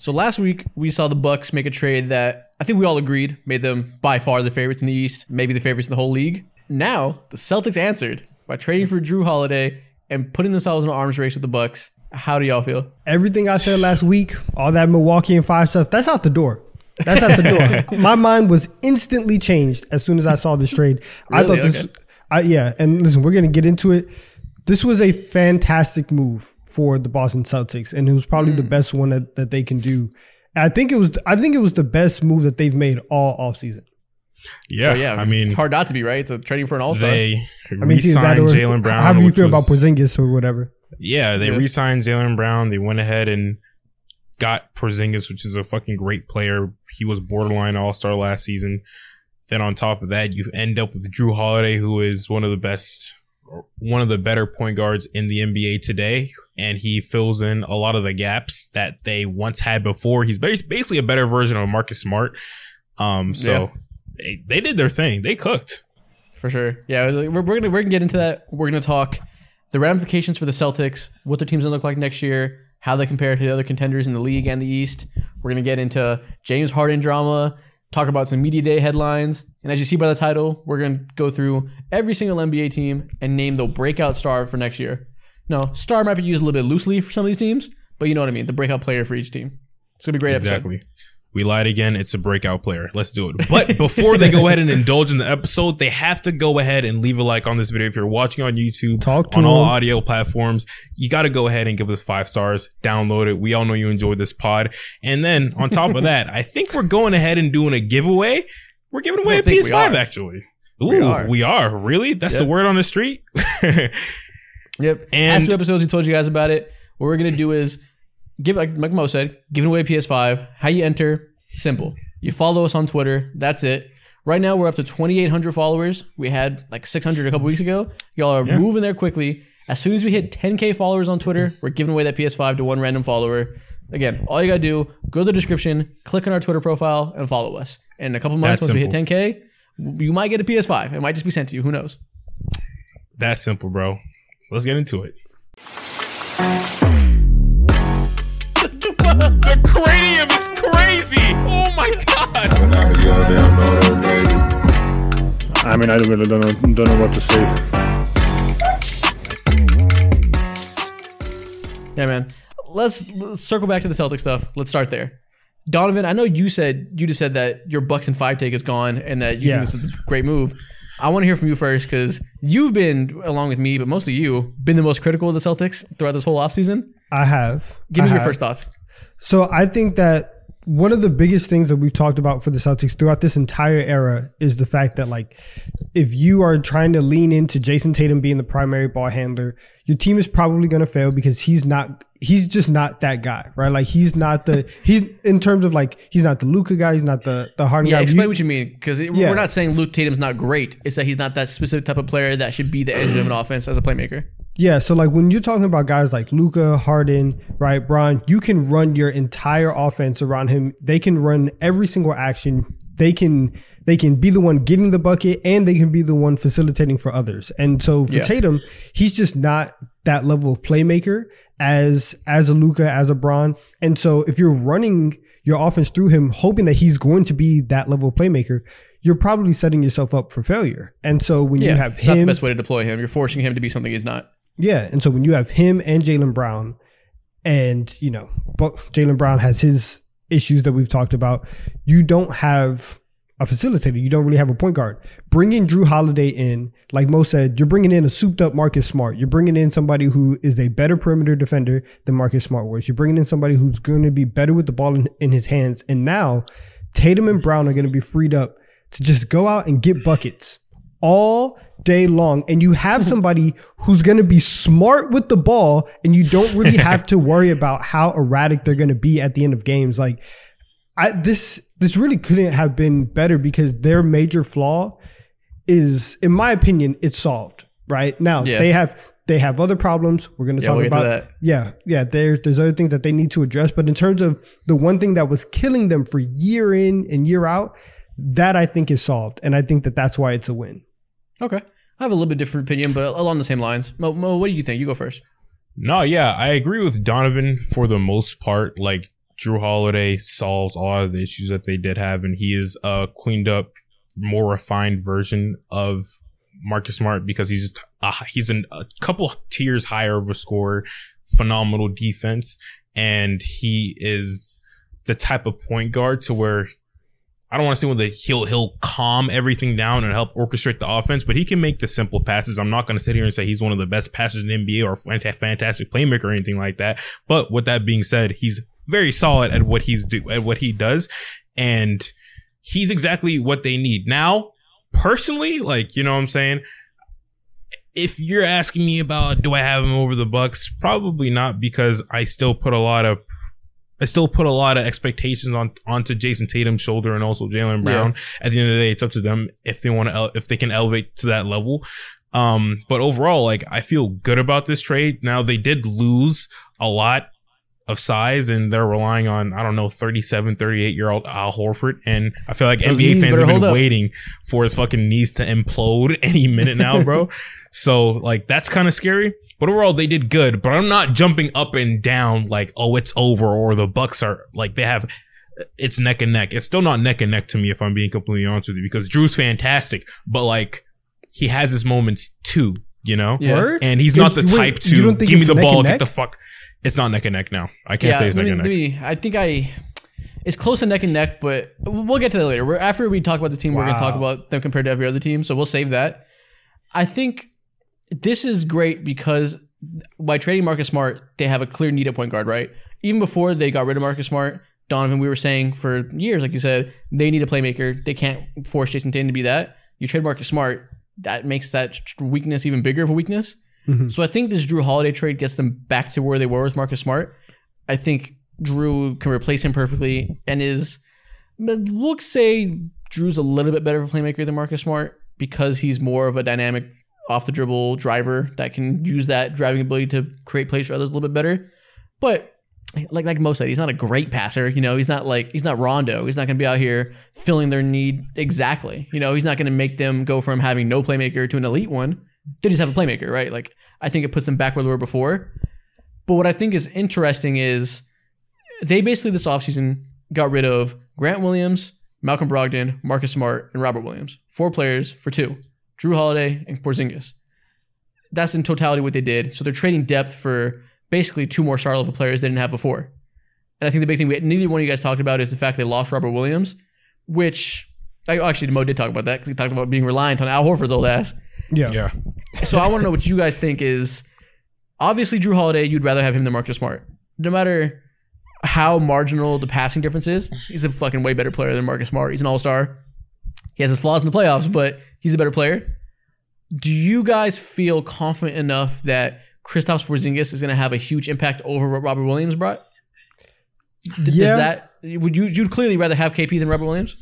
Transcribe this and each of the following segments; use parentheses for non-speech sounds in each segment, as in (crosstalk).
So last week we saw the Bucks make a trade that I think we all agreed made them by far the favorites in the East, maybe the favorites in the whole league. Now the Celtics answered by trading for Jrue Holiday and putting themselves in an arms race with the Bucks. How do y'all feel? Everything I said last week, all that Milwaukee and five stuff, that's out the door. That's out the door. (laughs) My mind was instantly changed as soon as I saw this trade. I thought this, Okay. I, yeah. And listen, we're gonna get into it. This was a fantastic move for the Boston Celtics, and it was probably Hmm. the best one that, that they can do. I think it was. I think it was the best move that they've made all offseason. Yeah, Oh, yeah, I mean, it's hard not to be right. So trading for an All Star. they I mean, it's either that re-signed Jaylen Brown. How do you which feel about was- Porzingis or whatever? Yeah, they Yeah. re-signed Jaylen Brown. They went ahead and got Porzingis, which is a fucking great player. He was borderline All Star last season. Then on top of that, you end up with Jrue Holiday, who is one of the best, one of the better point guards in the NBA today, and he fills in a lot of the gaps that they once had before. He's basically a better version of Marcus Smart. Um, so they, they did their thing. They cooked. For sure. Yeah, we're, we're gonna we're gonna get into that. We're gonna talk the ramifications for the Celtics, what their team's gonna look like next year, how they compare to the other contenders in the league and the East. We're gonna get into James Harden drama, talk about some media day headlines, and as you see by the title, we're gonna go through every single NBA team and name the breakout star for next year. No, star might be used a little bit loosely for some of these teams, but you know what I mean. The breakout player for each team. It's gonna be a great episode. Exactly. We lied again. It's a breakout player. Let's do it. But before they go ahead and indulge in the episode, they have to go ahead and leave a like on this video. If you're watching on YouTube, Talk to on all him. audio platforms, you got to go ahead and give us five stars. Download it. We all know you enjoyed this pod. And then on top of that, I think we're going ahead and doing a giveaway. We're giving away a think we PS5 actually. Ooh, We are. we are. Really? That's the word on the street? (laughs) Yep. And- Last two episodes, we told you guys about it. What we're gonna do is give, like, like Mo said, giving away PS5. How you enter? Simple. You follow us on Twitter. That's it. Right now, we're up to 2,800 followers. We had like 600 a couple weeks ago. Y'all are Yeah. moving there quickly. As soon as we hit 10k followers on Twitter, we're giving away that PS5 to one random follower. Again, all you gotta do, go to the description, click on our Twitter profile, and follow us. And in a couple months, That's once we hit 10k, you might get a PS5. It might just be sent to you. Who knows? That's simple, bro. So let's get into it. The cranium is crazy. Oh my god. I mean, I really don't know, don't know what to say. Yeah, man. Let's, let's circle back to the Celtic stuff. Let's start there. Donnavan, I know you said you just said that your Bucks and five take is gone and that you Yeah. think this is a great move. I want to hear from you first because you've been, along with me, but mostly you, been the most critical of the Celtics throughout this whole offseason. I have. Give me I your have. first thoughts. So I think that one of the biggest things that we've talked about for the Celtics throughout this entire era is the fact that like if you are trying to lean into Jayson Tatum being the primary ball handler, your team is probably going to fail because he's not he's just not that guy, right? Like he's not the (laughs) he's in terms of like he's not the Luka guy, he's not the the Harden Yeah, guy. explain You- what you mean because Yeah. we're not saying Luke Tatum's not great. It's that he's not that specific type of player that should be the engine of an offense as a playmaker. Yeah, so like when you're talking about guys like Luka, Harden, right, Bron, you can run your entire offense around him. They can run every single action. They can they can be the one getting the bucket and they can be the one facilitating for others. And so for Yeah. Tatum, he's just not that level of playmaker as as a Luka, as a Bron. And so if you're running your offense through him, hoping that he's going to be that level of playmaker, you're probably setting yourself up for failure. And so when Yeah, you have him, that's the best way to deploy him. You're forcing him to be something he's not. Yeah, and so when you have him and Jaylen Brown, and you know, Jaylen Brown has his issues that we've talked about, you don't have a facilitator. You don't really have a point guard. Bringing Jrue Holiday in, like Mo said, you're bringing in a souped up Marcus Smart. You're bringing in somebody who is a better perimeter defender than Marcus Smart was. You're bringing in somebody who's going to be better with the ball in, in his hands. And now Tatum and Brown are going to be freed up to just go out and get buckets all day long. And you have (laughs) somebody who's going to be smart with the ball, and you don't really have to worry about how erratic they're going to be at the end of games. Like, I, this this really couldn't have been better because their major flaw is, in my opinion, it's solved. Right now, Yeah. they have they have other problems. We're going to Yeah, talk we'll about that. yeah, yeah. There's there's other things that they need to address, but in terms of the one thing that was killing them for year in and year out, that I think is solved, and I think that that's why it's a win. Okay. I have a little bit different opinion, but along the same lines. Mo, Mo what do you think? You go first. No, yeah, I agree with Donnavan for the most part. Like Jrue Holiday solves a lot of the issues that they did have, and he is a cleaned up, more refined version of Marcus Smart because he's just he's in a couple tiers higher of a scorer, phenomenal defense, and he is the type of point guard to where I don't want to say whether he'll he'll calm everything down and help orchestrate the offense, but he can make the simple passes. I'm not going to sit here and say he's one of the best passers in the NBA or fant- fantastic playmaker or anything like that. But with that being said, he's very solid at what he's do at what he does, and he's exactly what they need now. Personally, like you know what I'm saying. If you're asking me about do I have him over the Bucks, probably not because I still put a lot of I still put a lot of expectations on onto Jayson Tatum's shoulder and also Jaylen Brown. At the end of the day, it's up to them if they want to ele- if they can elevate to that level. Um, but overall, like I feel good about this trade. Now they did lose a lot of size and they're relying on I don't know 37, 38 year old Al Horford and I feel like Those NBA fans have been up. waiting for his fucking knees to implode (laughs) any minute now, bro. (laughs) so like that's kind of scary. But overall, they did good. But I'm not jumping up and down like, oh, it's over, or the Bucks are like they have. It's neck and neck. It's still not neck and neck to me, if I'm being completely honest with you, because Jrue's fantastic, but like he has his moments too, you know. Yeah. And he's not the wait, type you to don't think give me the ball, and get the fuck. It's not neck and neck now. I can't say it's neck me- and neck. me- I think I. It's close to neck and neck, but we'll get to that later. We're, after we talk about the team, we're going to talk about them compared to every other team. So we'll save that. I think this is great because by trading Marcus Smart, they have a clear need at point guard, right? Even before they got rid of Marcus Smart, Donnavan, we were saying for years, like you said, they need a playmaker. They can't force Jayson Tatum to be that. You trade Marcus Smart, that makes that weakness even bigger of a weakness. Mhm. So I think this Jrue Holiday trade gets them back to where they were with Marcus Smart. I think Jrue can replace him perfectly and is we'll say Jrue's a little bit better of a playmaker than Marcus Smart because he's more of a dynamic off the dribble driver that can use that driving ability to create plays for others a little bit better. But like like most said, he's not a great passer. You know, he's not like he's not Rondo. He's not going to be out here filling their need exactly. You know, he's not going to make them go from having no playmaker to an elite one. They just have a playmaker, right? Like I think it puts them back where they were before. But what I think is interesting is they basically this offseason got rid of Grant Williams, Malcolm Brogdon, Marcus Smart, and Robert Williams. Four players for two. Jrue Holiday and Porzingis. That's in totality what they did. So they're trading depth for basically two more star level players they didn't have before. And I think the big thing we, neither one of you guys talked about is the fact they lost Robert Williams, which I, oh, actually Mo did talk about that because he talked about being reliant on Al Horford's old ass. Yeah. Yeah. So I want to know what you guys think is obviously Jrue Holiday, you'd rather have him than Marcus Smart. No matter how marginal the passing difference is, he's a fucking way better player than Marcus Smart. He's an all-star. He has his flaws in the playoffs, but he's a better player. Do you guys feel confident enough that Kristaps Porzingis is going to have a huge impact over what Robert Williams brought? Does Yeah. that would you you'd clearly rather have KP than Robert Williams?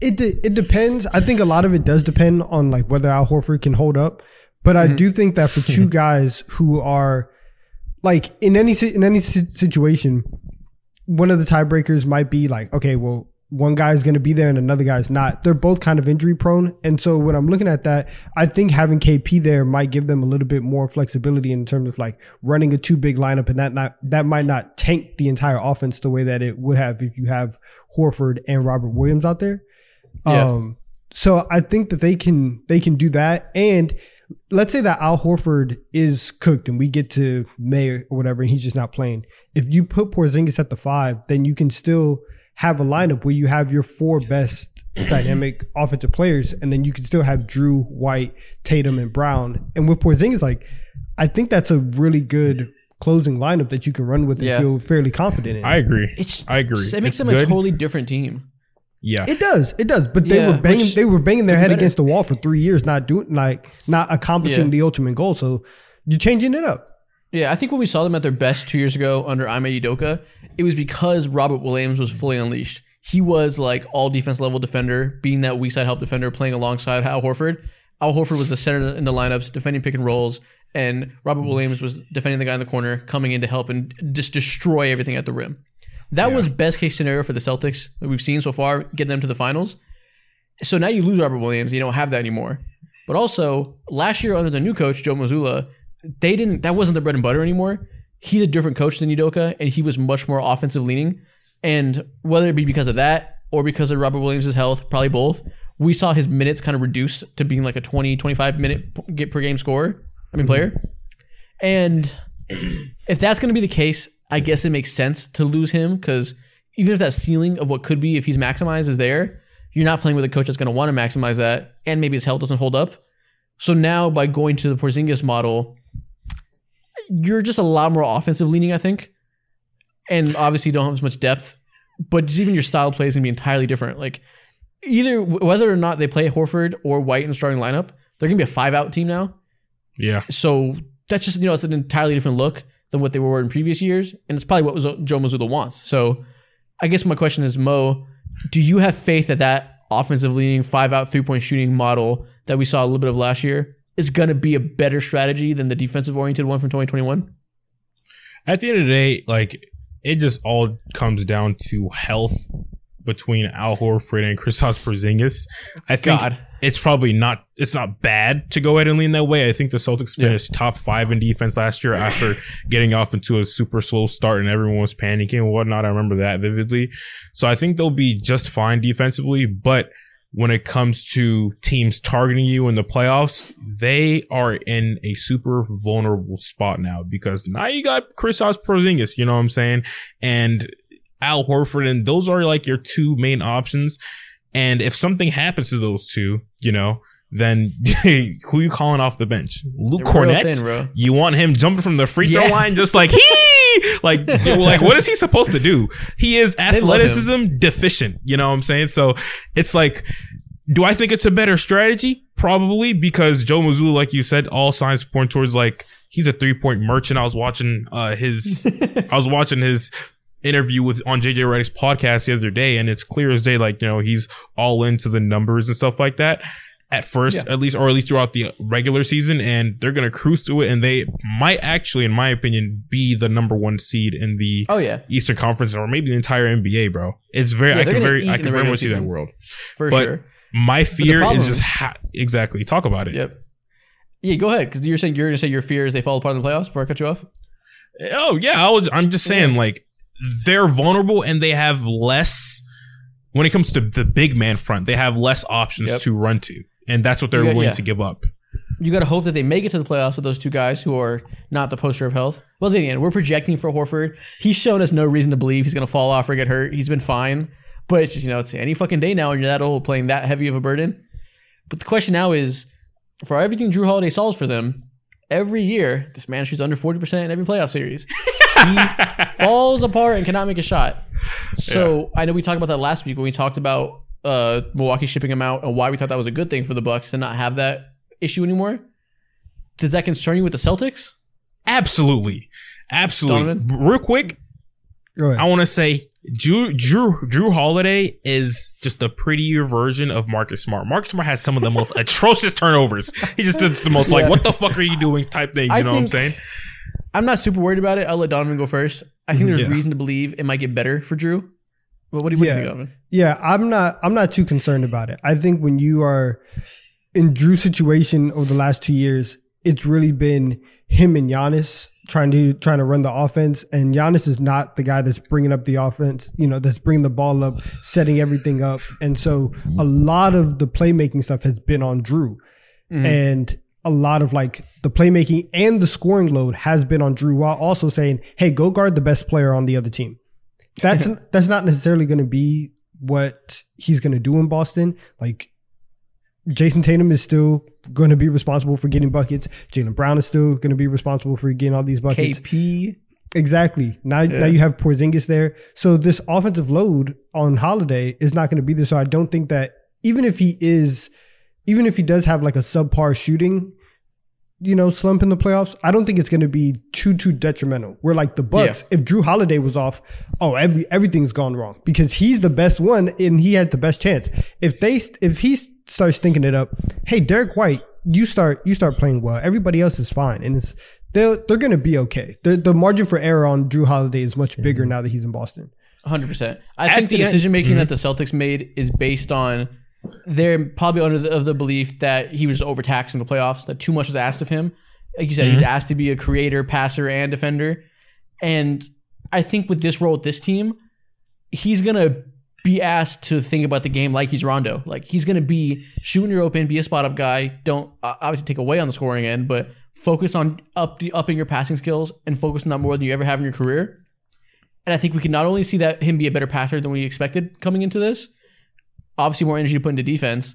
It de- it depends. I think a lot of it does depend on like whether Al Horford can hold up. But I Mhm. do think that for two (laughs) guys who are like in any in any situation, one of the tiebreakers might be like, okay, well, one guy's going to be there and another guy's not. They're both kind of injury prone, and so when I'm looking at that, I think having KP there might give them a little bit more flexibility in terms of like running a two big lineup, and that not that might not tank the entire offense the way that it would have if you have Horford and Robert Williams out there. Yeah. Um, so I think that they can they can do that, and let's say that Al Horford is cooked and we get to May or whatever, and he's just not playing. If you put Porzingis at the five, then you can still have a lineup where you have your four best dynamic offensive players, and then you can still have Jrue, White, Tatum, and Brown. And with Porzingis, like I think that's a really good closing lineup that you can run with and Yeah. feel fairly confident in. I agree. It's I agree. It makes It's them a totally different team. Yeah. It does, it does. But they Yeah, were banging, they were banging their head better. against the wall for three years, not doing like not accomplishing Yeah. the ultimate goal. So you're changing it up. Yeah, I think when we saw them at their best two years ago under Ime Udoka, it was because Robert Williams was fully unleashed. He was like all defense level defender, being that weak side help defender, playing alongside Al Horford. Al Horford was the center in the lineups, defending pick and rolls, and Robert mm-hmm. Williams was defending the guy in the corner, coming in to help and just destroy everything at the rim. That was best case scenario for the Celtics that we've seen so far, getting them to the finals. So now you lose Robert Williams, you don't have that anymore. But also, last year under the new coach Joe Mazzulla, they didn't. That wasn't the bread and butter anymore. he's a different coach than Udoka, and he was much more offensive leaning. And whether it be because of that or because of Robert Williams' health, probably both, we saw his minutes kind of reduced to being like a 20, 25 minute get per game score. I mean, player. And (clears throat) if that's going to be the case, I guess it makes sense to lose him because even if that ceiling of what could be if he's maximized is there, you're not playing with a coach that's going to want to maximize that, and maybe his health doesn't hold up. So now by going to the Porzingis model, you're just a lot more offensive leaning, I think, and obviously don't have as much depth. But just even your style plays gonna be entirely different. Like either whether or not they play Horford or White in the starting lineup, they're gonna be a five out team now. Yeah. So that's just you know it's an entirely different look than what they were in previous years, and it's probably what was Joe Mazzulla wants. So I guess my question is, Mo, do you have faith that that offensive leaning five out three point shooting model that we saw a little bit of last year is going to be a better strategy than the defensive oriented one from 2021? At the end of the day, like it just all comes down to health between Al Horford and Kristaps Porzingis. I think God. it's probably not it's not bad to go ahead and lean that way. I think the Celtics Yeah. finished top five in defense last year after (laughs) getting off into a super slow start and everyone was panicking and whatnot. I remember that vividly. So I think they'll be just fine defensively, but when it comes to teams targeting you in the playoffs, they are in a super vulnerable spot now because now you got Kristaps Porzingis, you know what I'm saying, and Al Horford, and those are like your two main options. And if something happens to those two, you know, then (laughs) who you calling off the bench? Luke They're Kornet. thin. You want him jumping from the free throw Yeah. line just like (laughs) he like like what is he supposed to do? He is athleticism deficient, you know what I'm saying? So it's like do I think it's a better strategy? Probably because Joe Mazzulla, like you said, all signs point towards like he's a three point merchant. I was watching uh his (laughs) I was watching his interview with on JJ Redick's podcast the other day, and it's clear as day, like, you know, he's all into the numbers and stuff like that. At first, Yeah. at least, or at least throughout the regular season, and they're gonna cruise to it, and they might actually, in my opinion, be the number one seed in the Oh yeah, Eastern Conference or maybe the entire NBA, bro. It's very, Yeah, I can very, I can very much see that world. for But- sure. My fear problem- is just ha- exactly. Talk about it. Yep. Yeah, go ahead because you're saying you're gonna say your fear is they fall apart in the playoffs. Before I cut you off. Oh yeah, I I'm just saying like they're vulnerable and they have less when it comes to the big man front. They have less options Yep. to run to, and that's what they're Yeah, willing yeah. to give up. You got to hope that they make it to the playoffs with those two guys who are not the poster of health. Well, then again, we're projecting for Horford. He's shown us no reason to believe he's going to fall off or get hurt. He's been fine, but it's just you know it's any fucking day now, and you're that old playing that heavy of a burden. But the question now is, for everything Jrue Holiday solves for them, every year this man shoots under forty percent in every playoff series. he (laughs) falls apart and cannot make a shot. So I know we talked about that last week when we talked about uh, Milwaukee shipping him out and why we thought that was a good thing for the Bucks to not have that issue anymore. Does that concern you with the Celtics? Absolutely, absolutely. Donnavan? Real quick, I want to say Jrue Jrue Jrue Holiday is just a prettier version of Marcus Smart. Marcus Smart has some of the most (laughs) atrocious turnovers. He just does the most like, Yeah. "What the fuck are you doing?" type things. You I know what I'm saying? I'm not super worried about it. I'll let Donnavan go first. I think there's Yeah. reason to believe it might get better for Jrue. But what do you, what do you Yeah. think, Donnavan? Yeah, I'm not. I'm not too concerned about it. I think when you are in Jrue's situation over the last two years, it's really been him and Giannis trying to trying to run the offense, and Giannis is not the guy that's bringing up the offense. You know, that's bringing the ball up, setting everything up, and so a lot of the playmaking stuff has been on Jrue, Mhm. and a lot of like the playmaking and the scoring load has been on Jrue, while also saying, "Hey, go guard the best player on the other team." That's (laughs) that's not necessarily going to be what he's going to do in Boston. Like Jayson Tatum is still going to be responsible for getting buckets. Jaylen Brown is still going to be responsible for getting all these buckets. KP. Exactly. Now, Yeah. now you have Porzingis there. So this offensive load on Holiday is not going to be there. So I don't think that even if he is, even if he does have like a subpar shooting, you know, slump in the playoffs, I don't think it's going to be too too detrimental. We're like the Bucks, if Jrue Holiday was off, oh every everything's gone wrong because he's the best one and he had the best chance. If they if he starts thinking it up, hey Derrick White, you start you start playing well. Everybody else is fine, and it's they're they're going to be okay. The the margin for error on Jrue Holiday is much bigger now that he's in Boston. 100%. I At think the the decision making Mhm. that the Celtics made is based on they're probably under the, of the belief that he was overtaxed in the playoffs, that too much was asked of him. Like you said, he's mm-hmm. asked to be a creator, passer, and defender. And I think with this role with this team, he's gonna be asked to think about the game like he's Rondo. Like he's gonna be shooting your open, be a spot up guy. Don't obviously take away on the scoring end, but focus on up upping your passing skills and focus on that more than you ever have in your career. And I think we can not only see that him be a better passer than we expected coming into this, obviously more energy to put into defense,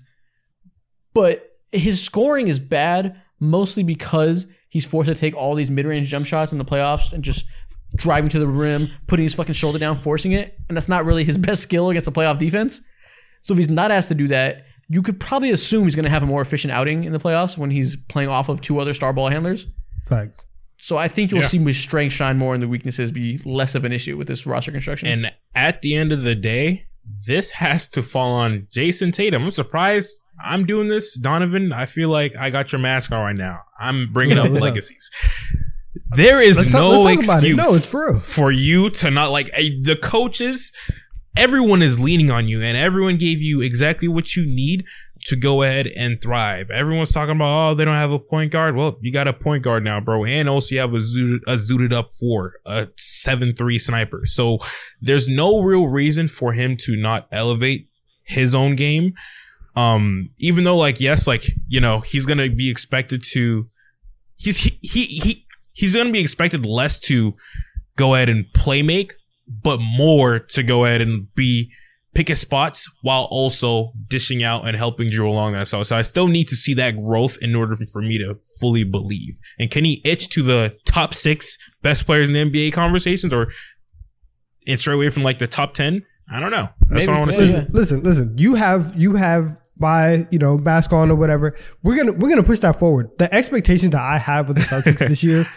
but his scoring is bad mostly because he's forced to take all these mid-range jump shots in the playoffs and just driving to the rim, putting his fucking shoulder down, forcing it, and that's not really his (laughs) best skill against a playoff defense. So if he's not asked to do that, you could probably assume he's going to have a more efficient outing in the playoffs when he's playing off of two other star ball handlers. Facts. So I think you'll Yeah. see his strength shine more and the weaknesses be less of an issue with this roster construction. And at the end of the day, this has to fall on Jayson Tatum. I'm surprised I'm doing this, Donnavan. I feel like I got your mask on right now. I'm bringing up legacies. There is Let's no talk it. excuse No, it's for for you to not like eh, the coaches. Everyone is leaning on you, and everyone gave you exactly what you need to go ahead and thrive. Everyone's talking about, oh, they don't have a point guard. Well, you got a point guard now, bro, and also you have a zooted, a zooted up four, a seven three sniper. So there's no real reason for him to not elevate his own game. Um, even though, like, yes, like you know, he's gonna be expected to, he's he he, he he's gonna be expected less to go ahead and play make, but more to go ahead and be pick his spots while also dishing out and helping Drew along that side. So I still need to see that growth in order for me to fully believe. And can he itch to the top six best players in the NBA conversations or and straight away from like the top ten? I don't know. That's Maybe, what I want to maybe. see. Listen, listen, listen. You have you have by you know mask on or whatever. We're gonna we're gonna push that forward. The expectations that I have with the Celtics (laughs) this year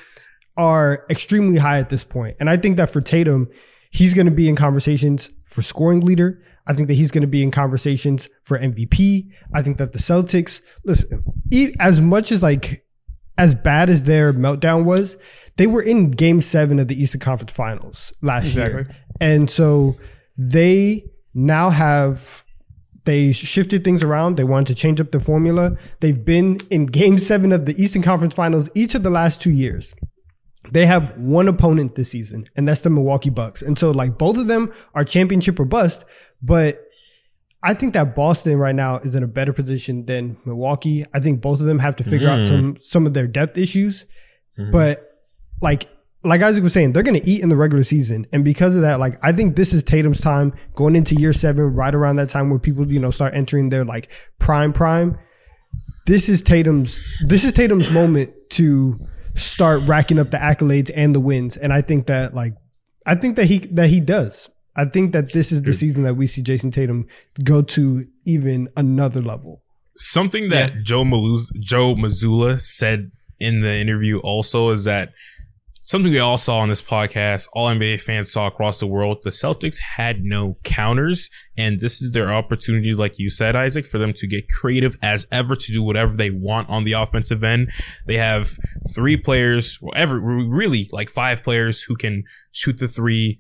are extremely high at this point, and I think that for Tatum, he's going to be in conversations for scoring leader. I think that he's going to be in conversations for MVP. I think that the Celtics, listen, as much as like as bad as their meltdown was, they were in Game Seven of the Eastern Conference Finals last year, and so they now have they shifted things around. They wanted to change up the formula. They've been in game seven of the Eastern Conference Finals each of the last two years. They have one opponent this season, and that's the Milwaukee Bucks. And so, like, both of them are championship or bust. But I think that Boston right now is in a better position than Milwaukee. I think both of them have to figure out Mhm. some some of their depth issues. Mhm. But like like Isaac was saying, they're going to eat in the regular season, and because of that, like I think this is Tatum's time going into year seven, right around that time where people you know start entering their like prime prime. This is Tatum's this is Tatum's moment to start racking up the accolades and the wins, and I think that like I think that he that he does. I think that this is the Dude. season that we see Jayson Tatum go to even another level. Something that Joe Maluz- Joe Mazzulla said in the interview also is that something we all saw on this podcast, all NBA fans saw across the world. The Celtics had no counters, and this is their opportunity, like you said, Isaac, for them to get creative as ever to do whatever they want on the offensive end. They have three players, well, ever really like five players who can shoot the three.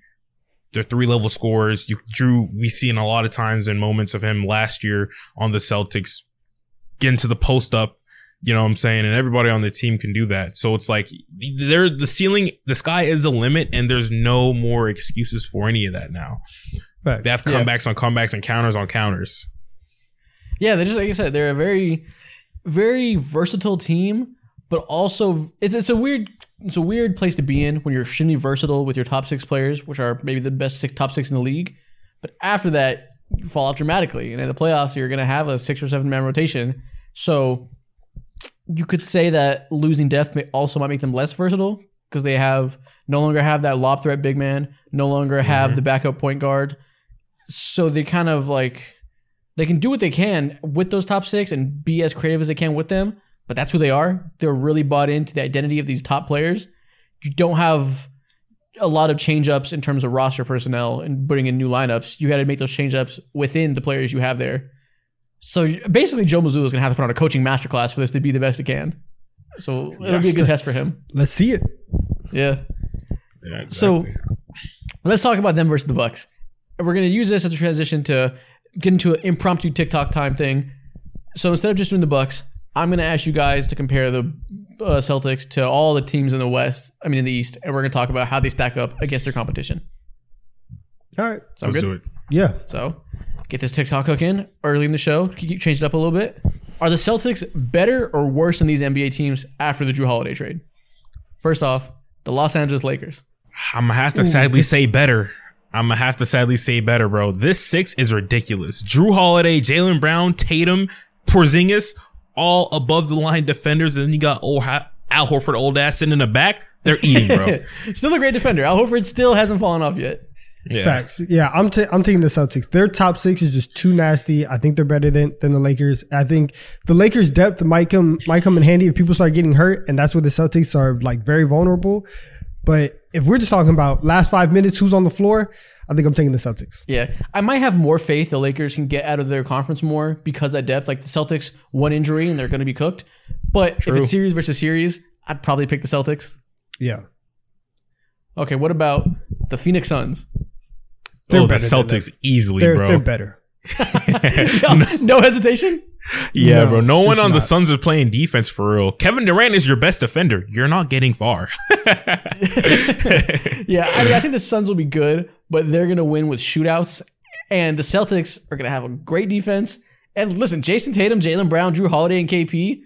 They're three level scorers. You Jrue, we seen a lot of times in moments of him last year on the Celtics getting to the post up, you know what I'm saying? And everybody on the team can do that. So it's like there the ceiling, the sky is a limit, and there's no more excuses for any of that now. Facts. They have Yeah. comebacks on comebacks and counters on counters. Yeah, they're just like I said, they're a very, very versatile team, but also it's it's a weird it's a weird place to be in when you're extremely versatile with your top six players, which are maybe the best six, top six in the league. But after that, you fall off dramatically, and in the playoffs, you're going to have a six or seven man rotation. So you could say that losing depth may also might make them less versatile because they have no longer have that lob threat big man, no longer have mm-hmm. the backup point guard. So they kind of like they can do what they can with those top six and be as creative as they can with them. But that's who they are. They're really bought into the identity of these top players. You don't have a lot of change ups in terms of roster personnel and putting in new lineups. You got to make those change ups within the players you have there. So basically, Joe Mazzulla is going to have to put on a coaching masterclass for this to be the best it can. So it'll be a good test for him. Let's see it. Yeah. Yeah, So let's talk about them versus the Bucks. We're going to use this as a transition to get into an impromptu TikTok time thing. So instead of just doing the Bucks, I'm going to ask you guys to compare the uh, Celtics to all the teams in the West, I mean in the East, and we're going to talk about how they stack up against their competition. All right. Sound Let's good? do it. Yeah. So, get this TikTok hook in early in the show. Keep change it up a little bit. Are the Celtics better or worse than these NBA teams after the Jrue Holiday trade? First off, the Los Angeles Lakers. I'm gonna have to sadly say better. I'm gonna have to sadly say better, bro. This six is ridiculous. Jrue Holiday, Jaylen Brown, Tatum, Porzingis, all above the line defenders, and then you got old ha- Al Horford, old ass sitting in the back. They're eating, bro. (laughs) still a great defender. Al Horford still hasn't fallen off yet. Yeah. Facts. Yeah, I'm ta- I'm taking the Celtics. Their top six is just too nasty. I think they're better than than the Lakers. I think the Lakers' depth might come might come in handy if people start getting hurt, and that's where the Celtics are like very vulnerable. But if we're just talking about last five minutes, who's on the floor, I think I'm taking the Celtics. Yeah, I might have more faith the Lakers can get out of their conference more because of that depth. Like the Celtics, one injury and they're going to be cooked. But True. if it's series versus series, I'd probably pick the Celtics. Yeah, Okay, what about the Phoenix Suns? They're oh, the better than Celtics easily, they're bro. they're better. (laughs) (laughs) no hesitation. yeah, No, bro. No one it's on the not. Suns is playing defense for real. Kevin Durant is your best defender. You're not getting far. (laughs) Yeah, I mean, I think the Suns will be good, but they're going to win with shootouts. And the Celtics are going to have a great defense. And listen, Jayson Tatum, Jaylen Brown, Jrue Holiday, and KP,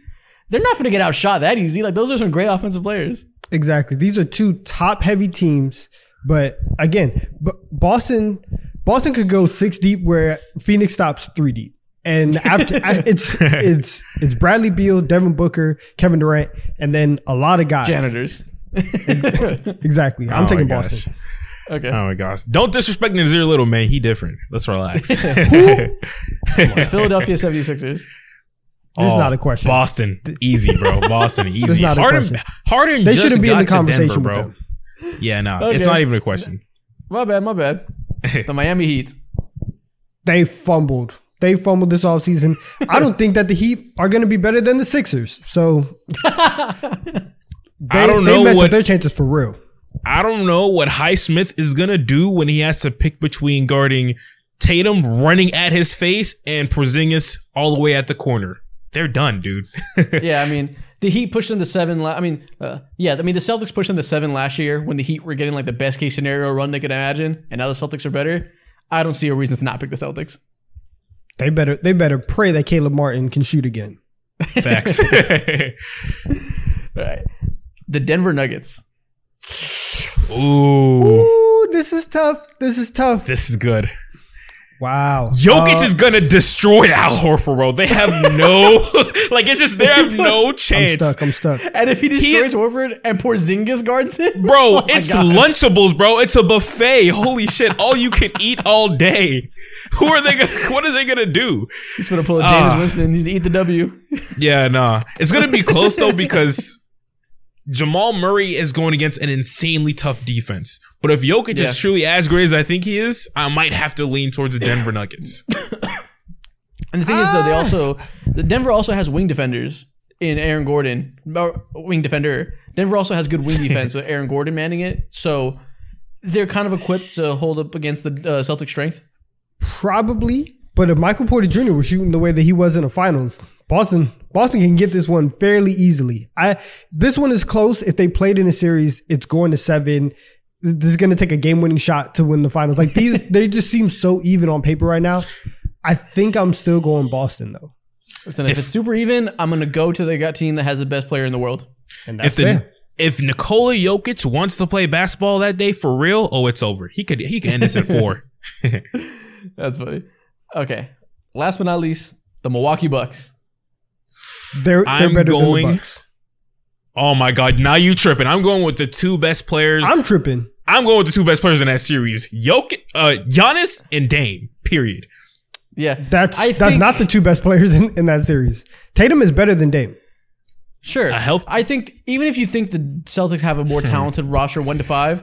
they're not going to get outshot that easy. Like those are some great offensive players. Exactly. These are two top heavy teams, but again, Boston Boston could go six deep where Phoenix stops three deep. And after (laughs) it's it's it's Bradley Beal, Devin Booker, Kevin Durant, and then a lot of guys. Janitors. Exactly. (laughs) I'm Oh taking Boston. Okay. oh my gosh! Don't disrespect Nassir Little, man. He different. Let's relax. (laughs) Philadelphia 76ers. This is Oh, not a oh, question. Boston, easy, bro. Boston, easy. not a Harden, question. Harden They shouldn't be in the conversation Denver, with bro. Them. Yeah, no, Okay. it's not even a question. My bad, my bad. (laughs) The Miami Heat. They fumbled. They fumbled this offseason. I don't think that the Heat are going to be better than the Sixers. So (laughs) they, I don't they know messed what- up their chances for real. I don't know what Highsmith is gonna do when he has to pick between guarding Tatum running at his face and Porzingis all the way at the corner. They're done, dude. (laughs) Yeah, I mean, the Heat pushed them to seven. La- I mean, uh, yeah, I mean, the Celtics pushed them to seven last year when the Heat were getting like the best case scenario run they could imagine, and now the Celtics are better. I don't see a reason to not pick the Celtics. They better they better pray that Caleb Martin can shoot again. Facts. (laughs) All right. The Denver Nuggets. Ooh, Ooh, this is tough. This is tough. this is good. Wow. Jokic Uh, is gonna destroy (laughs) Al Horford, bro. They have no, (laughs) like, it's just they have no I'm chance. stuck. I'm stuck. And if he destroys Horford and Porzingis guards him, Bro, (laughs) oh it's God. Lunchables, bro. It's a buffet. Holy shit! All you can eat all day. Who are they gonna? What are they gonna do? He's gonna pull a Jameis Ah. Winston. He's going to eat the W. Yeah, nah. It's gonna be close though because Jamal Murray is going against an insanely tough defense. But if Jokic Yeah. is truly as great as I think he is, I might have to lean towards the Denver Nuggets. (laughs) And the thing is, though, they also the Denver also has wing defenders in Aaron Gordon, wing defender. Denver also has good wing (laughs) defense with Aaron Gordon manning it, so they're kind of equipped to hold up against the uh, Celtic strength. Probably. But if Michael Porter Jr. was shooting the way that he was in the finals, Boston Boston can get this one fairly easily. I this one is close. If they played in a series, it's going to seven. This is going to take a game winning shot to win the finals. Like these, (laughs) they just seem so even on paper right now. I think I'm still going Boston though, Listen, if, If- it's super even, I'm gonna go to the gut team that has the best player in the world. and that's if the fair. if Nikola Jokic wants to play basketball that day for real, oh, it's over. He could he could end this at (laughs) four. (laughs) That's funny. Okay, last but not least, the Milwaukee Bucks. They're, they're I'm better going- than the Bucks. oh my god! Now you tripping? I'm going with the two best players. I'm, tripping. I'm going with the two best players in that series: Jokic, uh, Giannis, and Dame. Period. Yeah, That's I that's think- not the two best players in, in that series. Tatum is better than Dame. Sure. A health- I think even if you think the Celtics have a more talented roster, one to five,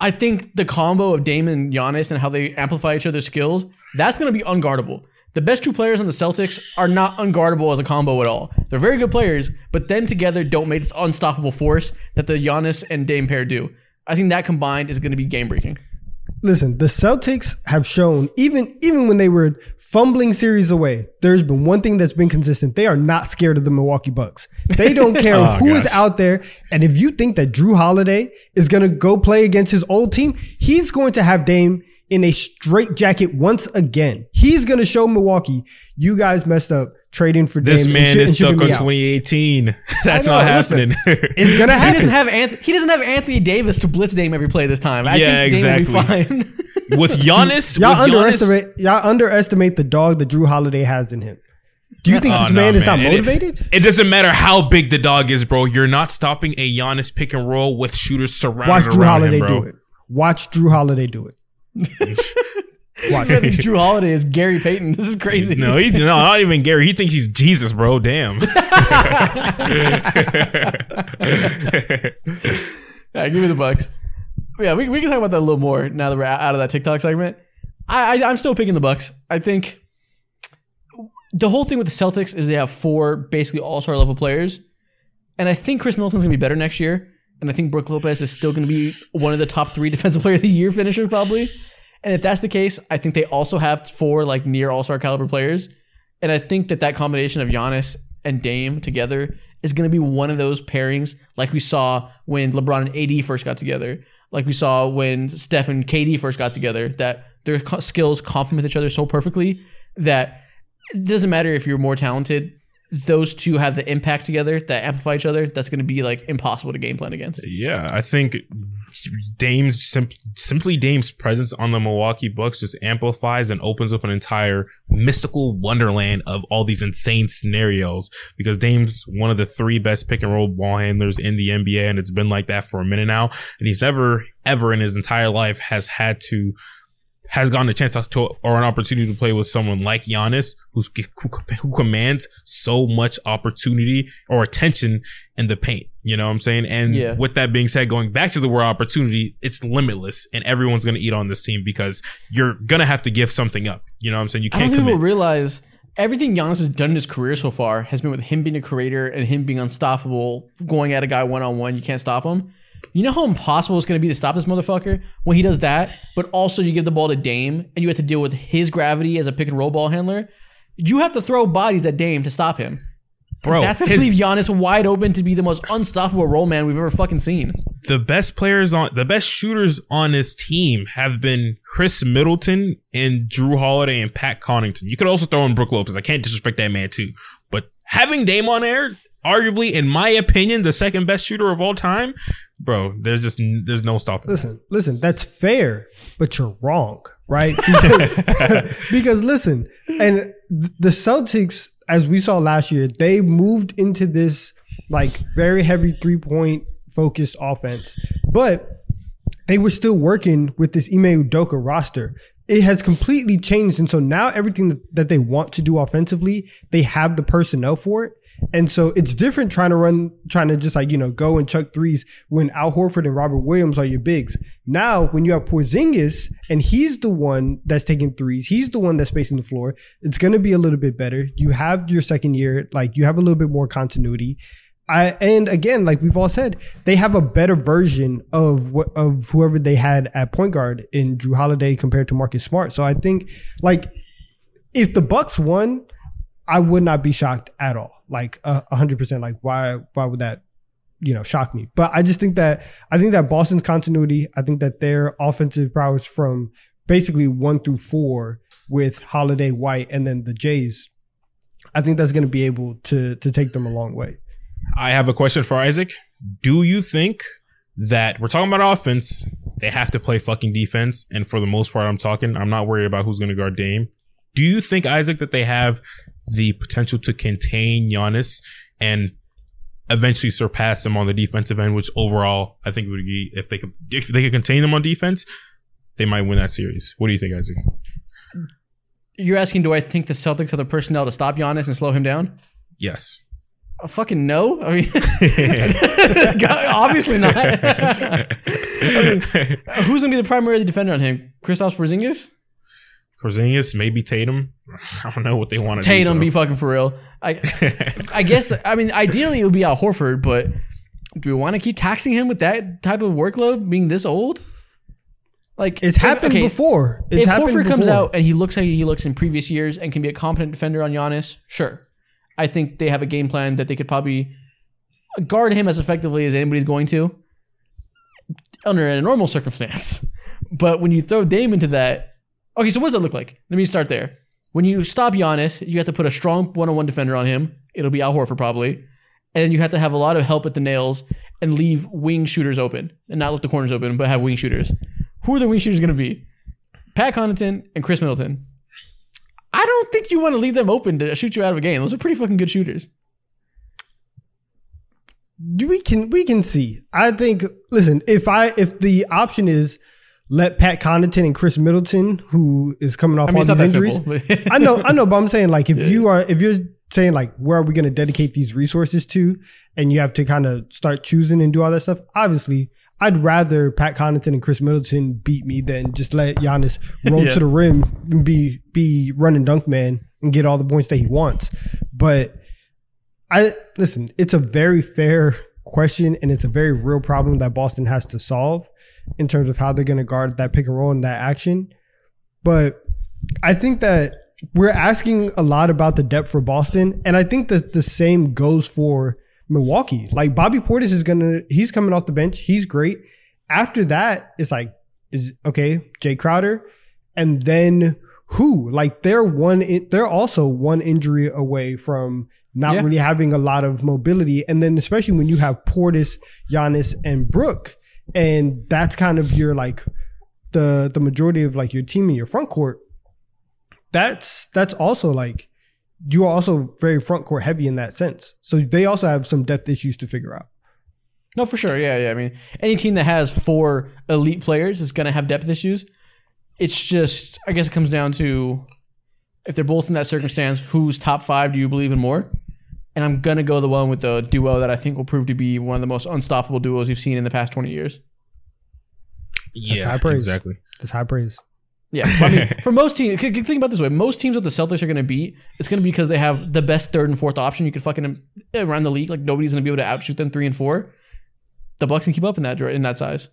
I think the combo of Dame and Giannis and how they amplify each other's skills, that's going to be unguardable. The best two players on the Celtics are not unguardable as a combo at all. They're very good players, but them together don't make this unstoppable force that the Giannis and Dame pair do. I think that combined is going to be game breaking. listen, the Celtics have shown even even when they were fumbling series away, there's been one thing that's been consistent. They are not scared of the Milwaukee Bucks. They don't (laughs) care Oh, who is gosh. out there. And if you think that Jrue Holiday is going to go play against his old team, he's going to have Dame in a straight jacket once again. He's going to show Milwaukee, you guys messed up trading for This Dame. man is stuck on 2018. (laughs) That's know, not listen. happening. It's going to happen. He doesn't have Anthony. He doesn't have Anthony Davis to blitz Dame every play this time. I Yeah, think Dame will exactly. be fine. (laughs) with Giannis, Y'all with Giannis, underestimate y'all underestimate the dog that Jrue Holiday has in him. Do you (laughs) think Oh, this no, man is not man. It- motivated? It, doesn't matter how big the dog is, bro. You're not stopping a Giannis pick and roll with shooters surrounded Watch Jrue around Holiday him, bro. do it. Watch Jrue Holiday do it. Think Jrue Holiday is Gary Payton. This is crazy. No, he's no, not even Gary. He thinks he's Jesus, bro. Damn. (laughs) (laughs) Yeah, give me the Bucks. Yeah, we, we can talk about that a little more now that we're out of that TikTok segment. I, I I'm still picking the Bucks. I think the whole thing with the Celtics is they have four basically all star level players, and I think Khris Middleton's gonna be better next year, and I think Brook Lopez is still gonna be one of the top three defensive player of the year finishers probably. And if that's the case, I think they also have four like near all star caliber players, and I think that that combination of Giannis and Dame together is going to be one of those pairings like we saw when LeBron and AD first got together, like we saw when Steph and KD first got together, that their skills complement each other so perfectly that it doesn't matter if you're more talented. Those two have the impact together that amplify each other. That's going to be like impossible to game plan against. yeah, I think Dame's sim- simply Dame's presence on the Milwaukee Bucks just amplifies and opens up an entire mystical wonderland of all these insane scenarios because Dame's one of the three best pick and roll ball handlers in the NBA and it's been like that for a minute now and he's never ever in his entire life has had to has gotten a chance to or an opportunity to play with someone like Giannis, who's who, who commands so much opportunity or attention in the paint. You know what I'm saying? And Yeah. with that being said, going back to the word opportunity, it's limitless, and everyone's gonna eat on this team because you're gonna have to give something up. You know what I'm saying? You I don't can't think people realize everything Giannis has done in his career so far has been with him being a creator and him being unstoppable, going at a guy one on one. You can't stop him. You know how impossible it's going to be to stop this motherfucker when he does that, but also you give the ball to Dame and you have to deal with his gravity as a pick and roll ball handler. You have to throw bodies at Dame to stop him. Bro, That's going to leave Giannis wide open to be the most unstoppable roll man we've ever fucking seen. the best players on the best shooters on this team have been Khris Middleton and Jrue Holiday and Pat Connaughton. You could also throw in Brook Lopez. I can't disrespect that man too. But having Dame on air, arguably, in my opinion, the second best shooter of all time, bro, there's just there's no stopping. that. Listen, listen, that's fair, but you're wrong, right? (laughs) Because, (laughs) because listen, and the Celtics, as we saw last year, they moved into this like very heavy three point focused offense, but they were still working with this Ime Udoka roster. It has completely changed. And so now everything that they want to do offensively, they have the personnel for it. And so it's different trying to run, trying to just like, you know, go and chuck threes when Al Horford and Robert Williams are your bigs. Now, when you have Porzingis and he's the one that's taking threes, he's the one that's spacing the floor, it's going to be a little bit better. You have your second year, like you have a little bit more continuity. I, and again, like we've all said, they have a better version of of whoever they had at point guard in Jrue Holiday compared to Marcus Smart. So I think like if the Bucks won, I would not be shocked at all. Like uh, a hundred percent. Like why why would that you know shock me? But I just think that I think that Boston's continuity, I think that their offensive prowess from basically one through four with Holiday, White, and then the Jays, I think that's going to be able to to take them a long way. I have a question for Isaac. Do you think that we're talking about offense? They have to play fucking defense, and for the most part, I'm talking. I'm not worried about who's going to guard Dame. Do you think Isaac that they have the potential to contain Giannis and eventually surpass him on the defensive end? Which overall, I think would be if they could if they could contain him on defense, they might win that series. What do you think, Isaac? You're asking, do I think the Celtics have the personnel to stop Giannis and slow him down? Yes. Uh, fucking no. I mean, God, (laughs) (laughs) obviously not. (laughs) I mean, who's gonna be the primary defender on him? Kristaps Porzingis? Porzingis, maybe Tatum. (laughs) I don't know what they want to do. Tatum, do. be fucking for real. I, (laughs) I guess. I mean, ideally it would be Al Horford, but do we want to keep taxing him with that type of workload, being this old? Like It's if- happened okay, before. It's if happened Horford comes before. out and he looks how he looks in previous years and can be a competent defender on Giannis, sure. I think they have a game plan that they could probably guard him as effectively as anybody's going to under a normal circumstance. (laughs) But when you throw Dame into that, okay, so what does that look like? Let me start there. When you stop Giannis, you have to put a strong one-on-one defender on him. It'll be Al Horford probably, and you have to have a lot of help at the nails and leave wing shooters open and not let the corners open, but have wing shooters. Who are the wing shooters going to be? Pat Connaughton and Khris Middleton. I don't think you want to leave them open to shoot you out of a game. Those are pretty fucking good shooters. we can we can see. I think. Listen, if I if the option is let Pat Connaughton and Khris Middleton, who is coming off I mean, all these injuries. (laughs) I know, I know, but I'm saying like if you are if you're saying like where are we going to dedicate these resources to, and you have to kind of start choosing and do all that stuff. Obviously, I'd rather Pat Connaughton and Khris Middleton beat me than just let Giannis (laughs) roll Yeah. to the rim and be be running dunk man and get all the points that he wants. But I listen, it's a very fair question and it's a very real problem that Boston has to solve in terms of how they're going to guard that pick and roll and that action. But I think that we're asking a lot about the depth for Boston, and I think that the same goes for Milwaukee. Like Bobby Portis is gonna, he's coming off the bench, he's great. After that, it's like, is okay, Jae Crowder, and then who? Like they're one, in, they're also one injury away from not Yeah. really having a lot of mobility, and then especially when you have Portis, Giannis, and Brook, and that's kind of your like the the majority of like your team in your front court that's that's also like you are also very front court heavy in that sense. So they also have some depth issues to figure out. No, for sure. Yeah, yeah. I mean, any team that has four elite players is going to have depth issues. It's just, I guess it comes down to if they're both in that circumstance, whose top five do you believe in more? And I'm going to go the one with the duo that I think will prove to be one of the most unstoppable duos we've seen in the past 20 years. Yeah, high praise. exactly. That's high praise. Yeah. I mean, (laughs) for most teams, think think about this way most teams that the Celtics are going to beat, it's going to be because they have the best third and fourth option you could fucking eh, around the league. Like, nobody's going to be able to outshoot them three and four. The Bucks can keep up in that in that size.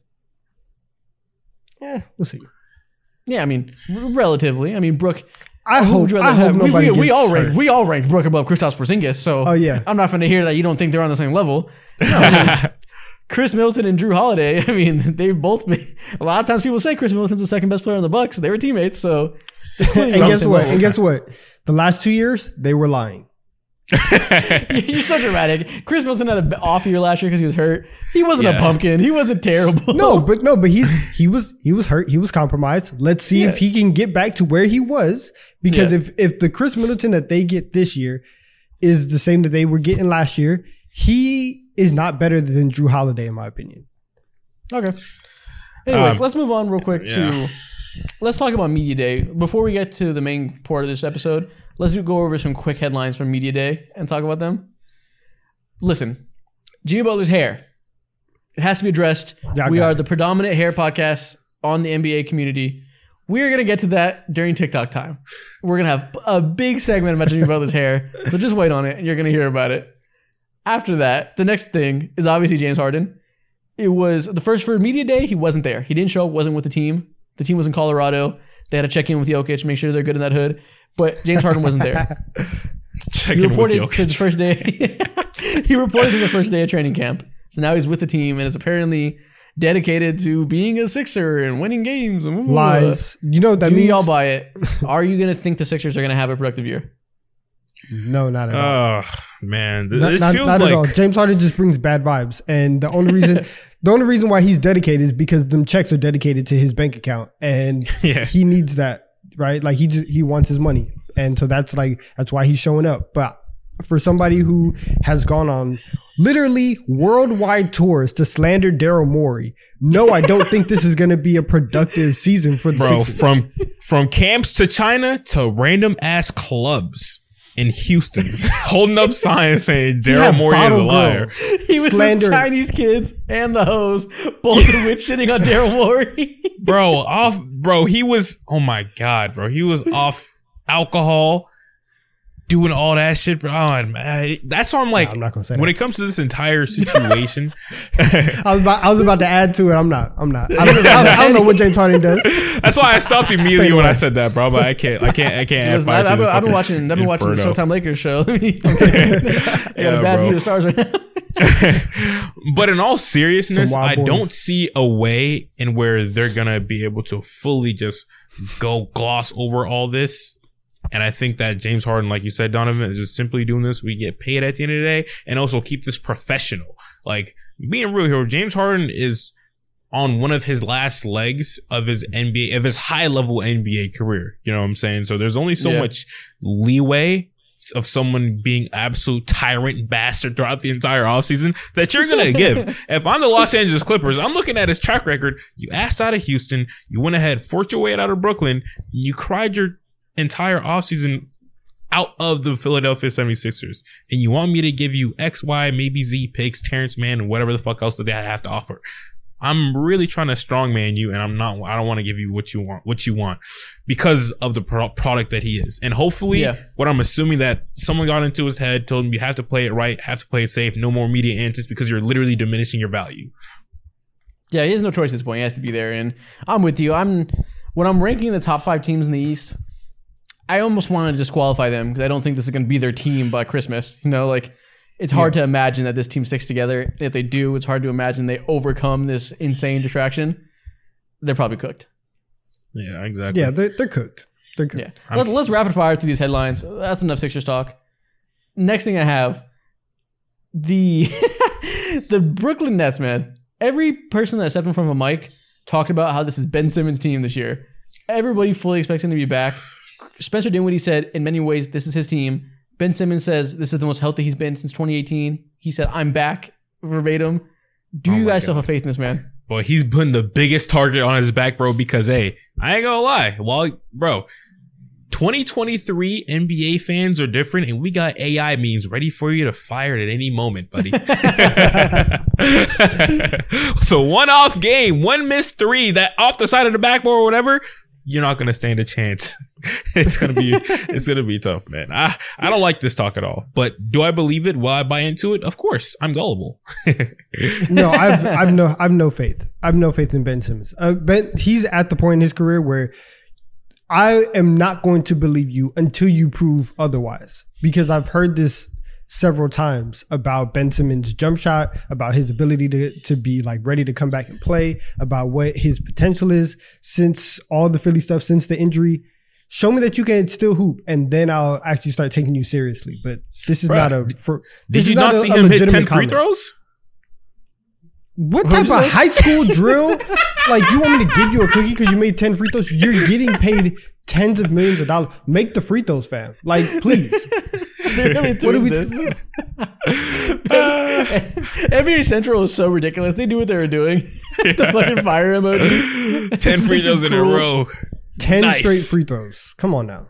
Yeah, we'll see. Yeah, I mean, relatively. I mean, Brook. I hope. you I hope? We- nobody we, we all ranked. We all ranked Brook above Kristaps Porzingis. So Oh yeah, I'm not going to hear that you don't think they're on the same level. (laughs) I mean, Khris Middleton and Jrue Holiday. (laughs) I mean, they've both been. A lot of times people say Khris Middleton's the second best player on the Bucks. They were teammates, so. (laughs) and guess what? And guess what? The last two years they were lying. (laughs) You're so dramatic. Khris Middleton had an off year last year because he was hurt. He wasn't a Yeah. pumpkin. He wasn't terrible. No, but no, but he's he was he was hurt. He was compromised. Let's see Yeah. if he can get back to where he was. Because Yeah. if if the Khris Middleton that they get this year is the same that they were getting last year, he is not better than Jrue Holiday in my opinion. Okay. Anyways, Um, let's move on real quick to let's talk about media day before we get to the main part of this episode. Let's do, go over some quick headlines from media day and talk about them. Listen, Jimmy Butler's hair. It has to be addressed. Yeah, we are it. the predominant hair podcast on the NBA community. We're gonna get to that during TikTok time. We're gonna have a big segment about Jimmy Butler's hair, so just wait on it, and you're gonna hear about it. After that, the next thing is obviously James Harden. It was the first for media day. He wasn't there. He didn't show up. Wasn't with the team. The team was in Colorado. They had to check in with Jokic, make sure they're good in that hood. But James Harden wasn't there. (laughs) Check He in with reported to Jokic. his first day. (laughs) (laughs) he reported to the first day of training camp. So now he's with the team and is apparently dedicated to being a Sixer and winning games. Lies. You know what that Do means? y'all buy it? Are you going to think the Sixers are going to have a productive year? No, not at all. Oh man, Th- Not, not- feels not at all. James Harden just brings bad vibes, and the only reason, (laughs) the only reason why he's dedicated is because them checks are dedicated to his bank account, and (laughs) Yeah. he needs that, right? Like he just he wants his money, and so that's like that's why he's showing up. But for somebody who has gone on literally worldwide tours to slander Daryl Morey, no, I don't think this is going to be a productive season for the bro Sixers. from from camps to China to random ass clubs in Houston, (laughs) holding up signs saying Daryl had Morey is a liar. girls. He was Slander. with Chinese kids and the hoes, both of which shitting on Daryl (laughs) Morey. bro off bro he was oh my god bro he was off alcohol doing all that shit, bro. Oh, man, that's why I'm like, Nah, I'm not gonna say when that. it comes to this entire situation, (laughs) (laughs) I was about, I was about to add to it. I'm not. I'm not. I don't, I don't, I don't know what James Harden does. that's why I stopped (laughs) immediately when I said that, bro. But I can't, I can't, I can't. add Listen, I, to I've, been, I've been watching. I've been watching the. Showtime Lakers show. I got Yeah, a bad bro. view of the stars right now. but in all seriousness, I boys. don't see a way in where they're gonna be able to fully just go gloss over all this. And I think that James Harden, like you said, Donnavan, is just simply doing this. We get paid at the end of the day, and also keep this professional. Like being real here, James Harden is on one of his last legs of his NBA, of his high level NBA career. You know what I'm saying? So there's only so Yeah. much leeway of someone being absolute tyrant bastard throughout the entire offseason that you're gonna (laughs) give. If I'm the Los Angeles Clippers, I'm looking at his track record. You asked out of Houston, you went ahead, forced your way out of Brooklyn, you cried your entire offseason out of the Philadelphia 76ers. And you want me to give you X, Y, maybe Z picks, Terance Mann, and whatever the fuck else that they have to offer. I'm really trying to strongman you, and I'm not. I don't want to give you what you want, what you want, because of the pro- product that he is. And hopefully, Yeah. what I'm assuming that someone got into his head, told him you have to play it right, have to play it safe, no more media antics, because you're literally diminishing your value. Yeah, he has no choice at this point. He has to be there, and I'm with you. I'm when I'm ranking the top five teams in the East. I almost want to disqualify them because I don't think this is going to be their team by Christmas. You know, like it's hard to imagine that this team sticks together. If they do, it's hard to imagine they overcome this insane distraction. They're probably cooked. Yeah, exactly. Yeah, they're, they're cooked. They're cooked. Yeah, Let, let's rapid fire through these headlines. That's enough Sixers talk. Next thing I have the (laughs) the Brooklyn Nets. Man, every person that stepped in front of a mic talked about how this is Ben Simmons' team this year. Everybody fully expects him to be back. Spencer Dinwiddie said, in many ways, this is his team. Ben Simmons says this is the most healthy he's been since 2018. He said, "I'm back." Verbatim. Do Oh you guys still have faith in this man? Boy, he's putting the biggest target on his back, bro, because hey, I ain't gonna lie. Well, bro, 2023 NBA fans are different, and we got AI memes ready for you to fire at any moment, buddy. (laughs) (laughs) so one off game, one missed three, that off the side of the backboard or whatever, you're not gonna stand a chance. (laughs) it's gonna be (laughs) it's gonna be tough, man. I I don't like this talk at all. But do I believe it? Will I buy into it? Of course. I'm gullible. (laughs) no, I've I've no I've no faith. I've no faith in Ben Simmons. Uh, ben, he's at the point in his career where I am not going to believe you until you prove otherwise. Because I've heard this several times about Ben Simmons' jump shot, about his ability to to be like ready to come back and play, about what his potential is since all the Philly stuff, since the injury. Show me that you can still hoop, and then I'll actually start taking you seriously. But this is not a. For, Did you is not a- see him hit 10 free comment. throws? What type of say? high school drill? (laughs) Like you want me to give you a cookie because you made ten free throws? You're getting paid tens of millions of dollars. Make the free throws, fam. Like, please. (laughs) They're really What do doing we- this. (laughs) Uh, NBA Central is so ridiculous. They do what they were doing. the fucking fire emoji. 10 free throws in a row. Ten Nice. straight free throws. Come on now.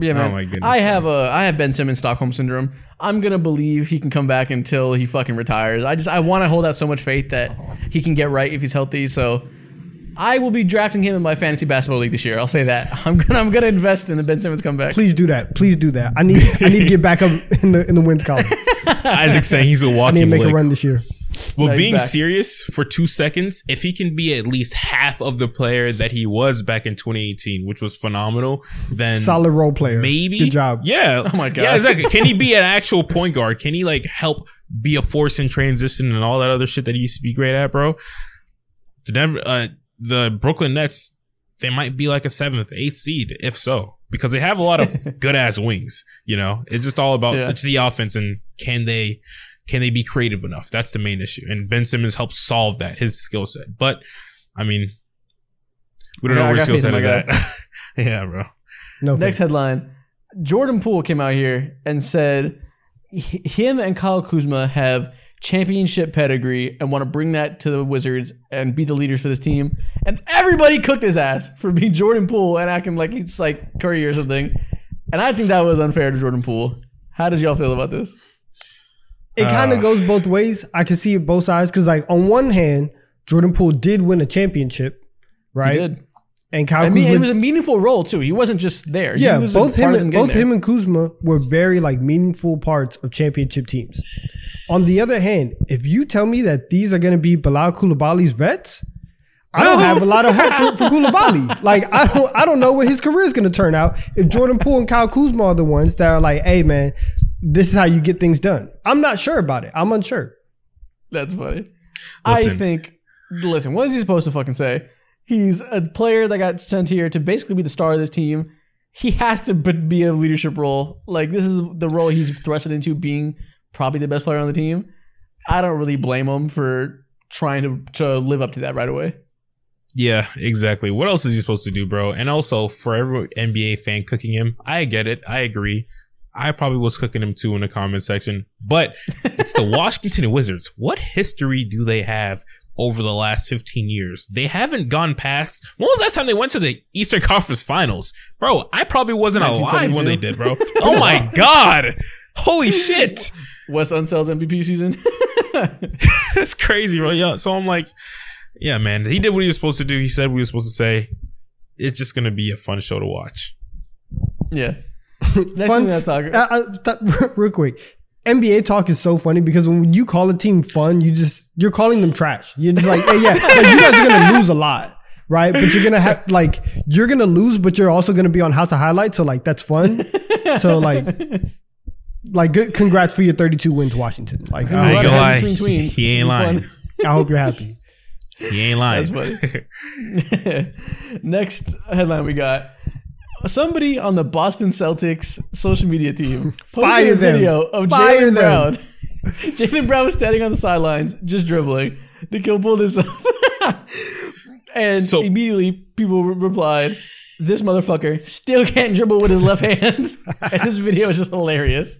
Yeah, oh man. my goodness, I have a I have Ben Simmons Stockholm syndrome. I'm gonna believe he can come back until he fucking retires. I just I want to hold out so much faith that he can get right if he's healthy. So I will be drafting him in my fantasy basketball league this year. I'll say that. (laughs) I'm gonna I'm gonna invest in the Ben Simmons comeback. Please do that. Please do that. I need I need to get back up in the in the wins column. (laughs) Isaac's saying he's a I need to walking make a run this year. Well, No, being back. serious for two seconds, if he can be at least half of the player that he was back in 2018, which was phenomenal, then Solid role player. maybe Good job. Yeah. (laughs) Oh my God. Yeah, exactly. Can he be (laughs) an actual point guard? Can he like help be a force in transition and all that other shit that he used to be great at, bro? The Denver, uh, the Brooklyn Nets, they might be like a seventh, eighth seed, if so, because they have a lot of (laughs) good ass wings. You know, it's just all about Yeah. it's the offense and can they can they be creative enough? That's the main issue, and Ben Simmons helps solve that his skill set. But I mean, we don't Yeah, know I where got skill faith set is at. (laughs) yeah, bro. No Next faith. headline: Jordan Poole came out here and said him and Kyle Kuzma have championship pedigree and want to bring that to the Wizards and be the leaders for this team. And everybody cooked his ass for being Jordan Poole and acting like he's like Curry or something. And I think that was unfair to Jordan Poole. How did y'all feel about this? It kind Uh, of goes both ways. I can see it both sides because, like, on one hand, Jordan Poole did win a championship, right? He did. and Kyle I mean, Kuzma. it was a meaningful role too. He wasn't just there. He yeah, was both him and both there. him and Kuzma were very like meaningful parts of championship teams. On the other hand, if you tell me that these are going to be Bilal Koulibaly's vets, I don't have a lot of hope for, for Koulibaly. (laughs) Like I don't, I don't know where his career is going to turn out. If Jordan Poole and Kyle Kuzma are the ones that are like, "Hey, man, this is how you get things done," I'm not sure about it. I'm unsure. That's funny. I think. Listen, what is he supposed to fucking say? He's a player that got sent here to basically be the star of this team. He has to b- be a leadership role. Like this is the role he's thrusted into, being probably the best player on the team. I don't really blame him for trying to to live up to that right away. Yeah, exactly. What else is he supposed to do, bro? And also, for every NBA fan cooking him, I get it. I agree. I probably was cooking him too in the comment section. But it's the (laughs) Washington Wizards. What history do they have over the last 15 years? They haven't gone past. When was the last time they went to the Eastern (laughs) Conference Finals? Bro, I probably wasn't alive when they did, bro. (laughs) Oh my God. Holy shit. Wes Unseld's MVP season. That's crazy, bro. Yeah. So I'm like, yeah, man. He did what he was supposed to do. He said what he was supposed to say. It's just gonna be a fun show to watch. yeah. Next Fun- thing I talk. Uh, uh, th- (laughs) real quick. NBA talk is so funny because when you call a team fun, you just you're calling them trash. You're just like, hey, yeah, like you guys are gonna lose a lot, right? But you're gonna have like you're gonna lose, but you're also gonna be on House of Highlights, so like that's fun. So like, like good, congrats for your 32 wins, Washington. Like I I ain't ain't gonna gonna lie. lie. Between tweens. He ain't lying. fun. I hope you're happy. He ain't lying. That's funny. (laughs) Next headline we got. Somebody on the Boston Celtics social media team posted Fire a them. video of Fire Jaylen. Brown. (laughs) Jaylen Brown was standing on the sidelines, just dribbling. Nikhil pulled this up. (laughs) and So- immediately people re- replied, This motherfucker still can't dribble with his left (laughs) hand. and this video is just hilarious.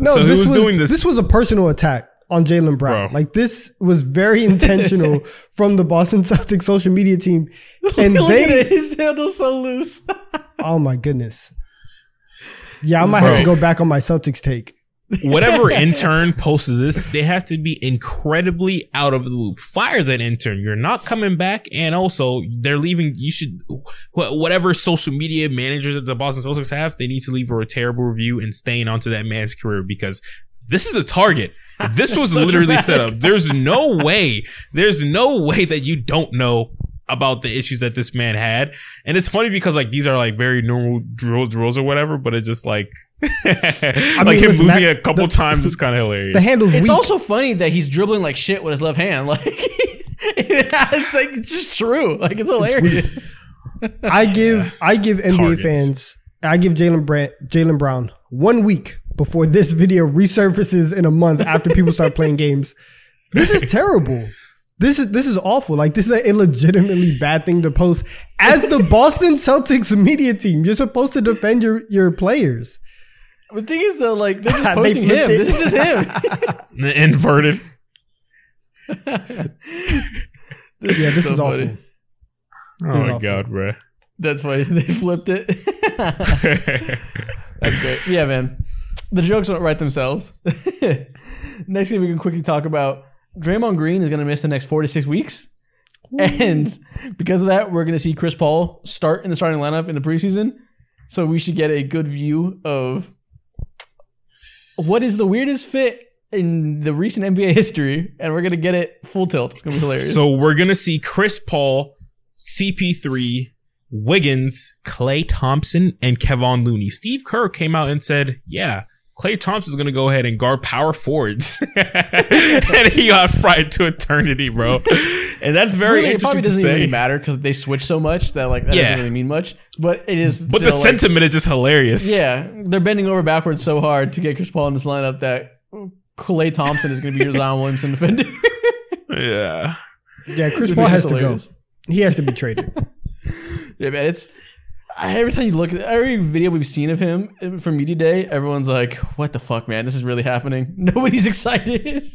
No, so this was, was doing this? This was a personal attack on Jaylen Brown. Bro. Like this was very (laughs) intentional from the Boston Celtics social media team, (laughs) and Look at they it. His handle's so loose. (laughs) Oh my goodness. Yeah, I might have to go back on my Celtics take. Whatever intern posted this, they have to be incredibly out of the loop. Fire that intern. You're not coming back, and also they're leaving. You should whatever social media managers that the Boston Celtics have, they need to leave her a terrible review and staying onto that man's career because this is a target. This was (laughs) So literally set up. There's no way. There's no way that you don't know about the issues that this man had. And it's funny because like these are like very normal drills, drills or whatever, but it's just like (laughs) like him losing that- a couple the- times is (laughs) kind of hilarious. The handle's It's weak. also funny that he's dribbling like shit with his left hand. Like it's like it's just true. Like it's hilarious. I give I give NBA Targets. fans I give Jalen Brand Jaylen Brown one week before this video resurfaces in a month after people start playing (laughs) games. This is terrible. This is this is awful. Like this is an illegitimately bad thing to post as the Boston Celtics media team. You're supposed to defend your your players. the thing is though, like they're just (laughs) They posting him. it. This is just him. (laughs) Inverted. This Yeah, this so is awful. funny. Oh is my awful. god, bro. That's why They flipped it. That's great. Yeah, man. The jokes don't write themselves. (laughs) next thing we can quickly talk about Draymond Green is going to miss the next four to six weeks. And because of that, we're going to see Chris Paul start in the starting lineup in the preseason. So we should get a good view of what is the weirdest fit in the recent NBA (laughs) history. And we're going to get it full tilt. It's going to be hilarious. so we're gonna see Chris Paul, CP3, Wiggins, Klay Thompson, and Kevon Looney. Steve Kerr came out and said, "Yeah." Klay Thompson's gonna go ahead and guard power forwards, (laughs) and he got fried to eternity, bro. And that's very Really, it probably doesn't say. really matter because they switch so much that like that Yeah. doesn't really mean much. But it is. But the like- sentiment is just hilarious. yeah, they're bending over backwards so hard to get Chris Paul in this lineup that Klay Thompson is going to be your (laughs) Zion Williamson defender. yeah. Yeah, Chris Paul is has to go. He has to be traded. (laughs) yeah, man, it's every time you look at every video we've seen of him from media day, everyone's like, "What the fuck, man? This is really happening." (laughs) Nobody's excited.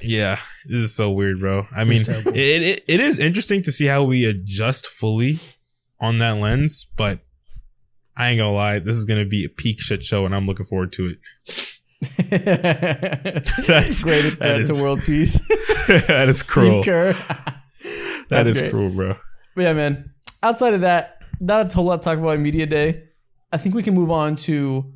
Yeah, this is so weird, bro. I mean, It's it, it it is interesting to see how we adjust fully on that lens, but I ain't gonna lie, this is gonna be a peak shit show, and I'm looking forward to it. (laughs) (laughs) That's greatest that threat is- to world peace. That is cruel. That That's is great. cruel, bro. But yeah, man. Outside of that, not a whole lot to talk about media day. I think we can move on to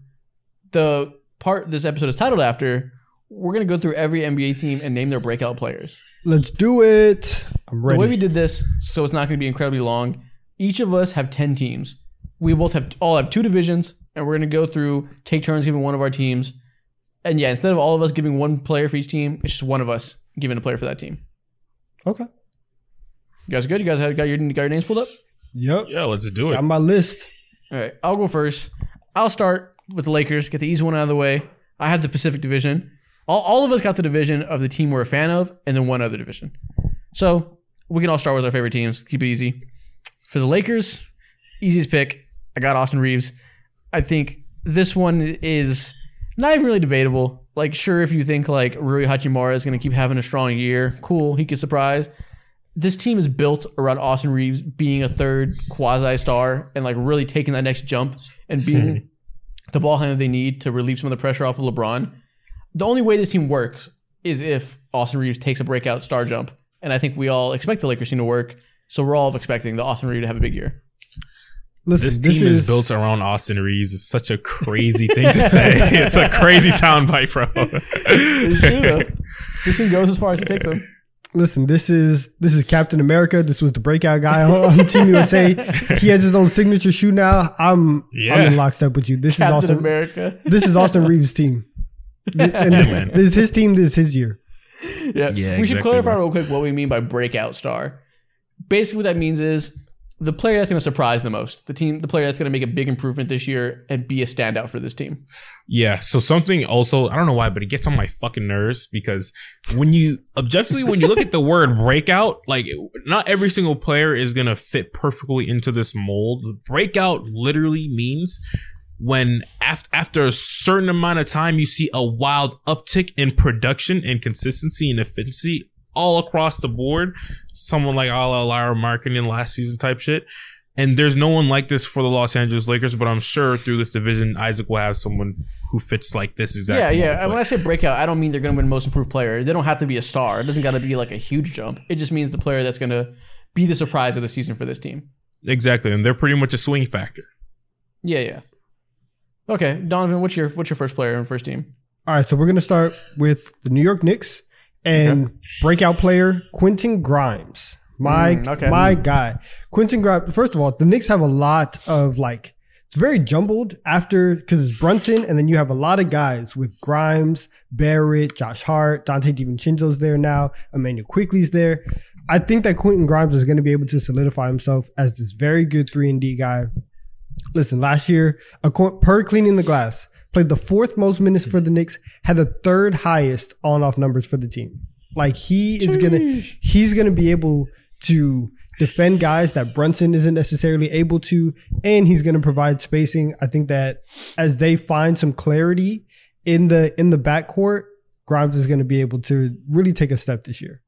the part this episode is titled after. We're gonna go through every NBA team and name their breakout players. Let's do it. I'm ready. The way we did this, so it's not going to be incredibly long. Each of us have ten teams. We both have all have two divisions, and we're going to go through, take turns giving one of our teams. And yeah, instead of all of us giving one player for each team, it's just one of us giving a player for that team. Okay. You guys good? You guys have got your, got your names pulled up? Yep. Yeah, let's do it. Got my list. All right, I'll go first. I'll start with the Lakers, get the easy one out of the way. I have the Pacific Division. All, all of us got the division of the team we're a fan of, and then one other division. So we can all start with our favorite teams. Keep it easy. For the Lakers, easiest pick. I got Austin Reaves. I think this one is not even really debatable. Like, sure, if you think like Rui Hachimura is going to keep having a strong year, cool, he could surprise. This team is built around Austin Reaves being a third quasi star and like really taking that next jump and being hmm. the ball handler they need to relieve some of the pressure off of LeBron. The only way this team works is if Austin Reaves takes a breakout star jump. And I think we all expect the Lakers team to work. So we're all expecting the Austin Reaves to have a big year. Listen, This team is, built around Austin Reaves. It's such a crazy thing to say. (laughs) it's a crazy soundbite, bro. It's true though. This team goes as far as it takes them. Listen, this is this is Captain America. This was the breakout guy (laughs) on Team USA. He has his own signature shoe now. I'm I'm Yeah. in lockstep with you. This Captain is Austin. America. This is Austin (laughs) Reaves' team. And man. this is his team. This is his year. Yeah. Yeah, we should clarify bro. real quick what we mean by breakout star. Basically, what that means is the player that's going to surprise the most, the team, the player that's going to make a big improvement this year and be a standout for this team. Yeah. So something also, I don't know why, but it gets on my fucking nerves because when you objectively, when you look at the (laughs) word breakout, like not every single player is going to fit perfectly into this mold. Breakout literally means when after, after a certain amount of time, you see a wild uptick in production and consistency and efficiency all across the board. Someone like Ala Lauri Markkanen last season type shit. And there's no one like this for the Los Angeles Lakers, but I'm sure through this division, Isaac will have someone who fits like this exactly. yeah, yeah. But- And when I say breakout, I don't mean they're going to win most improved player. They don't have to be a star. It doesn't got to be like a huge jump. It just means the player that's going to be the surprise of the season for this team. exactly, and they're pretty much a swing factor. Yeah, yeah. Okay, Donnavan, what's your what's your first player and first team? All right, so we're gonna start with the New York Knicks and breakout player Quentin Grimes. My Mm, okay. my guy, Quentin Grimes. First of all, the Knicks have a lot of like it's very jumbled after because it's Brunson, and then you have a lot of guys with Grimes, Barrett, Josh Hart, Donte DiVincenzo's there now, Immanuel Quickley's there. I think that Quentin Grimes is going to be able to solidify himself as this very good three and D guy. Listen, last year, acco- per cleaning the glass, played the fourth most minutes for the hmm. Knicks, had the third highest on off numbers for the team. Like he is gonna, he's gonna be able to defend guys that Brunson isn't necessarily able to, and he's gonna provide spacing. I think that as they find some clarity in the in the backcourt, Grimes is gonna be able to really take a step this year.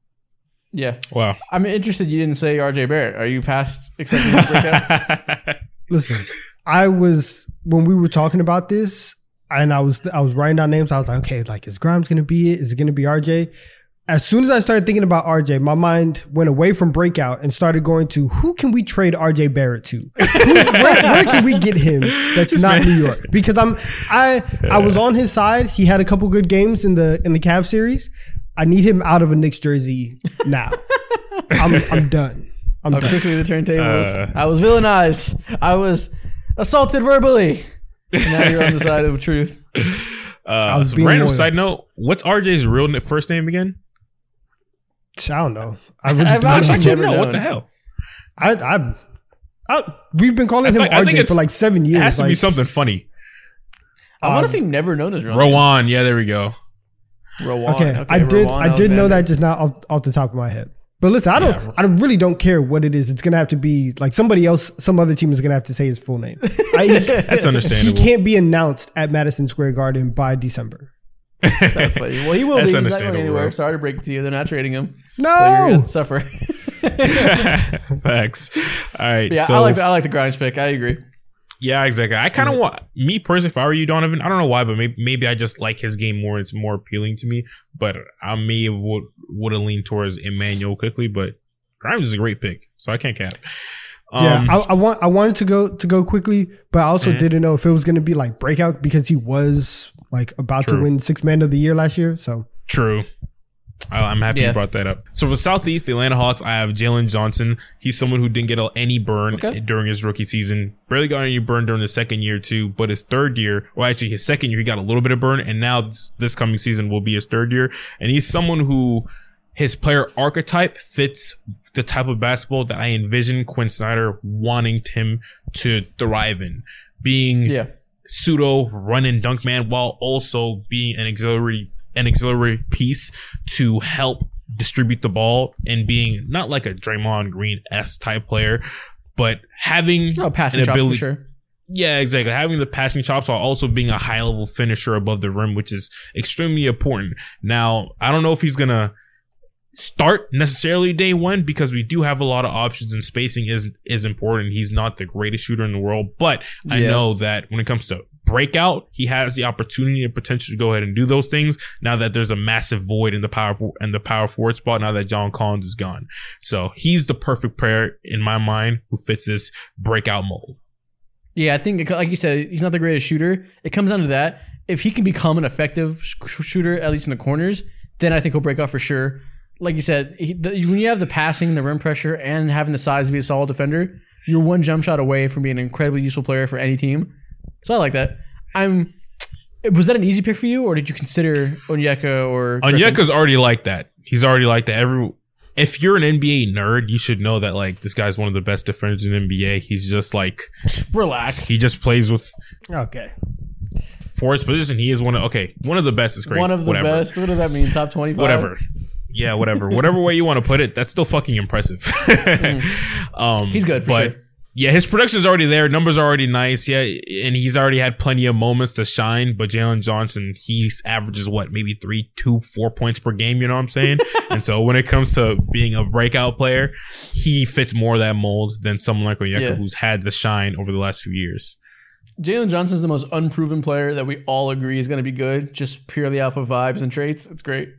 Yeah, Wow. I'm interested. You didn't say R.J. Barrett. Are you past expecting to break out? (laughs) Listen, I was when we were talking about this, and I was I was writing down names. I was like, okay, like is Grimes gonna be it? Is it gonna be RJ? As soon as I started thinking about RJ, my mind went away from breakout and started going to who can we trade RJ Barrett to? Who, where, where can we get him that's This not man- New York? Because I'm I I was on his side. He had a couple good games in the in the Cavs series. I need him out of a Knicks jersey now. (laughs) I'm I'm done. I'm How done. quickly the turntables. Uh. I was villainized. I was assaulted verbally. And now you're on the side of truth. (laughs) Uh, so random loyal. side note: What's RJ's real na- first name again? I don't know. I really I've don't actually know. Actually, never no. What the hell? I, I, I, we've been calling I him think- I think RJ it's- for like seven It years. has to like, be something funny. I've Um, honestly never known his real name. Rowan. Yeah, there we go. Rowan. okay, I did. Rowan I did know Alexander. that just now off, off the top of my head. But listen, I don't. Yeah. I really don't care what it is. It's gonna have to be like somebody else. Some other team is gonna have to say his full name. (laughs) I, That's understandable. he can't be announced at Madison Square Garden by December. That's funny. Well, he will That's be. He's not going anywhere. bro. Sorry to break it to you. They're not trading him. So you're No, gonna suffer. (laughs) Facts. All right. yeah, so I like the, I like the Grimes pick. I agree. Yeah, exactly. I kind of want me personally. If I were you, Donnavan, I don't know why, but maybe maybe I just like his game more. It's more appealing to me. But I may have would would have leaned towards Immanuel Quickley. But Grimes is a great pick, so I can't cap. Um, yeah, I, I want I wanted to go to go Quickley, but I also Mhm. didn't know if it was going to be like breakout because he was like about to win six man of the year last year. So True. I- I'm happy Yeah. you brought that up. So for Southeast, the Atlanta Hawks, I have Jalen Johnson. He's someone who didn't get any burn Okay. during his rookie season. Barely got any burn during the second year too. But his third year, well, actually his second year, he got a little bit of burn, and now this, this coming season will be his third year. And he's someone who his player archetype fits the type of basketball that I envision Quin Snyder wanting him to thrive in, being Yeah. pseudo run and dunk man while also being an auxiliary an auxiliary piece to help distribute the ball and being not like a Draymond Green S type player, but having Oh, passing an chops for ability- sure. yeah, exactly. Having the passing chops while also being a high level finisher above the rim, which is extremely important. Now, I don't know if he's gonna start necessarily day one because we do have a lot of options and spacing is is important. He's not the greatest shooter in the world, but I Yeah. know that when it comes to breakout, he has the opportunity and potential to go ahead and do those things. Now that there's a massive void in the power in the power forward spot, now that John Collins is gone, so he's the perfect player in my mind who fits this breakout mold. Yeah, I think like you said, he's not the greatest shooter. It comes down to that. If he can become an effective sh- shooter, at least in the corners, then I think he'll break out for sure. Like you said, he, the, when you have the passing, the rim pressure, and having the size to be a solid defender, you're one jump shot away from being an incredibly useful player for any team. So I like that. I'm. Was that an easy pick for you, or did you consider Onyeka or Griffin? Onyeka's already like that. He's already like that. Every if you're an NBA nerd, you should know that like this guy's one of the best defenders in NBA. He's just like Relax. he just plays with okay, for his position. He is one of okay, one of the best is great. One of the whatever. best. What does that mean? Top twenty-five. Whatever. Yeah, whatever. whatever way you want to put it, that's still fucking impressive. (laughs) um He's good for but sure. Yeah, his production is already there. Numbers are already nice. Yeah, and he's already had plenty of moments to shine. But Jalen Johnson, he averages what, maybe three, two, four points per game. You know what I'm saying? (laughs) and so when it comes to being a breakout player, he fits more of that mold than someone like Onyeka, Yeah. who's had the shine over the last few years. Jalen Johnson's the most unproven player that we all agree is going to be good, just purely off of vibes and traits. It's great.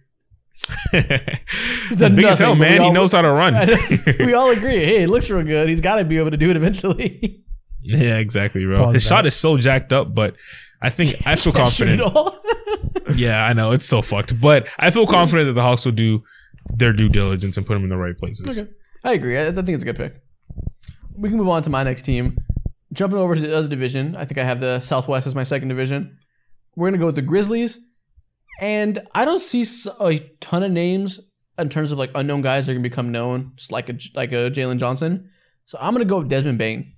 (laughs) he's big as hell, man. we He all- knows how to run. (laughs) we all agree. Hey, it looks real good. He's got to be able to do it eventually. (laughs) yeah, exactly, bro. Pause His shot is so jacked up, but I think I feel confident. all. Yeah, I know it's so fucked, but I feel confident that the Hawks will do their due diligence and put him in the right places. Okay. I agree. I, I think it's a good pick. We can move on to my next team. Jumping over to the other division, I think I have the Southwest as my second division. We're gonna go with the Grizzlies, and I don't see a ton of names in terms of like unknown guys that are gonna become known, just like a like a Jalen Johnson. So I'm gonna go with Desmond Bane.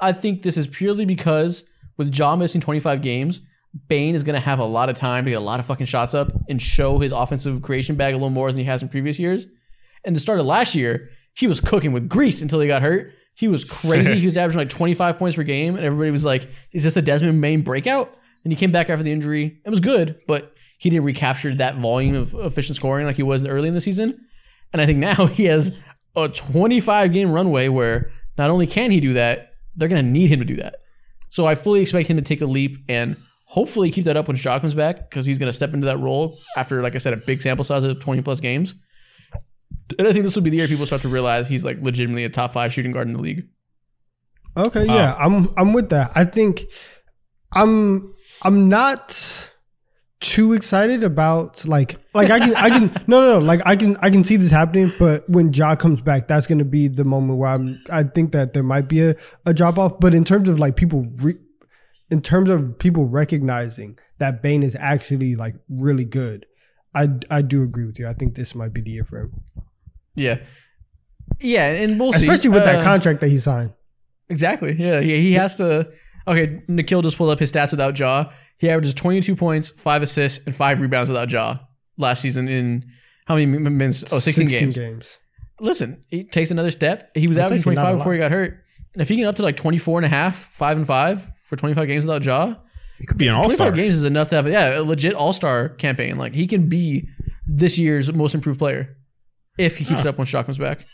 I think this is purely because with Ja missing 25 games, Bane is gonna have a lot of time to get a lot of fucking shots up and show his offensive creation bag a little more than he has in previous years. And the start of last year, he was cooking with grease until he got hurt. He was crazy. (laughs) he was averaging like 25 points per game, and everybody was like, "Is this the Desmond Bane breakout?" And he came back after the injury. It was good, but he didn't recapture that volume of efficient scoring like he was early in the season. And I think now (laughs) he has a 25 game runway where not only can he do that, they're going to need him to do that. So I fully expect him to take a leap and hopefully keep that up when Ja comes back because he's going to step into that role after, like I said, a big sample size of 20 plus games. And I think this will be the year people start to realize he's like legitimately a top five shooting guard in the league. okay, yeah, I'm I'm with that. I think I'm I'm not too excited about like like I can I can (laughs) no no no like I can I can see this happening, but when Ja comes back, that's gonna be the moment where I'm I think that there might be a, a drop off. But in terms of like people re, in terms of people recognizing that Bane is actually like really good, I I do agree with you. I think this might be the year for him, Yeah. Yeah, and we'll see. especially with Uh, that contract that he signed. Exactly. Yeah, he, he has to. Okay, Nikhil just pulled up his stats without Ja. He averages 22 points, five assists, and five rebounds without Ja last season in how many min- minutes? Oh, 16, games. Listen, he takes another step. He was That's averaging 25 before he got hurt. If he can get up to like 24 and a half, 5 and 5 for 25 games without Ja, He could be an all star. 25 star. games is enough to have yeah, a legit all-star campaign. Like he can be this year's most improved player if he keeps Huh. it up when Ja comes back.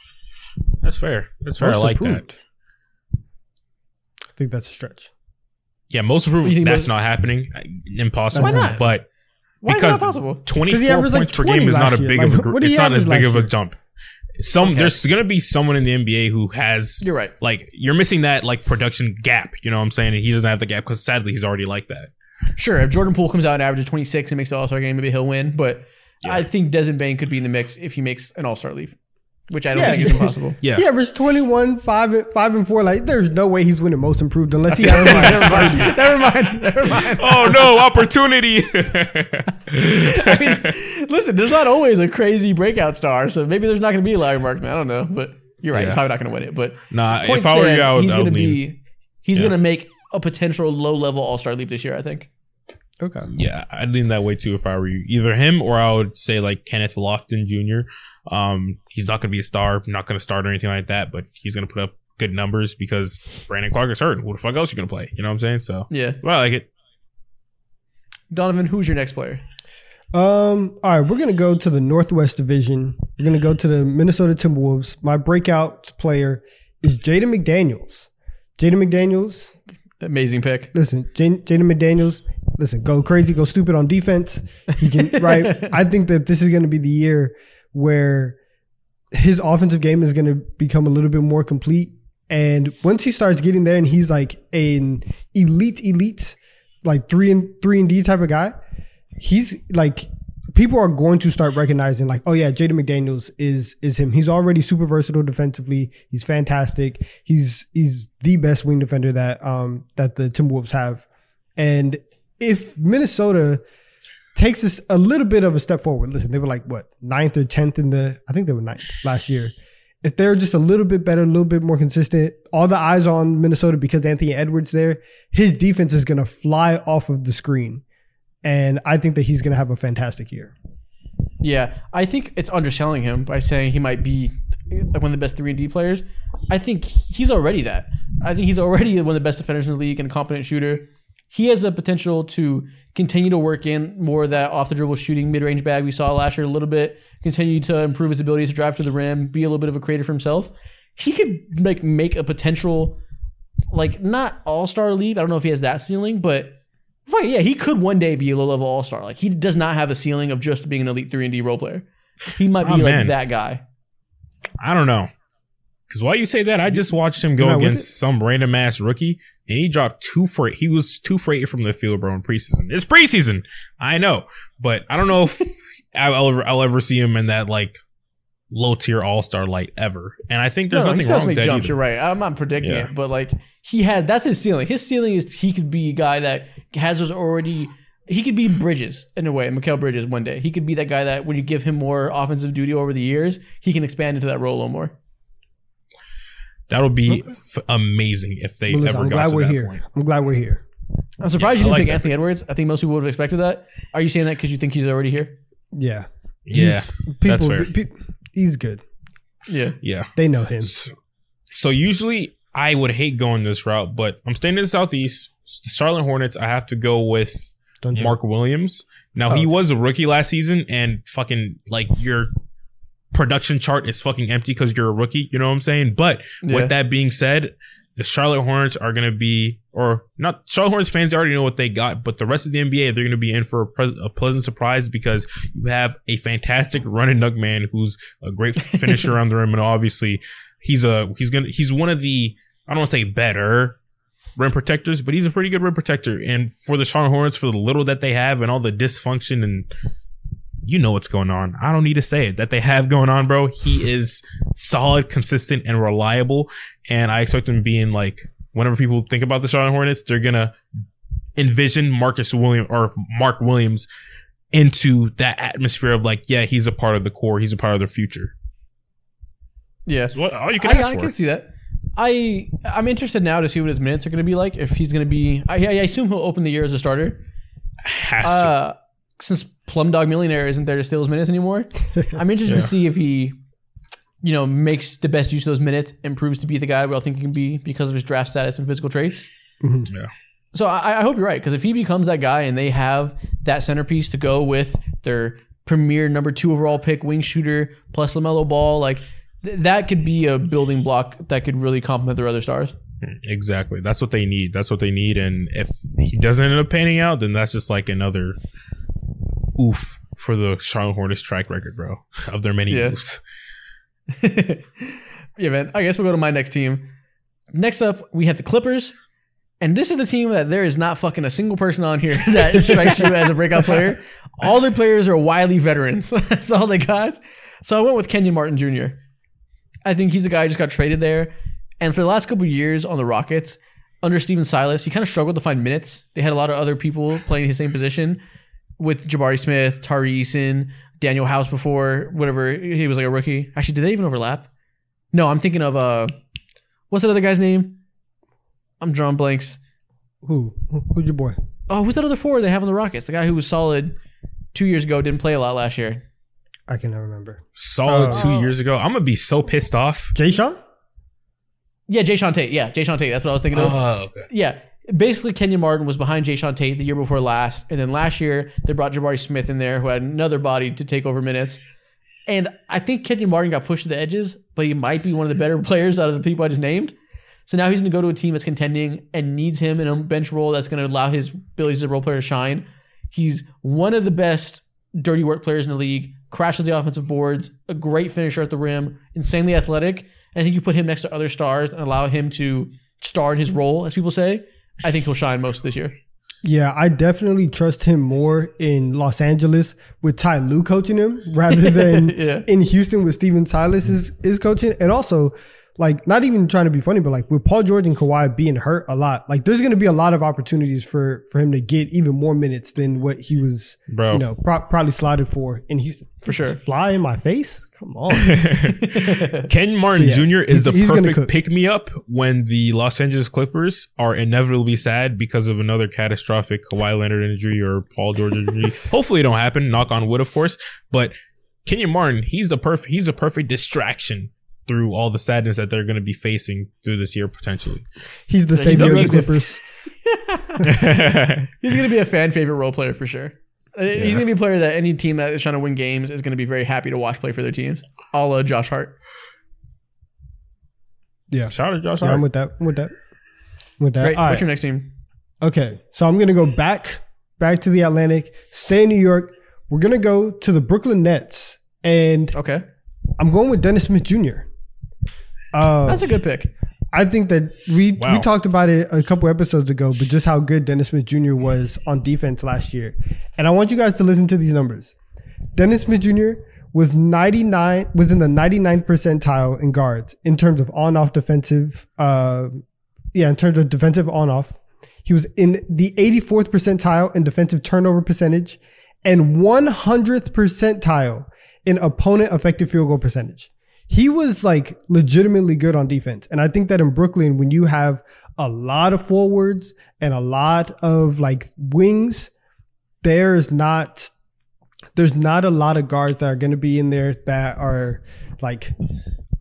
That's fair. That's fair. I Most like that. I think that's a stretch. Yeah, most improved. That's most- not happening. Impossible. Why not? But Why Because is that possible? 24 averaged, like, points per game is not a last year. big of a. did It's not as big of a jump. some Okay. there's gonna be someone in the NBA who has You're right. like you're missing that like production gap. You know what I'm saying? And he doesn't have the gap because sadly he's already like that. Sure, if Jordan Poole comes out and averages 26 and makes the All Star game, maybe he'll win. But Yeah. I think Desmond Bane could be in the mix if he makes an All Star leave, which I don't Yeah. think is impossible. (laughs) Yeah. He averaged 21, 5, and- 5 and 4. Like, there's no way he's winning most improved unless he (laughs) never mind, never mind, never (laughs) mind. oh no, opportunity. I mean, listen, there's not always a crazy breakout star, so maybe there's not going to be a Lauri Markkanen. I don't know, but you're right. He's probably not going to win it. But nah, point if I were you, I would, he's going to lean. be he's Yeah. going to make a potential low level All Star leap this year. I think. Okay. Yeah, I'd lean that way too if I were you. Either him or I would say like Kenneth Lofton Jr. Um, he's not going to be a star, not going to start or anything like that, but he's going to put up good numbers because Brandon Clarke is hurt. Who the fuck else you going to play? You know what I'm saying? So, Yeah, well, I like it. Donnavan, who's your next player? Um, all right, we're gonna go to the Northwest Division. We're gonna go to the Minnesota Timberwolves. My breakout player is Jaden McDaniels. Jaden McDaniels, Amazing pick. listen, Jaden Jaden McDaniels, listen, go crazy, go stupid on defense. He can right. (laughs) I think that this is gonna be the year where his offensive game is gonna become a little bit more complete. And once he starts getting there and he's like an elite, elite, like three and three and D type of guy, he's like people are going to start recognizing like, oh yeah, Jaden McDaniels is is him. He's already super versatile defensively. He's fantastic. He's he's the best wing defender that um that the Timberwolves have. And if Minnesota takes us a little bit of a step forward, listen, they were like what ninth or tenth in the I think they were ninth last year. If they're just a little bit better, a little bit more consistent, all the eyes on Minnesota because Anthony Edwards there, his defense is gonna fly off of the screen. And I think that he's gonna have a fantastic year. Yeah, I think it's underselling him by saying he might be like one of the best three and D players. I think he's already that. I think he's already one of the best defenders in the league and a competent shooter. He has the potential to continue to work in more of that off the dribble shooting mid range bag we saw last year a little bit. Continue to improve his abilities to drive to the rim, be a little bit of a creator for himself. He could make make a potential like not all star league. I don't know if he has that ceiling, but fuck, yeah, he could one day be a low level all star. Like he does not have a ceiling of just being an elite three and D role player. He might be Oh, like man. that guy. I don't know. Because while you say that, I just watched him go You're against some random ass rookie, and he dropped two for He was two for eight from the field, bro, in preseason. It's preseason, I know, but I don't know if (laughs) I'll, ever I'll ever see him in that like low tier all star light ever. And I think there's no, nothing wrong with that jumps. either. You're right. I'm not predicting Yeah. it, but like he has that's his ceiling. His ceiling is he could be a guy that has us already. He could be Bridges in a way, Mikal Bridges one day. He could be that guy that when you give him more offensive duty over the years, he can expand into that role a little more. That would be f- amazing if they Well, listen, ever I'm got glad to we're that here. point. I'm glad we're here. I'm surprised Yeah, you I didn't like pick that Anthony Edwards. I think most people would have expected that. Are you saying that because you think he's already here? Yeah. Yeah, He's, people, fair. pe- he's good. Yeah. yeah. They know him. So, so usually I would hate going this route, but I'm staying in the southeast. The Charlotte Hornets. I have to go with Don't do Mark Williams. Now he Oh. was a rookie last season, and fucking like your production chart is fucking empty because you're a rookie. You know what I'm saying? But Yeah. with that being said, the Charlotte Hornets are going to be, or not Charlotte Hornets fans already know what they got, but the rest of the NBA they're going to be in for a, pres- a pleasant surprise because you have a fantastic run and dunk man who's a great (laughs) finisher on the rim, and obviously he's a he's gonna he's one of the I don't want to say better rim protectors, but he's a pretty good rim protector. And for the Charlotte Hornets, for the little that they have and all the dysfunction and you know what's going on. I don't need to say it that they have going on, bro. He is solid, consistent, and reliable. And I expect him being like whenever people think about the Charlotte Hornets, they're gonna envision Marcus Williams or Mark Williams into that atmosphere of like, yeah, he's a part of the core, he's a part of their future. Yeah. That's what all you can I, ask I can see that. I I'm interested now to see what his minutes are going to be like. If he's going to be, I, I assume he'll open the year as a starter. Has to. Uh, Since Plum Dog Millionaire isn't there to steal his minutes anymore, (laughs) I'm interested Yeah. to see if he, you know, makes the best use of those minutes and proves to be the guy we all think he can be because of his draft status and physical traits. Mm-hmm. yeah. So I, I hope you're right because if he becomes that guy and they have that centerpiece to go with their premier number two overall pick wing shooter plus Lamelo Ball, like th- that could be a building block that could really complement their other stars. Hmm, exactly. That's what they need. That's what they need. And if he doesn't end up panning out, then that's just like another oof for the Charlotte Hornets track record, bro, (laughs) of their many Yeah. oofs. (laughs) yeah, man. I guess we'll go to my next team. Next up, we have the Clippers. And this is the team that there is not fucking a single person on here (laughs) that strikes you as a breakout player. All their players are wily veterans. That's all they got. So I went with Kenyon Martin Jr. I think he's a guy who just got traded there. And for the last couple of years on the Rockets, under Stephen Silas, he kind of struggled to find minutes. They had a lot of other people playing his same position with Jabari Smith, Tari Eason, Daniel House before, whatever. He was like a rookie. Actually, did they even overlap? No, I'm thinking of uh what's that other guy's name? I'm drawing blanks. Who? Who- Who's your boy? Oh, who's that other forward they have on the Rockets? The guy who was solid two years ago, didn't play a lot last year. I can never remember. Solid Oh. two years ago. I'm gonna be so pissed off. Jae'Sean? Yeah, Jae'Sean Tate. Yeah, Jae'Sean Tate. That's what I was thinking of. Oh, okay. Yeah. Basically, Kenyon Martin was behind Jae'Sean Tate the year before last. And then last year, they brought Jabari Smith in there, who had another body to take over minutes. And I think Kenyon Martin got pushed to the edges, but he might be one of the better (laughs) players out of the people I just named. So now he's going to go to a team that's contending and needs him in a bench role that's going to allow his abilities as a role player to shine. He's one of the best dirty work players in the league, crashes the offensive boards, a great finisher at the rim, insanely athletic. And I think you put him next to other stars and allow him to star in his role, as people say. I think he'll shine most this year. Yeah, I definitely trust him more in Los Angeles with Ty Lue coaching him (laughs) rather than (laughs) Yeah. in Houston with Stephen Silas is, is coaching. And also, like, not even trying to be funny, but like with Paul George and Kawhi being hurt a lot, like there's going to be a lot of opportunities for for him to get even more minutes than what he was, Bro. you know, pro- probably slotted for in Houston. For sure. Fly in my face? Come on. (laughs) Ken Martin Yeah, Jr. is he's- the he's perfect pick me up when the Los Angeles Clippers are inevitably sad because of another catastrophic Kawhi Leonard injury or Paul George injury. (laughs) Hopefully it don't happen, knock on wood, of course. But Kenyon Martin, he's the perfect he's a perfect distraction through all the sadness that they're gonna be facing through this year potentially. He's the He's savior of the. Clippers. (laughs) He's going to be a fan favorite role player for sure. Uh, He's going to be a player that any team that is trying to win games is going to be very happy to watch play for their teams. A la Josh Hart. Yeah. Shout out to Josh Yeah, I'm Hart. with that. I'm with that. With that. Great. All What's right. your next team? Okay, so I'm gonna go back back to the Atlantic, stay in New York. We're gonna go to the Brooklyn Nets, and Okay. I'm going with Dennis Smith Jr. Uh, That's a good pick. I think that we Wow. we talked about it a couple episodes ago, but just how good Dennis Smith Jr. was on defense last year, and I want you guys to listen to these numbers. Dennis Smith Jr. was 99 was in the 99th percentile in guards in terms of on off defensive uh yeah in terms of defensive on off he was in the 84th percentile in defensive turnover percentage and 100th percentile in opponent effective field goal percentage he was like legitimately good on defense. And i think that in brooklyn when you have a lot of forwards and a lot of like wings there's not there's not a lot of guards that are going to be in there that are like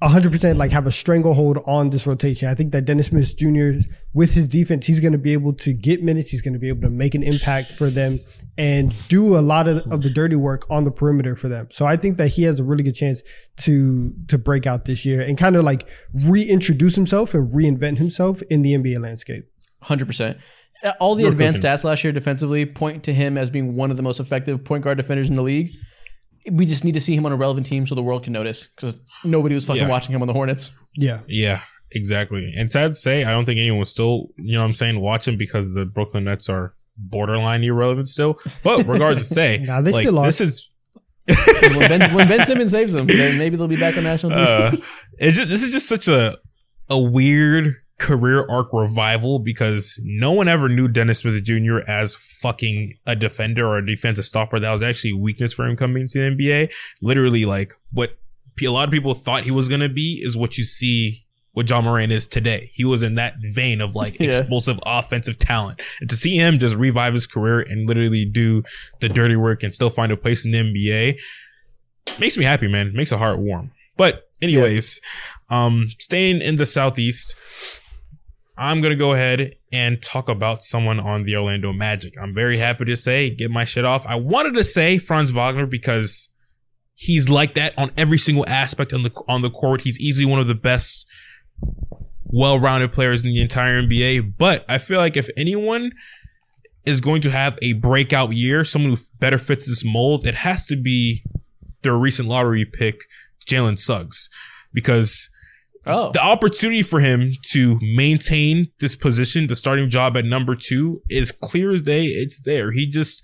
100% like have a stranglehold on this rotation. I think that Dennis Smith Jr. with his defense, he's going to be able to get minutes. He's going to be able to make an impact for them and do a lot of, of the dirty work on the perimeter for them. So I think that he has a really good chance to to break out this year and kind of like reintroduce himself and reinvent himself in the NBA landscape. Hundred percent. Uh, All the You're advanced cooking. stats last year defensively point to him as being one of the most effective point guard defenders in the league. We just need to see him on a relevant team so the world can notice because nobody was fucking Yeah. watching him on the Hornets. Yeah. Yeah, exactly. And sad to say, I don't think anyone was still, you know what I'm saying, watching because the Brooklyn Nets are borderline irrelevant still. But regardless to say, (laughs) Nah, they like, still are. this is And when, ben, when Ben Simmons saves them, then maybe they'll be back on national TV. uh, it's just, this is just such a a weird career arc revival because no one ever knew Dennis Smith Jr. as fucking a defender or a defensive stopper. That was actually weakness for him coming to the NBA. Literally, like what a lot of people thought he was gonna be is what you see. What Ja Morant is today. He was in that vein of like (laughs) Yeah. explosive offensive talent. And to see him just revive his career and literally do the dirty work and still find a place in the NBA makes me happy, man. Makes a heart warm. But anyways, um, staying in the southeast, I'm gonna go ahead and talk about someone on the Orlando Magic. I'm very happy to say, get my shit off. I wanted to say Franz Wagner because he's like that on every single aspect on the on the court. He's easily one of the best well-rounded players in the entire NBA. But I feel like if anyone is going to have a breakout year, someone who better fits this mold, it has to be their recent lottery pick, Jalen Suggs because Oh, the opportunity for him to maintain this position, the starting job at number two, is clear as day. It's there. He just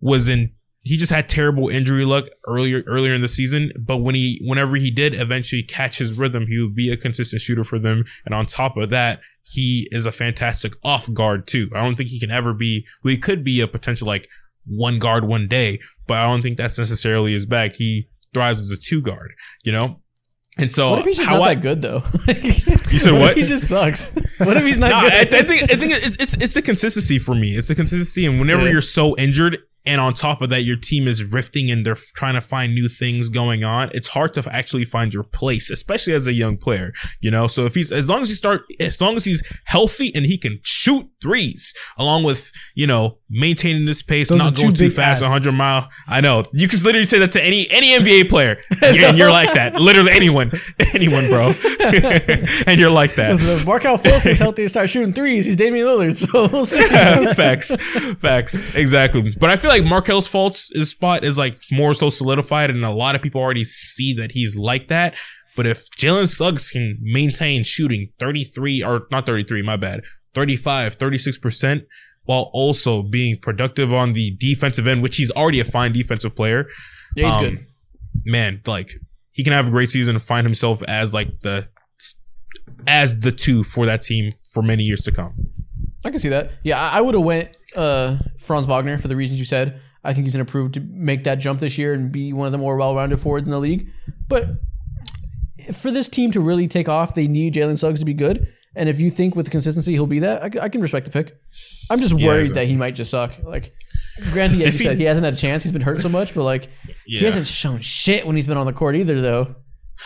was in. He just had terrible injury luck earlier earlier in the season, but when he whenever he did eventually catch his rhythm, he would be a consistent shooter for them. And on top of that, he is a fantastic off guard too. I don't think he can ever be. Well, he could be a potential like one guard one day, but I don't think that's necessarily his bag. He thrives as a two guard, you know. And so what if he's just how not I- that good though? (laughs) You said what? he just sucks. (laughs) What if he's not No, good? I, I think I think it's it's it's the consistency for me. It's the consistency, and whenever Yeah. you're so injured, and on top of that, your team is rifting and they're trying to find new things going on. It's hard to actually find your place, especially as a young player. You know, so if he's as long as he start, as long as he's healthy and he can shoot threes, along with you know maintaining this pace, Those not going too fast, asks. 100 mile. I know you can literally say that to any any NBA player, (laughs) Yeah, and you're like that. Literally anyone, (laughs) anyone, bro, (laughs) and you're like that. Listen, Markelle Fultz is healthy and start shooting threes, he's Damian Lillard. So we'll see. facts, facts, exactly. But I feel like Markel's faults his spot is like more so solidified, and a lot of people already see that he's like that. But if Jalen Suggs can maintain shooting 33 or not 33, my bad, 35, 36%, while also being productive on the defensive end, which he's already a fine defensive player. Yeah, he's um, good. Man, like he can have a great season and find himself as like the as the two for that team for many years to come. I can see that. Yeah, I, I would have went uh, Franz Wagner for the reasons you said. I think he's going to prove to make that jump this year and be one of the more well-rounded forwards in the league. But for this team to really take off, they need Jalen Suggs to be good. And if you think with consistency he'll be that, I can respect the pick. I'm just worried exactly. that he might just suck. Like, granted, you he- said, he hasn't had a chance. He's been hurt so much, but like, Yeah. he hasn't shown shit when he's been on the court either, though.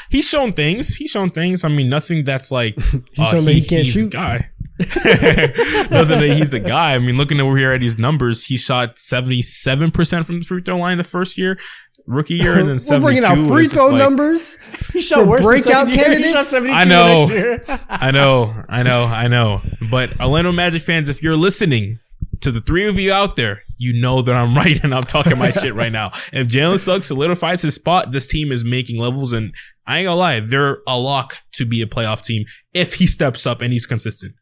He's shown things. He's shown things. I mean, nothing that's like (laughs) He's uh, that he can't he's shoot. Guy. (laughs) (laughs) nothing that he's the guy. I mean, looking over here at his numbers, he shot seventy seven percent from the free throw line the first year, rookie year, and then (laughs) We're bringing out two. free throw numbers. (laughs) He shot For worse the breakout second year. He candidates? shot I know. year. (laughs) I know, I know, I know. But Orlando Magic fans, if you're listening to the three of you out there, you know that I'm right and I'm talking my shit right now. If Jalen Suggs solidifies his spot, this team is making levels, and I ain't gonna lie, they're a lock to be a playoff team if he steps up and he's consistent.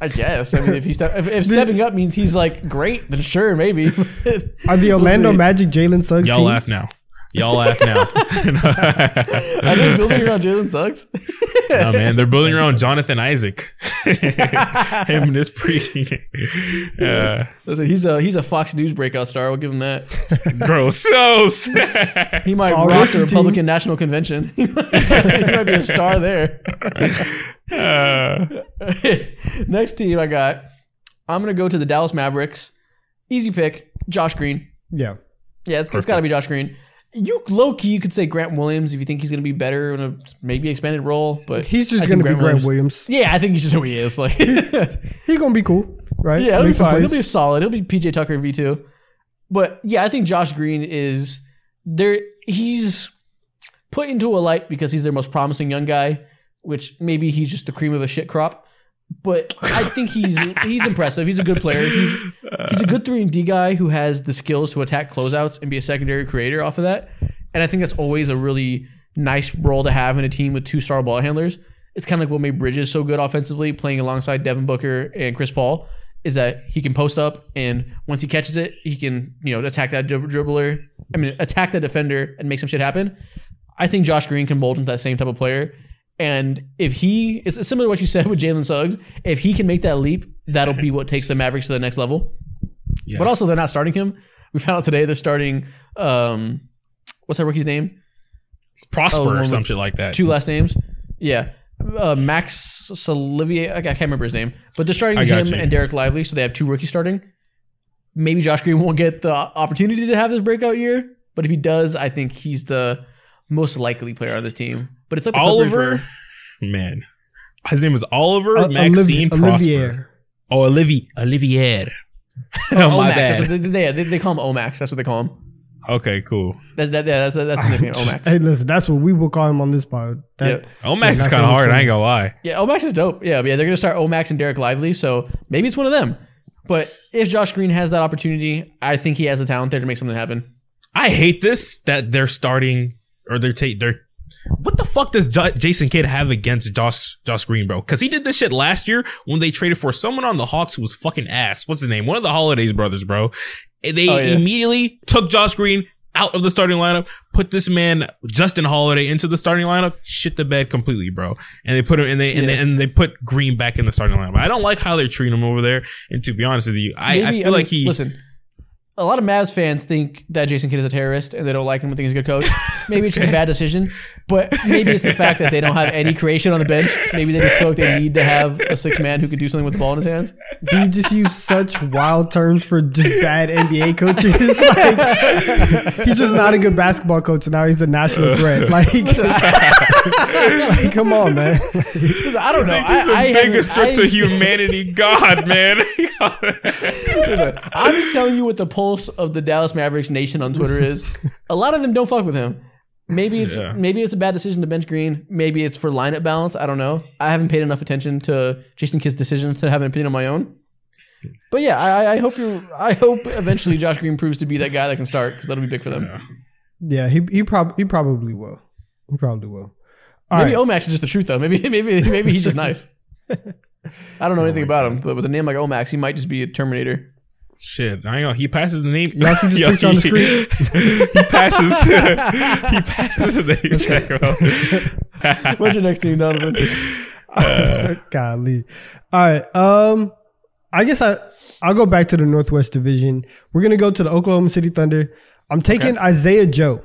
I guess. I mean, if he step, if, if stepping up means he's like great, then sure, maybe. (laughs) Are the We'll Orlando. Magic Jalen Suggs Y'all team? laugh now. Y'all laugh now. (laughs) Are they building around Jalen Suggs? no man, they're building around (laughs) Jonathan Isaac. (laughs) Him and his pre. uh, Listen, he's a he's a Fox News breakout star. We'll give him that. gross. Gross. He might All rock rookie the team. Republican National Convention. he might be a star there. Uh, Next team I got. I'm gonna go to the Dallas Mavericks. Easy pick, Josh Green. Yeah. Yeah, it's, it's got to be Josh Green. You low key, you could say Grant Williams if you think he's gonna be better in a maybe expanded role, but He's just going to be Grant Williams. Yeah, I think he's just who he is. Like, He's going to be cool, right? Yeah, it'll be Make fine. He'll be solid. He'll be PJ Tucker V two. But yeah, I think Josh Green is there. He's put into a light because he's their most promising young guy, which maybe he's just the cream of a shit crop. But I think he's he's impressive. He's a good player. He's he's a good three and D guy who has the skills to attack closeouts and be a secondary creator off of that. And I think that's always a really nice role to have in a team with two star ball handlers. It's kind of like what made Bridges so good offensively, playing alongside Devin Booker and Chris Paul, is that he can post up and once he catches it, he can you know attack that drib- dribbler. I mean, attack that defender and make some shit happen. I think Josh Green can mold into that same type of player. And if he, it's similar to what you said with Jalen Suggs. If he can make that leap, that'll be what takes the Mavericks to the next level. Yeah. But also, they're not starting him. We found out today they're starting. Um, what's that rookie's name? Prosper Oh, or some shit like that. Two last names. Yeah, uh, Max Solivier. I can't remember his name, but they're starting him you. and Dereck Lively, so they have two rookies starting. Maybe Josh Green won't get the opportunity to have this breakout year, but if he does, I think he's the most likely player on this team. But it's up to Oliver, for- man, his name is Oliver Uh, Maxine Olivier- Prosper. Olivier. Oh, Olivier, Olivier. oh, (laughs) Omax. my That's bad. they, they, they, they call him Omax. That's what they call him. Okay, cool. That's that. Yeah, that's that's his nickname, Omax. (laughs) Hey, listen, that's what we will call him on this pod. That, Yep. Omax Yeah, is kind of hard. I ain't gonna lie. Yeah, Omax is dope. Yeah, but yeah, they're gonna start Omax and Dereck Lively, so maybe it's one of them. But if Josh Green has that opportunity, I think he has the talent there to make something happen. I hate this that they're starting or they're take they're. What the fuck does J- Jason Kidd have against Josh Josh Green, bro? Because he did this shit last year when they traded for someone on the Hawks who was fucking ass. What's his name? One of the Holidays brothers, bro. And They Oh, yeah. immediately took Josh Green out of the starting lineup, put this man Justin Holiday into the starting lineup, shit the bed completely, bro. And they put him and they and, they and they put Green back in the starting lineup. I don't like how they're treating him over there. And to be honest with you, I, I feel mean, like he listen. A lot of Mavs fans think that Jason Kidd is a terrorist and they don't like him and think he's a good coach. Maybe it's just a bad decision, but maybe it's the fact that they don't have any creation on the bench. Maybe they just feel like they need to have a six man who can do something with the ball in his hands. He just used such wild terms for just bad NBA coaches. (laughs) like, he's just not a good basketball coach. and Now he's a national threat. Like, like, come on, man. (laughs) I don't know. He's I, the I biggest haven't- threat to I- humanity, (laughs) God, man. Listen, I'm just telling you what the pulse of the Dallas Mavericks nation on Twitter is. A lot of them don't fuck with him. Maybe it's Yeah. maybe it's a bad decision to bench Green. Maybe it's for lineup balance. I don't know. I haven't paid enough attention to Jason Kidd's decision to have an opinion on my own. But yeah, I, I hope you. I hope eventually Josh Green proves to be that guy that can start because that'll be big for them. Yeah, he he, prob- he probably will. He probably will. All maybe right. Omax is just the truth though. Maybe (laughs) maybe maybe he's just nice. I don't know anything about him, but with a name like Omax, he might just be a Terminator. Shit, I know he passes the name. Y'all see this (laughs) Yo, picture on the he- (laughs) he passes. he passes the name check, bro. What's your next team, Donnavan? Golly. All right. Um, I guess I I'll go back to the Northwest Division. We're gonna go to the Oklahoma City Thunder. I'm taking Isaiah Joe.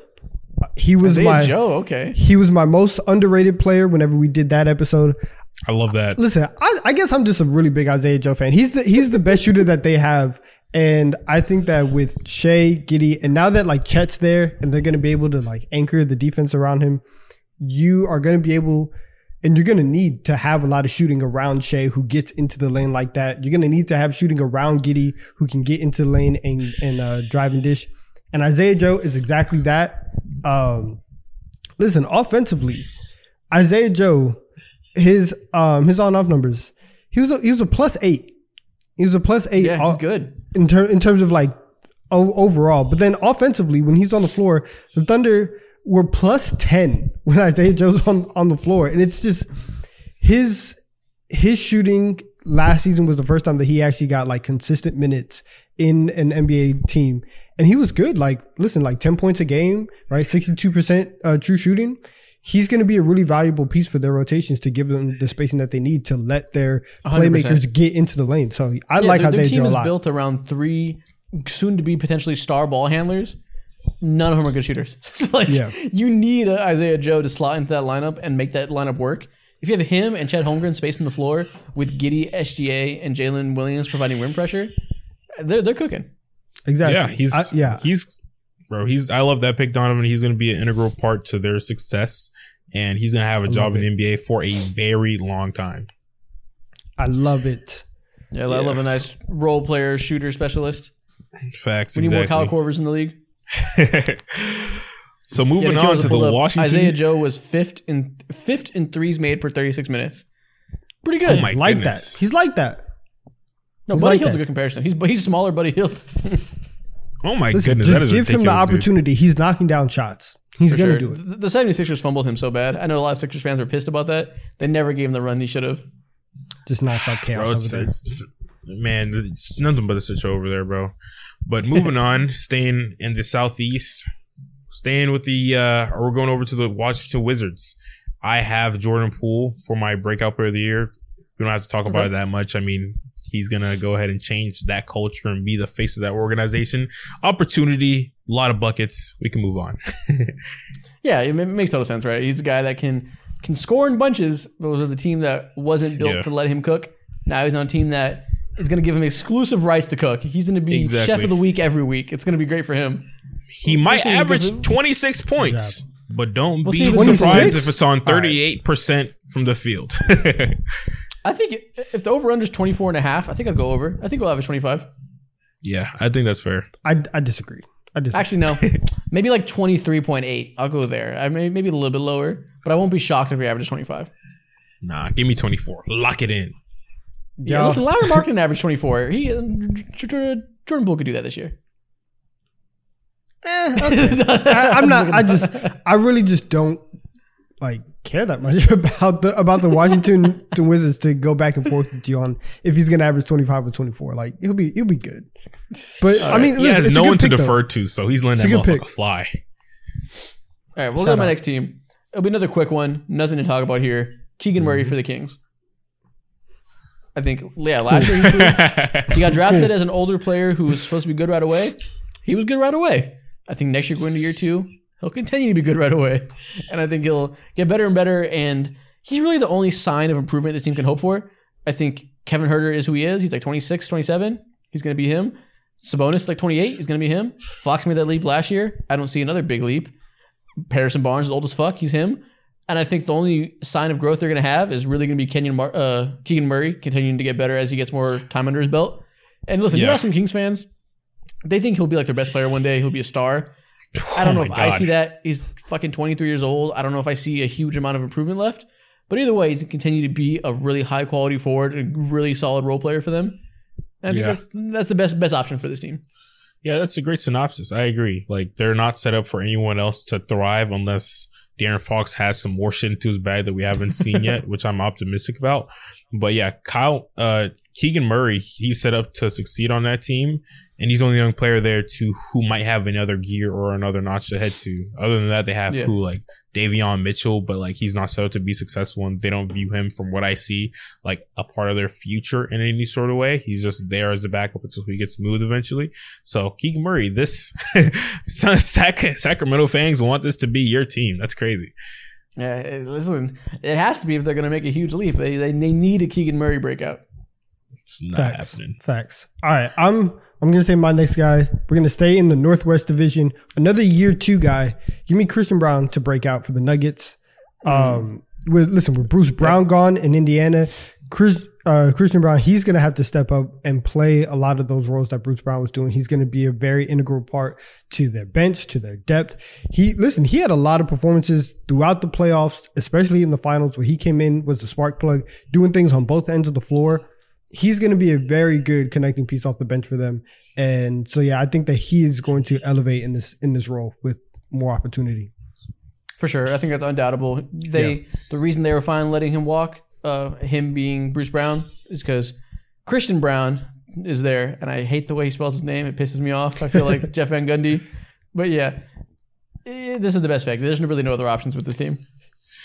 He was Isaiah my Joe. Okay. he was my most underrated player whenever we did that episode. I love that. Listen, I, I guess I'm just a really big Isaiah Joe fan. He's the he's the best shooter that they have. And I think that with Shai, Giddey, and now that like Chet's there and they're gonna be able to like anchor the defense around him, you are gonna be able and you're gonna need to have a lot of shooting around Shai who gets into the lane like that. You're gonna need to have shooting around Giddey who can get into the lane and and uh, drive and dish. And Isaiah Joe is exactly that. Um, listen, offensively, Isaiah Joe, his um his on off numbers, he was a, he was a plus eight. He was a plus eight. Yeah, he's good. in ter- in terms of like o- overall. But then offensively, when he's on the floor, the Thunder were plus ten (laughs) when Isaiah Joe's on on the floor, and it's just his his shooting last season was the first time that he actually got like consistent minutes in an NBA team, and he was good. Like listen, like ten points a game, right? Sixty two percent uh, true shooting. He's going to be a really valuable piece for their rotations to give them the spacing that they need to let their 100%. playmakers get into the lane. So I Yeah, like their, their Isaiah team is built around three soon to be potentially star ball handlers. None of them are good shooters. (laughs) So, like Yeah. you need a Isaiah Joe to slot into that lineup and make that lineup work. If you have him and Chet Holmgren spacing the floor with Giddey, SGA, and Jalen Williams providing rim pressure, they're they're cooking. Exactly. Yeah, he's I- yeah. he's bro. He's I love that pick, Donnavan. He's going to be an integral part to their success, and he's going to have a job in love the NBA for a very long time. I love it. Yeah, I love a nice role player, shooter, specialist. Facts. We need more Kyle exactly. Korvers in the league. (laughs) so moving the on to the up. Washington. Isaiah Joe was fifth in fifth in threes made per 36 minutes. Pretty oh good. Oh my like goodness. that. He's like that. No, he's Buddy like Hield's that. a good comparison. He's he's smaller, Buddy Hield. (laughs) Oh my Listen, goodness, just that is give him the ridiculous, dude. opportunity. He's knocking down shots. He's For gonna sure. do it. The, the 76ers fumbled him so bad. I know a lot of Sixers fans were pissed about that. They never gave him the run he should have. Just knocks out (sighs) chaos Bro, over it's, there. it's- man, it's nothing but a switch over there, bro. But moving (laughs) on, staying in the southeast, staying with the, uh, we're going over to the Washington Wizards. I have Jordan Poole for my breakout player of the year. We don't have to talk about Okay. it that much. I mean, he's gonna go ahead and change that culture and be the face of that organization. Opportunity, a lot of buckets. We can move on. (laughs) Yeah, it makes total sense, right? He's a guy that can can score in bunches, but was with a team that wasn't built Yeah. to let him cook. Now he's on a team that is going to give him exclusive rights to cook. He's going to be Exactly. chef of the week every week. It's going to be great for him. He might see, average 26 points, but don't We'll be see if it's surprised 26? if it's on 38% from the field. (laughs) I think if the over under is 24 and a half, I think I'd go over. I think we'll average 25. yeah, I think that's fair. I, I disagree. I disagree. Actually, no. (laughs) maybe like 23.8. I'll go there. I may maybe a little bit lower, but I won't be shocked if we average 25. Nah, give me 24. Lock it in. Yeah, Yeah. listen, Larry (laughs) Markin averaged 24. He uh, J- J- Jordan Poole could do that this year. Eh, okay. (laughs) I, I'm not. I just. I really just don't like care that much (laughs) about the about the Washington (laughs) Wizards to go back and forth with you on if he's gonna average 25 or 24. Like he'll be he'll be good. But I mean, he listen, has no one to pick, though. defer to, so he's letting It's that a good motherfucker fly. All right, we'll Shout go to my next team. It'll be another quick one. Nothing to talk about here. Keegan Murray Mm-hmm. for the Kings. I think, yeah, last (laughs) year he, proved- he got drafted as an older player who was supposed to be good right away. He was good right away. I think next year going to year two, he'll continue to be good right away. And I think he'll get better and better. And he's really the only sign of improvement this team can hope for. I think Kevin Huerter is who he is. He's like 26, 27. He's going to be him. Sabonis like 28. He's going to be him. Fox made that leap last year. I don't see another big leap. Harrison Barnes is old as fuck. He's him. And I think the only sign of growth they're going to have is really going to be Kenyon Mar- uh, Keegan Murray continuing to get better as he gets more time under his belt. And listen, you Yeah. know some Kings fans, they think he'll be like their best player one day. He'll be a star. I don't (laughs) Oh know if I see that. He's fucking 23 years old. I don't know if I see a huge amount of improvement left. But either way, he's going to continue to be a really high quality forward, a really solid role player for them. And I think Yeah. that's, that's the best best option for this team. Yeah, that's a great synopsis. I agree. Like they're not set up for anyone else to thrive unless De'Aaron Fox has some more shit into his bag that we haven't seen yet, (laughs) which I'm optimistic about. But yeah, Kyle uh Keegan Murray, he's set up to succeed on that team, and he's the only young player there to who might have another gear or another notch to head to. Other than that, they have Yeah. who like Davion Mitchell, but like he's not set up to be successful, and they don't view him from what I see like a part of their future in any sort of way. He's just there as a backup until he gets moved eventually. So Keegan Murray, this (laughs) Sac- Sacramento fans want this to be your team. That's crazy. Yeah, listen, it has to be if they're going to make a huge leap. They, they, they need a Keegan Murray breakout. It's not Facts. happening. Facts. All right, I'm I'm gonna say my next guy. We're gonna stay in the Northwest Division. Another year two guy. Give me Christian Braun to break out for the Nuggets. Um, with listen with Bruce Brown gone in Indiana, Chris uh, Christian Braun he's gonna have to step up and play a lot of those roles that Bruce Brown was doing. He's gonna be a very integral part to their bench, to their depth. He listen. He had a lot of performances throughout the playoffs, especially in the finals where he came in was the spark plug, doing things on both ends of the floor he's going to be a very good connecting piece off the bench for them. And so, yeah, I think that he is going to elevate in this in this role with more opportunity. For sure. I think that's undoubtable. They the reason they were fine letting him walk, uh, him being Bruce Brown, is because Christian Braun is there, and I hate the way he spells his name. It pisses me off. I feel like (laughs) Jeff Van Gundy. But yeah, eh, this is the best pick. There's really no other options with this team.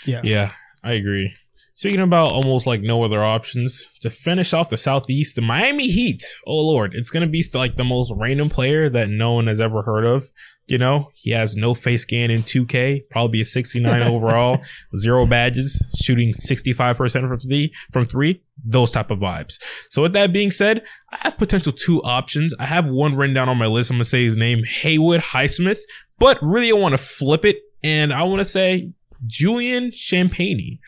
Yeah, Yeah, I agree. Speaking about almost like no other options to finish off the Southeast, the Miami Heat. Oh lord, it's gonna be like the most random player that no one has ever heard of. You know, he has no face scan in 2K, probably a 69 (laughs) overall, zero badges, shooting 65% from three, from three, those type of vibes. So with that being said, I have potential two options. I have one written down on my list. I'm gonna say his name, Haywood Highsmith, but really I want to flip it and I want to say Julian Champagnie.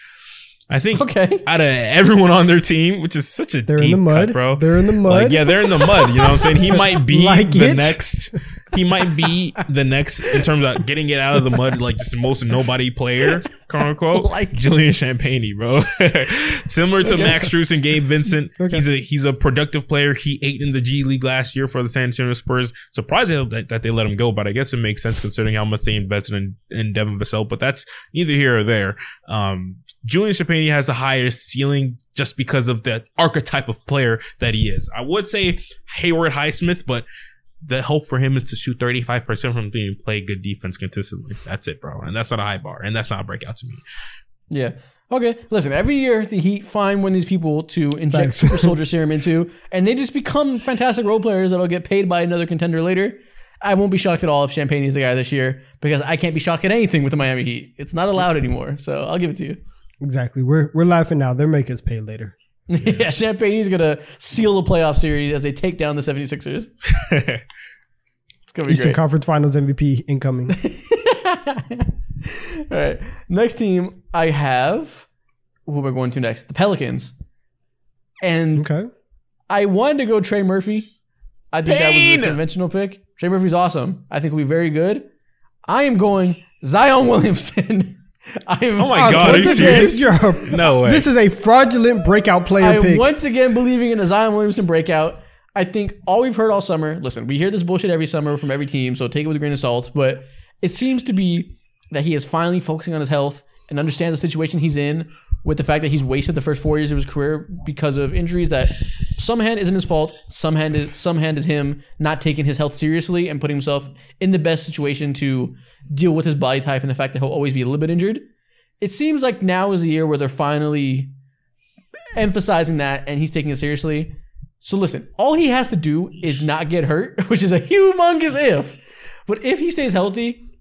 I think Okay. out of everyone on their team, which is such a they're deep in the mud, cut, bro. They're in the mud. Like, yeah, they're in the mud. You know what I'm saying? He (laughs) might be Like the it? next. He might be the next in terms of getting it out of the mud, like just the most nobody player, quote unquote. (laughs) Like- Julian Champagnie, bro. (laughs) Similar to Okay. Max Strus and Gabe Vincent. Okay. He's a he's a productive player. He ate in the G League last year for the San Antonio Spurs. Surprising that, that they let him go, but I guess it makes sense considering how much they invested in, in Devin Vassell. But that's neither here or there. Um, Julian Champagnie has the highest ceiling just because of the archetype of player that he is. I would say Haywood Highsmith, but the hope for him is to shoot 35% from three and play good defense consistently. That's it, bro. And that's not a high bar. And that's not a breakout to me. Yeah. Okay. Listen, every year the Heat find one of these people to inject Thanks. super (laughs) soldier serum into, and they just become fantastic role players that'll get paid by another contender later. I won't be shocked at all if Champagnie is the guy this year because I can't be shocked at anything with the Miami Heat. It's not allowed anymore. So I'll give it to you. Exactly. We're we're laughing now. They'll make us pay later. (laughs) Yeah, Champagnie is going to seal the playoff series as they take down the 76ers. (laughs) It's going to be Eastern great. Conference Finals MVP incoming. (laughs) All right. Next team I have. Who am I going to next? The Pelicans. And Okay. I wanted to go Trey Murphy. I think that was Pain! the conventional pick. Trey Murphy's awesome. I think he'll be very good. I am going Zion Williamson. I am, Oh my God, are you this serious? Is, (laughs) No way. This is a fraudulent breakout player I am pick. once again believing in a Zion Williamson breakout. I think all we've heard all summer. Listen, we hear this bullshit every summer from every team, so take it with a grain of salt. But it seems to be that he is finally focusing on his health and understands the situation he's in. With the fact that he's wasted the first four years of his career because of injuries that some hand isn't his fault, some hand is some hand is him not taking his health seriously and putting himself in the best situation to deal with his body type and the fact that he'll always be a little bit injured. It seems like now is the year where they're finally emphasizing that and he's taking it seriously. So listen, all he has to do is not get hurt, (laughs) which is a humongous if. But if he stays healthy,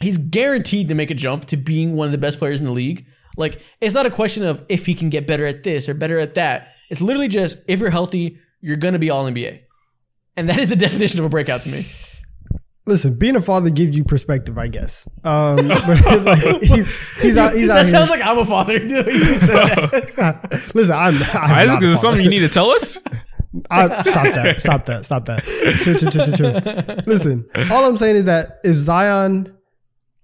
he's guaranteed to make a jump to being one of the best players in the league. Like it's not a question of if he can get better at this or better at that. It's literally just if you're healthy, you're gonna be all NBA. And that is the (laughs) definition of a breakout to me. Listen, being a father gives you perspective, I guess. Um, (laughs) like, (laughs) he's he's out. He's that out sounds here. like I'm a father. You just said that. Listen, I'm. I'm Isaac, not is there something you need to tell us? I, stop that. Stop that. Stop that. Chill, chill, chill, chill, chill. Listen, all I'm saying is that if Zion,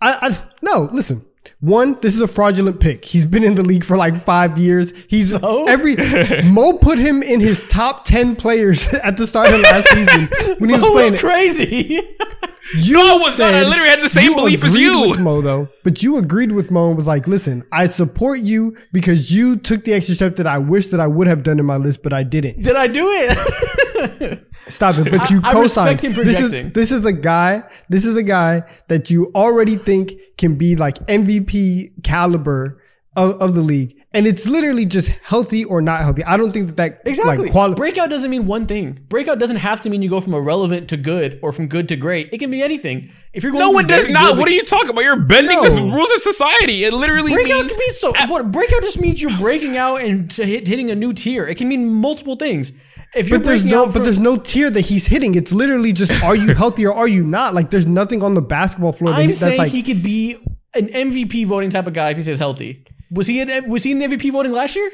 I, I no, listen. One, this is a fraudulent pick. He's been in the league for like five years. He's So? every (laughs) Mo put him in his top ten players (laughs) at the start of last season when he was Mo playing. was crazy. (laughs) You No, I was not. I literally had the same belief as you. with Mo though, but you agreed with Mo and was like, "Listen, I support you because you took the extra step that I wish that I would have done in my list, but I didn't." Did I do it? Stop it! But you I- I co-signed. him This is this is a guy. This is a guy that you already think can be like MVP caliber of, of the league, and it's literally just healthy or not healthy. I don't think that that Exactly. like quali- Breakout doesn't mean one thing. Breakout doesn't have to mean you go from irrelevant to good or from good to great. It can be anything. If you're going No, from it does very not. good- What are you talking about? You're bending the rules of society. It literally Breakout means to me so what breakout just means you're breaking out and to hit, hitting a new tier. It can mean multiple things. If you're But there's no, out but there's no tier that he's hitting. It's literally just, are you (laughs) healthy or are you not? Like, there's nothing on the basketball floor that I'm he- that's saying like. he could be an MVP voting type of guy if he stays healthy. Was he in, was he in MVP voting last year?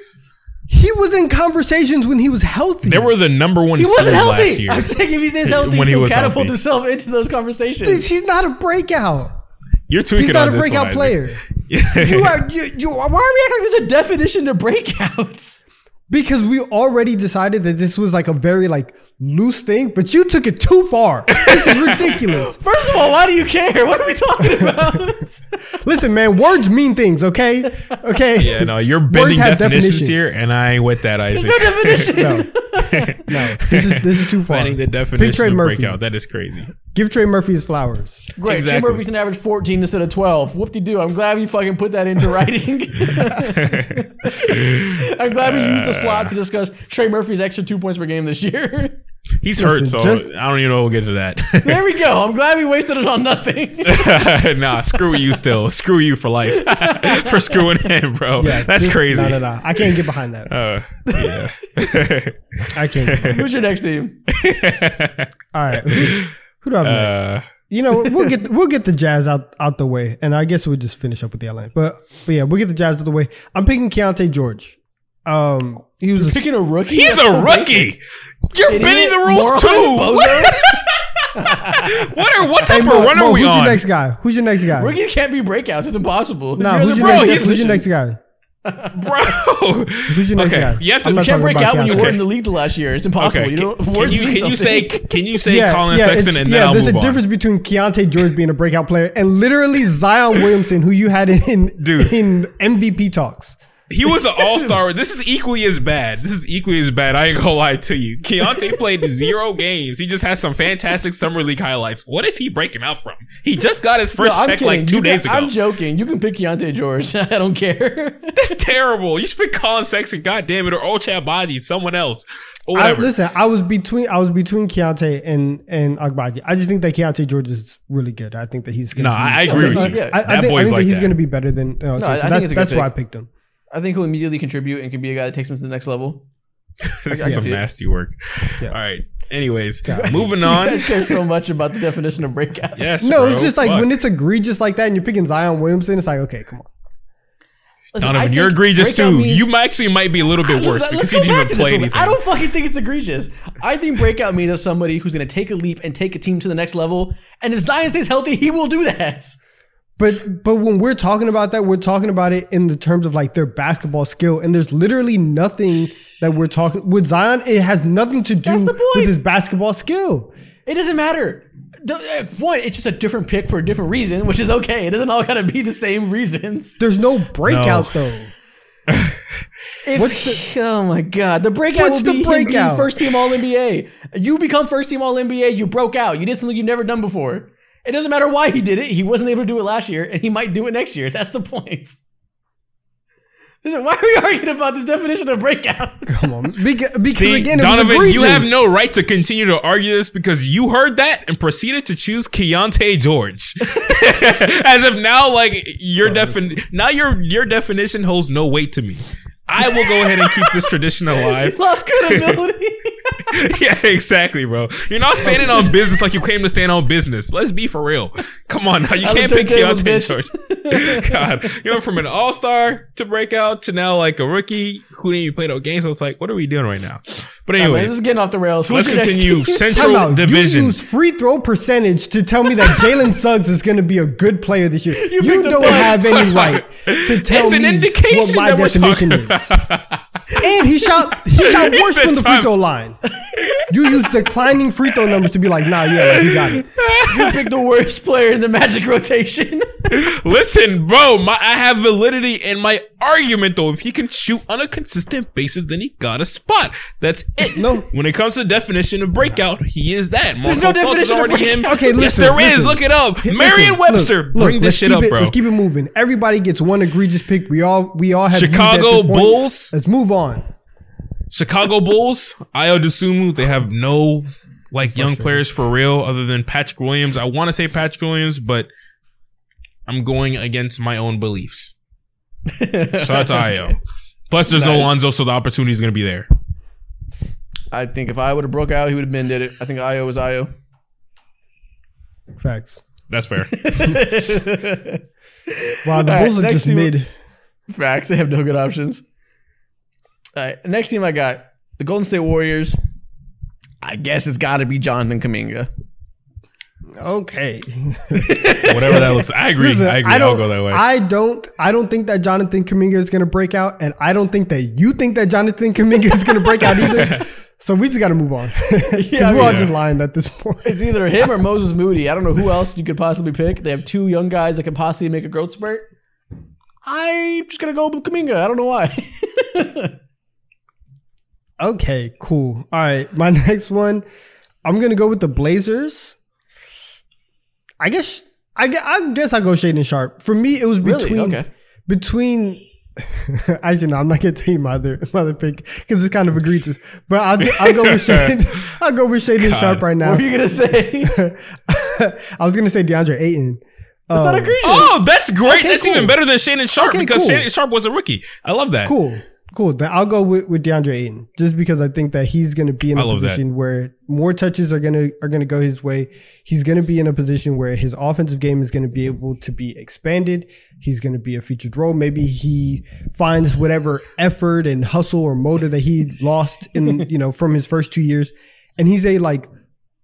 He was in conversations when he was healthy. they were the number one He wasn't last year. I'm saying if he stays healthy, When he he'll was catapult healthy. himself into those conversations. He's not a breakout. You're tweaking He's not on a this breakout one, player (laughs) you are you, you why are we acting like there's a definition to breakouts? because we already decided that this was like a very like loose thing, but you took it too far. This is ridiculous. (laughs) First of all, why do you care? What are we talking about? (laughs) Listen, man, words mean things. Okay, okay. yeah, no, you're Words bending have definitions, definitions. here, and I ain't with that, Isaac. no (laughs) definition. No, no. This is this is too far. Finding the Pick definition Trey of Murphy. breakout. That is crazy. Give Trey Murphy his flowers. Great. Exactly. Trey Murphy's an average 14 instead of 12. Whoop de doo. I'm glad we fucking put that into writing. I'm glad we used the uh. slot to discuss Trey Murphy's extra two points per game this year. He's hurt, Listen, so just- I don't even know we'll get to that. (laughs) there we go. I'm glad we wasted it on nothing. (laughs) nah, screw you still. Screw you for life. (laughs) for screwing him, bro. That's this- crazy. No, no, no. I can't get behind that. Uh, yeah. I can't. Get behind Who's your next team? All right. Who's, who do I have next? uh, You know, we'll get we'll get the Jazz out out the way, and I guess we'll just finish up with the LA. But but yeah, we'll get the Jazz out of the way. I'm picking Keyonte George. Um, he was a, Picking a rookie? he's That's a so rookie. basic. You're Idiot, bending the moron, rules too. bozo. What, (laughs) what are what Hey, type Mo, of run Mo, are we who's on? your next guy? Who's your next guy? Rookies can't be breakouts. It's impossible. No, You guys who's your, bro, next, he's- who's your next guy? (laughs) Bro. Who's your next Okay, guy? you have to- I'm you not You can't talking break about out when you Keyonte. were in the league the last year. It's impossible. Okay, You can, don't, can words you mean can you say something. can you say Collin Sexton it's- and yeah, then I'll there's move a on? difference between Keyonte George being a breakout player and literally Zion Williamson, who you had in in, Dude. in MVP talks. He was an all star. This is equally as bad. This is equally as bad. I ain't gonna lie to you. Keyonte played zero games. He just has some fantastic summer league highlights. What is he breaking out from? He just got his first No, check kidding. like two You days can- ago. I'm joking. You can pick Keyonte George. (laughs) I don't care. (laughs) That's terrible. You should pick Collin Sexton, God damn it, or Ochai Agbaji, someone else. I, listen, I was between I was between Keyonte and and Agbaji. I just think that Keyonte George is really good. I think that he's gonna No, be, I- I agree with (laughs) you. yeah. I, I That think, I think like that he's that. going to be better than. Uh, I- I so think that's it's that's why I picked him. I think he'll immediately contribute and can be a guy that takes him to the next level. (laughs) this I is can some see it. nasty work. Yeah. All right. Anyways, (laughs) God. moving You on. guys care so much about the (laughs) definition of breakout. Yes. No, bro. it's just like Fuck. when it's egregious like that, and you're picking Zion Williamson. It's like, okay, come on. Listen, I Donnavan, you're egregious too. means- you might actually might be a little bit Listen, worse let's because go he didn't back even to play this anything. I don't fucking think it's egregious. I think breakout means as somebody who's going to take a leap and take a team to the next level. And if Zion stays healthy, he will do that. But but when we're talking about that, we're talking about it in the terms of like their basketball skill, and there's literally nothing that we're talking with Zion. It has nothing to do That's the point. with his basketball skill. It doesn't matter. The- One, it's just a different pick for a different reason, which is okay. It doesn't all gotta be the same reasons. There's no breakout though. If- What's the- oh my god, the breakout What's will the be him being breakout? first team All NBA. You become first team All NBA. You broke out. You did something you've never done before. It doesn't matter why he did it. He wasn't able to do it last year, and he might do it next year. That's the point. (laughs) Listen, why are we arguing about this definition of breakout? (laughs) Come on, because, because See, again, it Donnavan, was you have no right to continue to argue this because you heard that and proceeded to choose Keyonte George. (laughs) As if now, like your defin now your your definition holds no weight to me. I will go ahead and keep this tradition alive. Lost credibility. (laughs) yeah, exactly, bro. You're not standing on business like you claim to stand on business. Let's be for real. Come on now, you I'm can't pick Keyonte. George. (laughs) God, you know, from an all star to breakout to now like a rookie who didn't even play no games. So it's like, what are we doing right now? But All right, man, anyways, this is getting off the rails. let's Who's continue. (laughs) Central out. Division. You used free throw percentage to tell me that (laughs) Jalen Suggs is going to be a good player this year. You, the don't have any right to tell me what my definition is. And he shot he shot (laughs) worse from the free throw line. You use declining free throw numbers to be like, nah, yeah, you got it. You picked the worst player in the Magic rotation. Listen, bro, my, I have validity in my argument though. If he can shoot on a consistent basis, then he got a spot. That's it. No. When it comes to definition of breakout, he is that. Marco no definition of already him. breakout. Okay, yes, listen, there is. Look it up. Listen, Merriam Webster, look, bring look, this shit up, it- bro. Let's keep it moving. Everybody gets one egregious pick. We all we all have Chicago. Bulls. Let's move on. Chicago Bulls, Ayo Dosunmu, they have no like young players for real other than Patrick Williams. I want to say Patrick Williams, but I'm going against my own beliefs. (laughs) Shout out to Ayo. Plus, there's no Lonzo, so the opportunity is going to be there. I think if I would have broke out, he would have been did it. I think Ayo was Ayo. Facts. That's fair. (laughs) Wow, the All right, Bulls are next just team- mid. Facts. They have no good options. All right. Next team I got the Golden State Warriors. I guess it's got to be Jonathan Kuminga. Okay. (laughs) Whatever that looks. I agree. Listen, I agree. I don't, I'll go that way. I don't. I don't think that Jonathan Kuminga is going to break out, and I don't think that you think that Jonathan Kuminga is going to break out either. (laughs) so we just got to move on. (laughs) (laughs) Yeah, we're all yeah. just lying at this (laughs) point. It's either him or Moses Moody. I don't know who else you could possibly pick. They have two young guys that could possibly make a growth spurt. I'm just gonna go with Kuminga. I don't know why. Okay, cool. All right, my next one, I'm gonna go with the Blazers. I guess I, I guess I go Shaedon Sharpe. For me, it was Really? between Okay. between. (laughs) Actually, no, I'm not gonna tell you my other my other pick because it's kind of egregious. But I'll I'll go with (laughs) Shaedon. I'll go with Shaedon God. Sharpe right now. what now. were you gonna say? (laughs) I was gonna say DeAndre Ayton. It's not Um, egregious. oh, that's great. Okay, that's cool. even better than Shannon Sharp Okay, because cool. Shannon Sharp was a rookie. I love that. Cool. Cool. Then I'll go with, with DeAndre Ayton just because I think that he's going to be in a love that. position where more touches are going to are going to go his way. He's going to be in a position where his offensive game is going to be able to be expanded. He's going to be a featured role. Maybe he finds whatever effort and hustle or motor that he lost in (laughs) you know from his first two years, and he's a like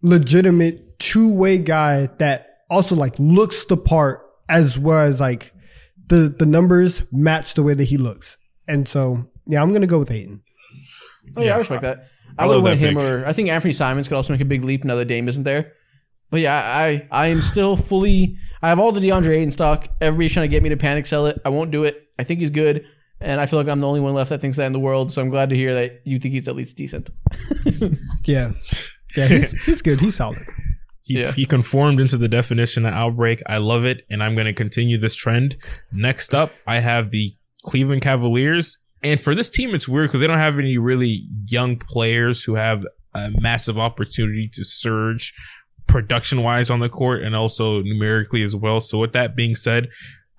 legitimate two way guy that also like looks the part as well as like the the numbers match the way that he looks. And so, yeah, I'm gonna go with Ayton. Oh yeah, Yeah, I respect that. I I, would love have that him, pick. or I think Anthony Simons could also make a big leap now that Dame isn't there. But yeah, I I am still fully. I have all the DeAndre Ayton stock. Everybody's trying to get me to panic sell it. I won't do it. I think he's good, and I feel like I'm the only one left that thinks that in the world. So I'm glad to hear that you think he's at least decent. (laughs) Yeah, yeah, he's, he's good. He's solid. He, Yeah. he conformed into the definition of outbreak. I love it, and I'm going to continue this trend. Next up, I have the Cleveland Cavaliers, and for this team, it's weird because they don't have any really young players who have a massive opportunity to surge production wise on the court and also numerically as well. So, with that being said,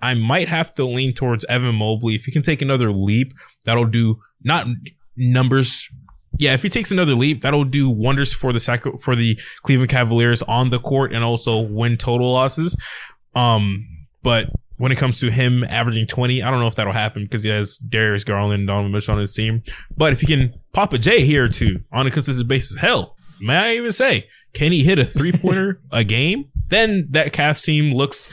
I might have to lean towards Evan Mobley. If he can take another leap, that'll do not numbers. Yeah, if he takes another leap, that'll do wonders for the Sacra- for the Cleveland Cavaliers on the court and also win total losses. Um, but when it comes to him averaging 20, I don't know if that'll happen because he has Darius Garland and Donovan Mitchell on his team. But if he can pop a J here or two on a consistent basis, hell, may I even say, can he hit a three pointer (laughs) a game? Then that Cavs team looks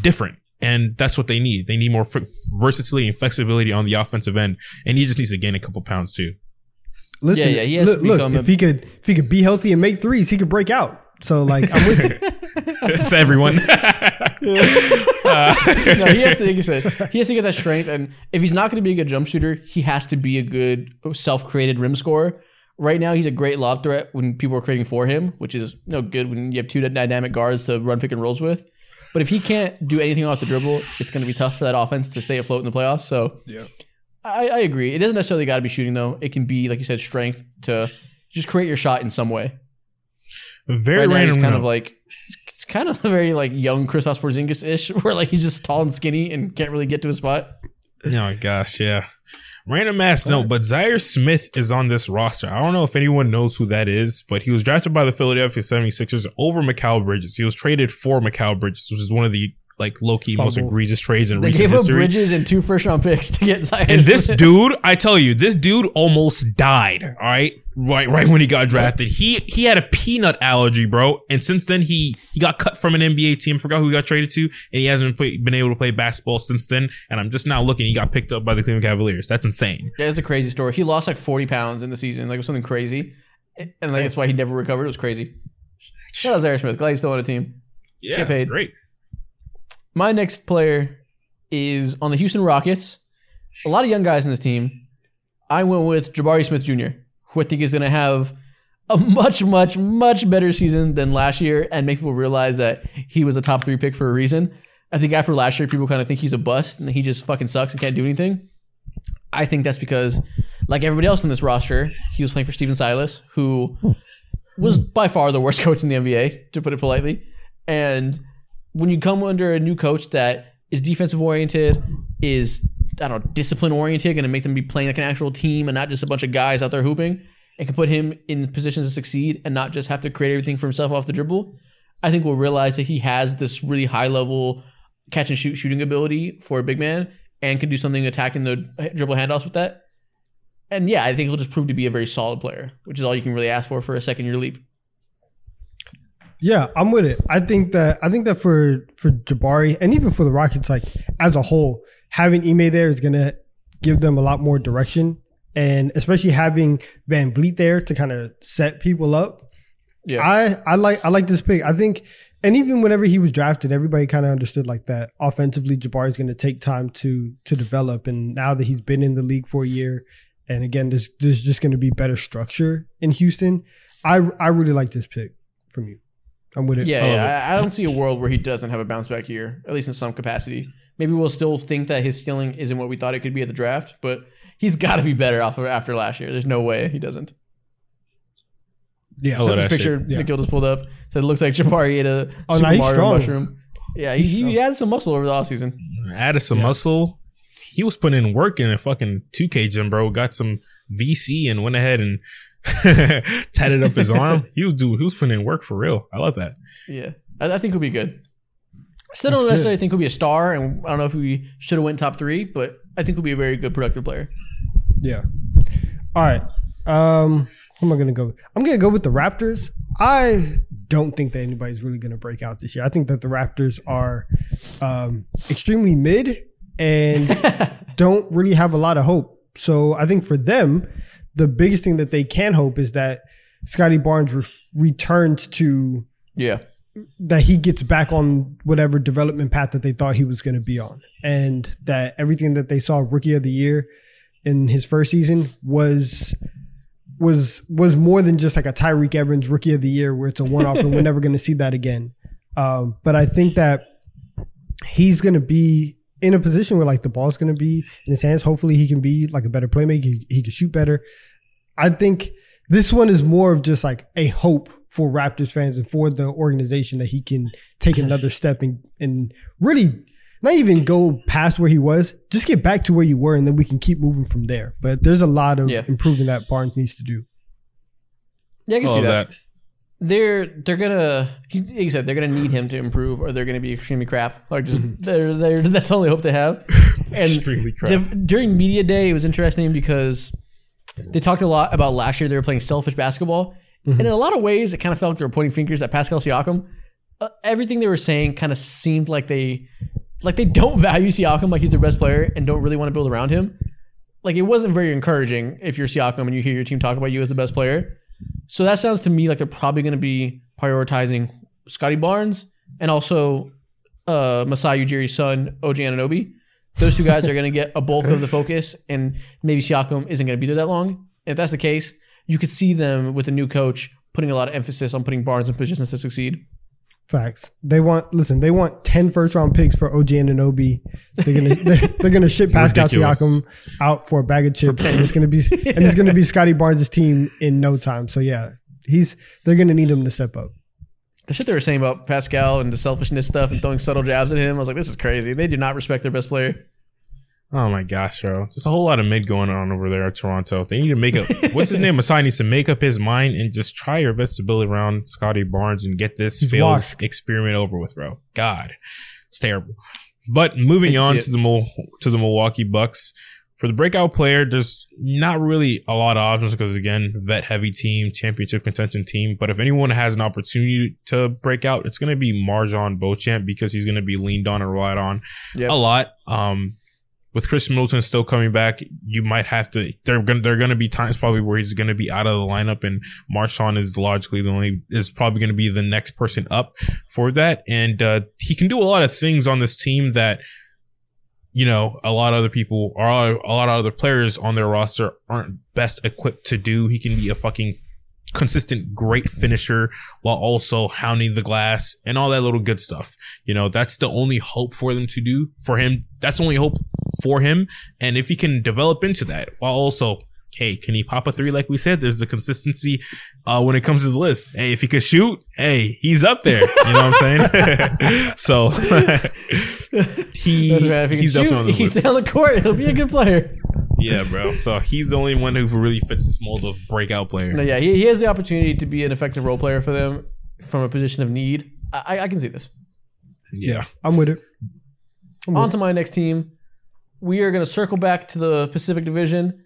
different. And that's what they need. They need more f- versatility and flexibility on the offensive end. And he just needs to gain a couple pounds too. Listen, Yeah, yeah, he has look, to become look a- if he could if he could be healthy and make threes, he could break out. So like I'm with you. (laughs) it's everyone. (laughs) Uh, no, he has to, like you said, he has to get that strength. And if he's not going to be a good jump shooter, he has to be a good self-created rim scorer. Right now, he's a great lob threat when people are creating for him, which is you know, good when you have two dynamic guards to run pick and rolls with. But if he can't do anything off the dribble, it's going to be tough for that offense to stay afloat in the playoffs. So Yeah. I, I agree. It doesn't necessarily got to be shooting though. It can be like you said, strength to just create your shot in some way. Very right now, random. he's kind note. of like it's kind of (laughs) a very like young Kristaps Porzingis ish, (laughs) where like he's just tall and skinny and can't really get to a spot. Oh my gosh, yeah. Random ass note, but Zhaire Smith is on this roster. I don't know if anyone knows who that is, but he was drafted by the Philadelphia 76ers over Mikal Bridges. He was traded for Mikal Bridges, which is one of the like low key most egregious trades in They recent gave up history. Bridges and two first round picks to get Zhaire. And this dude, I tell you, this dude almost died. All right, right, right when he got drafted, he he had a peanut allergy, bro. And since then, he he got cut from an NBA team. Forgot who he got traded to, and he hasn't play, been able to play basketball since then. And I'm just now looking. He got picked up by the Cleveland Cavaliers. That's insane. Yeah, it's a crazy story. He lost like 40 pounds in the season, like it was something crazy, and like that's why he never recovered. It was crazy. Shout out Zhaire Smith. Glad he's still on a team. Yeah, that's great. My next player is on the Houston Rockets. A lot of young guys in this team. I went with Jabari Smith Jr., who I think is going to have a much, much, much better season than last year and make people realize that he was a top three pick for a reason. I think after last year, people kind of think he's a bust and he just fucking sucks and can't do anything. I think that's because, like everybody else in this roster, he was playing for Stephen Silas, who was by far the worst (laughs) coach in the NBA, to put it politely. And when you come under a new coach that is defensive oriented, is I don't know, discipline oriented, going to make them be playing like an actual team and not just a bunch of guys out there hooping, and can put him in positions to succeed and not just have to create everything for himself off the dribble. I think we'll realize that he has this really high level catch and shoot shooting ability for a big man and can do something attacking the dribble handoffs with that. And yeah, I think he'll just prove to be a very solid player, which is all you can really ask for for a second year leap. Yeah, I'm with it. I think that I think that for for Jabari and even for the Rockets, like as a whole, having Ime there is gonna give them a lot more direction, and especially having VanVleet there to kind of set people up. Yeah. I I like I like this pick. I think, and even whenever he was drafted, everybody kind of understood like that. Offensively, Jabari is going to take time to to develop, and now that he's been in the league for a year, and again, there's there's just going to be better structure in Houston. I I really like this pick from you. I'm with it. Yeah, I love it. I don't see a world where he doesn't have a bounce back year, at least in some capacity. Maybe we'll still think that his ceiling isn't what we thought it could be at the draft, but he's got to be better off of after last year. There's no way he doesn't. yeah. I love this that picture Yeah. Nikhil just pulled up said it looks like Jabari ate a Oh, Super no, Mario strong. mushroom. Yeah, he, He's he, strong. he had some muscle over the offseason. Added some Yeah. muscle. He was putting in work in a fucking 2K gym, bro. Got some VC and went ahead and (laughs) tatted up his (laughs) arm. He was doing. He was putting in work for real. I love that. Yeah, I, I think he'll be good. I still don't necessarily think he'll be a star, and I don't know if we should have went top three, but I think he'll be a very good productive player. Yeah. All right. Um, who am I gonna go with? I'm gonna go with the Raptors. I don't think that anybody's really gonna break out this year. I think that the Raptors are um, extremely mid and (laughs) don't really have a lot of hope. So I think for them, the biggest thing that they can hope is that Scottie Barnes re- returns to yeah, that he gets back on whatever development path that they thought he was going to be on, and that everything that they saw rookie of the year in his first season was was was more than just like a Tyreke Evans rookie of the year where it's a one off and we're (laughs) never going to see that again. Um, but I think that he's going to be in a position where like the ball's going to be in his hands. Hopefully, he can be like a better playmaker. He, he can shoot better. I think this one is more of just like a hope for Raptors fans and for the organization that he can take another step and and really not even go past where he was, just get back to where you were, and then we can keep moving from there. But there's a lot of Yeah. improving that Barnes needs to do. yeah, I can I see that. that. They're they're gonna, he- like you said, they're gonna need him to improve, or they're gonna be extremely crap. Like just mm-hmm. they're they're (laughs) that's the only hope they have. (laughs) And Extremely crap. the- during media day, it was interesting because they talked a lot about last year they were playing selfish basketball, and in a lot of ways, it kind of felt like they were pointing fingers at Pascal Siakam. Uh, everything they were saying kind of seemed like they like they don't (laughs) value Siakam like he's their best player and don't really want to build around him. like it wasn't very encouraging if you're Siakam and you hear your team talk about you as the best player. So that sounds to me like they're probably going to be prioritizing Scottie Barnes and also uh, Masai Ujiri's son, OG Anunoby. Those two guys are going to get a bulk of the (laughs) focus, and maybe Siakam isn't going to be there that long. If that's the case, you could see them with a new coach putting a lot of emphasis on putting Barnes in positions to succeed. Facts. They want listen. They want 10 first round picks for OG Anunoby. They're gonna (laughs) they're, they're gonna ship Pascal Ridiculous. Siakam out for a bag of chips, and it's gonna be (laughs) and it's gonna be Scottie Barnes' team in no time. So yeah, he's they're gonna need him to step up. The shit they were saying about Pascal and the selfishness stuff and throwing subtle jabs at him, I was like, this is crazy. They do not respect their best player. Oh my gosh, bro. There's a whole lot of mid going on over there at Toronto. They need to make up (laughs) what's his name? Masai needs to make up his mind and just try your best to build around Scottie Barnes and get this He's failed washed. experiment over with, bro. God. It's terrible. But moving on it. to the to the Milwaukee Bucks. For the breakout player, there's not really a lot of options because again, vet heavy team, championship contention team. But if anyone has an opportunity to break out, it's going to be MarJon Beauchamp because he's going to be leaned on and relied on Yep. a lot. Um, with Khris Middleton still coming back, you might have to. They're gonna. They're gonna be times probably where he's gonna be out of the lineup, and Marshawn is logically the only is probably gonna be the next person up for that. And uh, he can do a lot of things on this team that you know a lot of other people or a lot of other players on their roster aren't best equipped to do. He can be a fucking consistent great finisher while also hounding the glass and all that little good stuff. You know, that's the only hope for them to do for him. That's the only hope for him. And if he can develop into that while also, hey, can he pop a three? Like we said, there's the consistency uh, when it comes to the list. Hey, if he could shoot, hey, he's up there. You know what I'm saying? (laughs) so (laughs) he, right. He he's definitely on the he's list. down the court. He'll be a good player. Yeah, bro. So he's the only one who really fits this mold of breakout player. No, yeah, he, he has the opportunity to be an effective role player for them from a position of need. I, I- I can see this. Yeah. I'm with it. I'm with On to my next team. We are going to circle back to the Pacific Division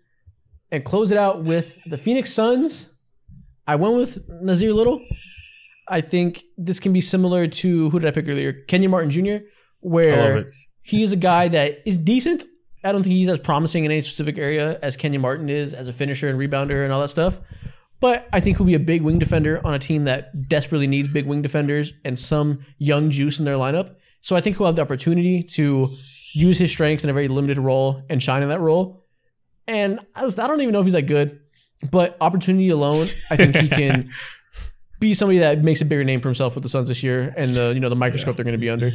and close it out with the Phoenix Suns. I went with Nassir Little. I think this can be similar to who did I pick earlier? Kenyon Martin Jr., I love where it. is a guy that is decent. I don't think he's as promising in any specific area as Kenyon Martin is as a finisher and rebounder and all that stuff. But I think he'll be a big wing defender on a team that desperately needs big wing defenders and some young juice in their lineup. So I think he'll have the opportunity to use his strengths in a very limited role and shine in that role. And I, was, I don't even know if he's that good, but opportunity alone, I think he can (laughs) be somebody that makes a bigger name for himself with the Suns this year and the you know the microscope they're going to be under.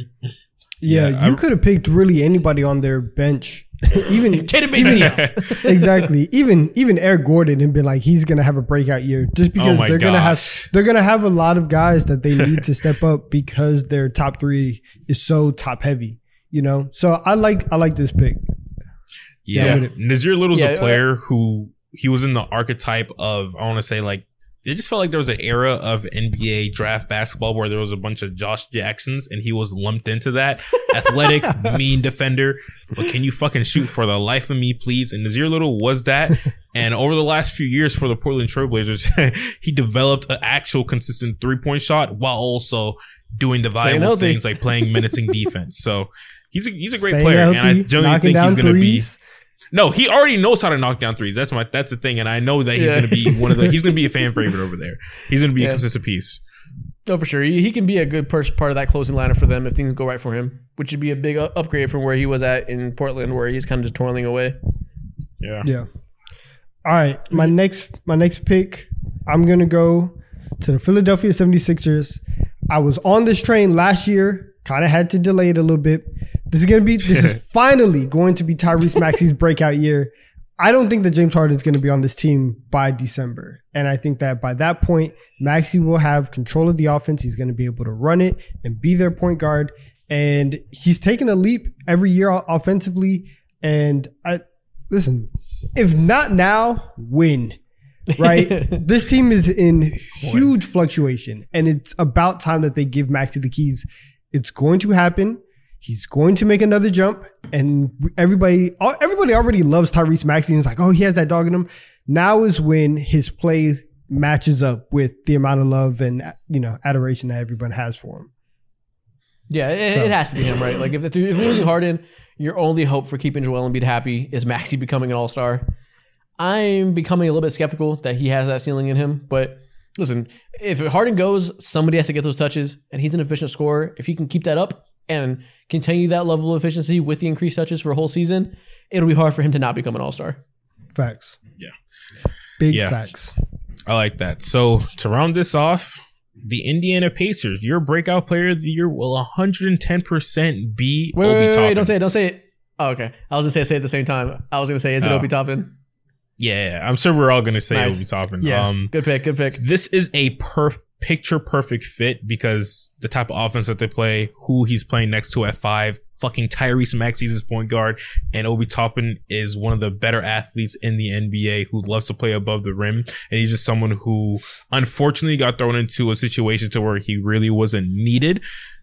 Yeah, Yeah, you I- could have picked really anybody on their bench. (laughs) even (laughs) even- (laughs) exactly. Even even Eric Gordon and been like he's gonna have a breakout year just oh because Oh they're gonna have they're gonna have a lot of guys that they need to step up because their top three is so top heavy. You know, so I like I like this pick. Yeah, Yeah. Nassir Little's Yeah, a player who he was in the archetype of I want to say like it just felt like there was an era of NBA draft basketball where there was a bunch of Josh Jacksons and he was lumped into that (laughs) athletic, mean defender. But can you fucking shoot for the life of me, please? And Nassir Little was that. And over the last few years for the Portland Trailblazers, (laughs) he developed an actual consistent three point shot while also doing the valuable things like playing menacing defense. So he's a, he's a great Staying player, healthy, and I genuinely knocking think he's going to be. Threes. No, he already knows how to knock down threes. That's my that's the thing, and I know that he's Yeah. going to be one of the. He's going to be a (laughs) fan favorite over there. He's going to be Yeah. a consistent piece. Oh, for sure. He, he can be a good pers- part of that closing lineup for them if things go right for him, which would be a big u- upgrade from where he was at in Portland, where he's kind of just twirling away. Yeah. Yeah. All right. My mm-hmm. next my next pick, I'm gonna go to the Philadelphia 76ers. I was on this train last year, kind of had to delay it a little bit. This is gonna be this is (laughs) finally going to be Tyrese Maxey's breakout year. I don't think that James Harden is going to be on this team by December. And I think that by that point, Maxey will have control of the offense. He's going to be able to run it and be their point guard. And he's taken a leap every year offensively. And I listen, if not now, when? Right? (laughs) this team is in huge fluctuation. And it's about time that they give Maxey the keys. It's going to happen. He's going to make another jump, and everybody, everybody already loves Tyrese Maxey. And it's like, oh, he has that dog in him. Now is when his play matches up with the amount of love and you know adoration that everyone has for him. Yeah, it, So- it has to be him, right? Like if, if you're losing Harden, your only hope for keeping Joel Embiid happy is Maxey becoming an All Star. I'm becoming a little bit skeptical that he has that ceiling in him. But listen, if Harden goes, somebody has to get those touches, and he's an efficient scorer. If he can keep that up and continue that level of efficiency with the increased touches for a whole season, it'll be hard for him to not become an All Star. Facts. Yeah. Big Yeah. facts. I like that. So to round this off, the Indiana Pacers, your breakout player of the year will 110% be Wait, Obi wait, wait, Toppin. wait, don't say it, don't say it. Oh, okay. I was gonna say say it at the same time. I was gonna say, is it Oh. Obi Toppin? Yeah, I'm sure we're all gonna say Nice. Obi Toppin. Yeah. Um, Good pick, good pick. this is a per picture perfect fit because the type of offense that they play, who he's playing next to at five, fucking Tyrese Maxey's his point guard, and Obi Toppin is one of the better athletes in the NBA who loves to play above the rim, and he's just someone who unfortunately got thrown into a situation to where he really wasn't needed.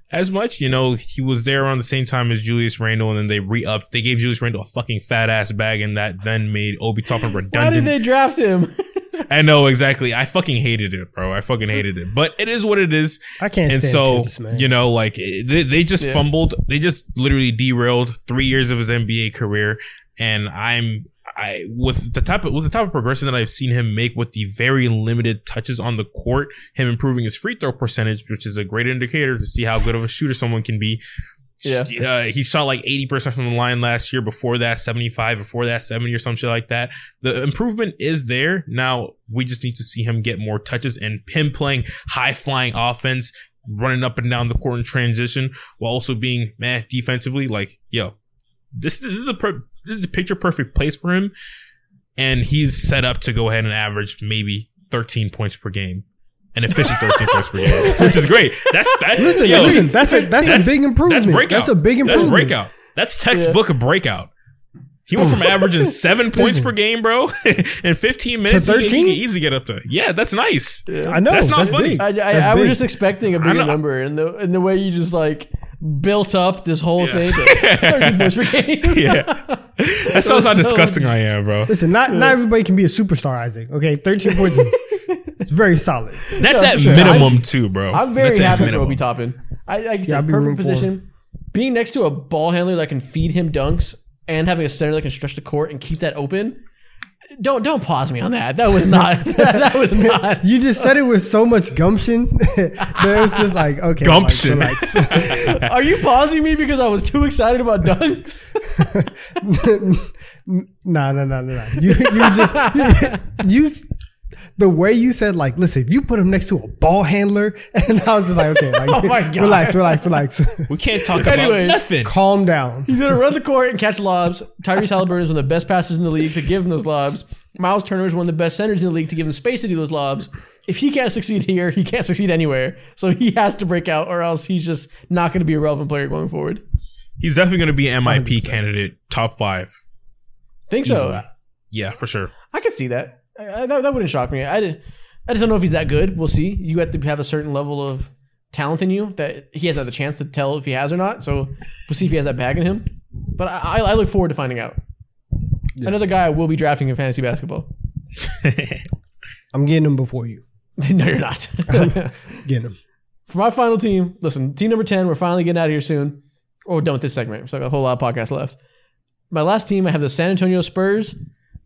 As much, you know, he was there around the same time as Julius Randle, and then they re-upped. They gave Julius Randle a fucking fat ass bag, and that then made Obi Toppin redundant. Why did they draft him? (laughs) (laughs) I know exactly. I fucking hated it, bro. I fucking hated it. But it is what it is. I can't And stand so, Thibs, man. you know, like they, they just Yeah. fumbled. They just literally derailed three years of his NBA career. And I'm, I, with the type of, with the type of progression that I've seen him make with the very limited touches on the court, him improving his free throw percentage, which is a great indicator to see how good of a shooter someone can be. Yeah. Uh, he shot like 80% from the line last year. Before that, 75. Before that, 70 or some shit like that. The improvement is there. Now, we just need to see him get more touches and him playing high flying offense, running up and down the court in transition while also being meh defensively. Like, yo, this, this is a per- this is a picture perfect place for him. And he's set up to go ahead and average maybe 13 points per game. An efficient 13 points per game, which is great. That's that's listen, yo, listen, that's a that's, a big improvement. That's breakout. That's a big That's improvement. breakout. That's textbook of breakout. He went from averaging (laughs) seven points per game, bro, (laughs) in 15 minutes. he- He, 13? can easily get up to. Yeah, that's nice. I know. That's not funny. big. I, I, That's I was big. just expecting a bigger number, and the and the way you just like built up this whole Yeah. thing, to (laughs) 13 points per game. Yeah. That shows how so- disgusting I am, bro. Listen, not not everybody can be a superstar, Isaac. Okay, thirteen points is it's very solid. That's Yeah, at for sure. minimum too, bro. I'm very That's at happy for minimum. Obi Toppin. I, I Yeah, yeah, I'd be perfect for position. Being next to a ball handler that can feed him dunks and having a center that can stretch the court and keep that open. Don't don't pause me on that. That was not. (laughs) that was (laughs) not. You just said it with so much gumption (laughs) that it's just like okay, Gumption. Like, relax. Are you pausing me because I was too excited about dunks? no, no, no, no, no. You you just you, you the way you said like, listen, if you put him next to a ball handler, (laughs) and I was just like, okay, like, (laughs) Oh my God. relax, relax, relax, We can't talk about Anyways. nothing. calm down. He's gonna run the court and catch lobs. Tyrese Haliburton is one of the best passes in the league to give him those lobs. Miles Turner is one of the best centers in the league to give him space to do those lobs. If he can't succeed here, he can't succeed anywhere. So he has to break out, or else he's just not going to be a relevant player going forward. He's definitely going to be an MIP 100%. candidate, top five. Think so? Yeah, for sure. I can see that. I, I- that. That wouldn't shock me. I did. I just don't know if he's that good. We'll see. You have to have a certain level of talent in you that he hasn't had the chance to tell if he has or not. So we'll see if he has that bag in him. But I, I look forward to finding out. Another guy I will be drafting in fantasy basketball. (laughs) I'm getting him before you. (laughs) no, you're not. (laughs) Getting him. For my final team, listen, team number 10, we're finally getting out of here soon. Oh, or done with this segment. So I got a whole lot of podcasts left. My last team, I have the San Antonio Spurs.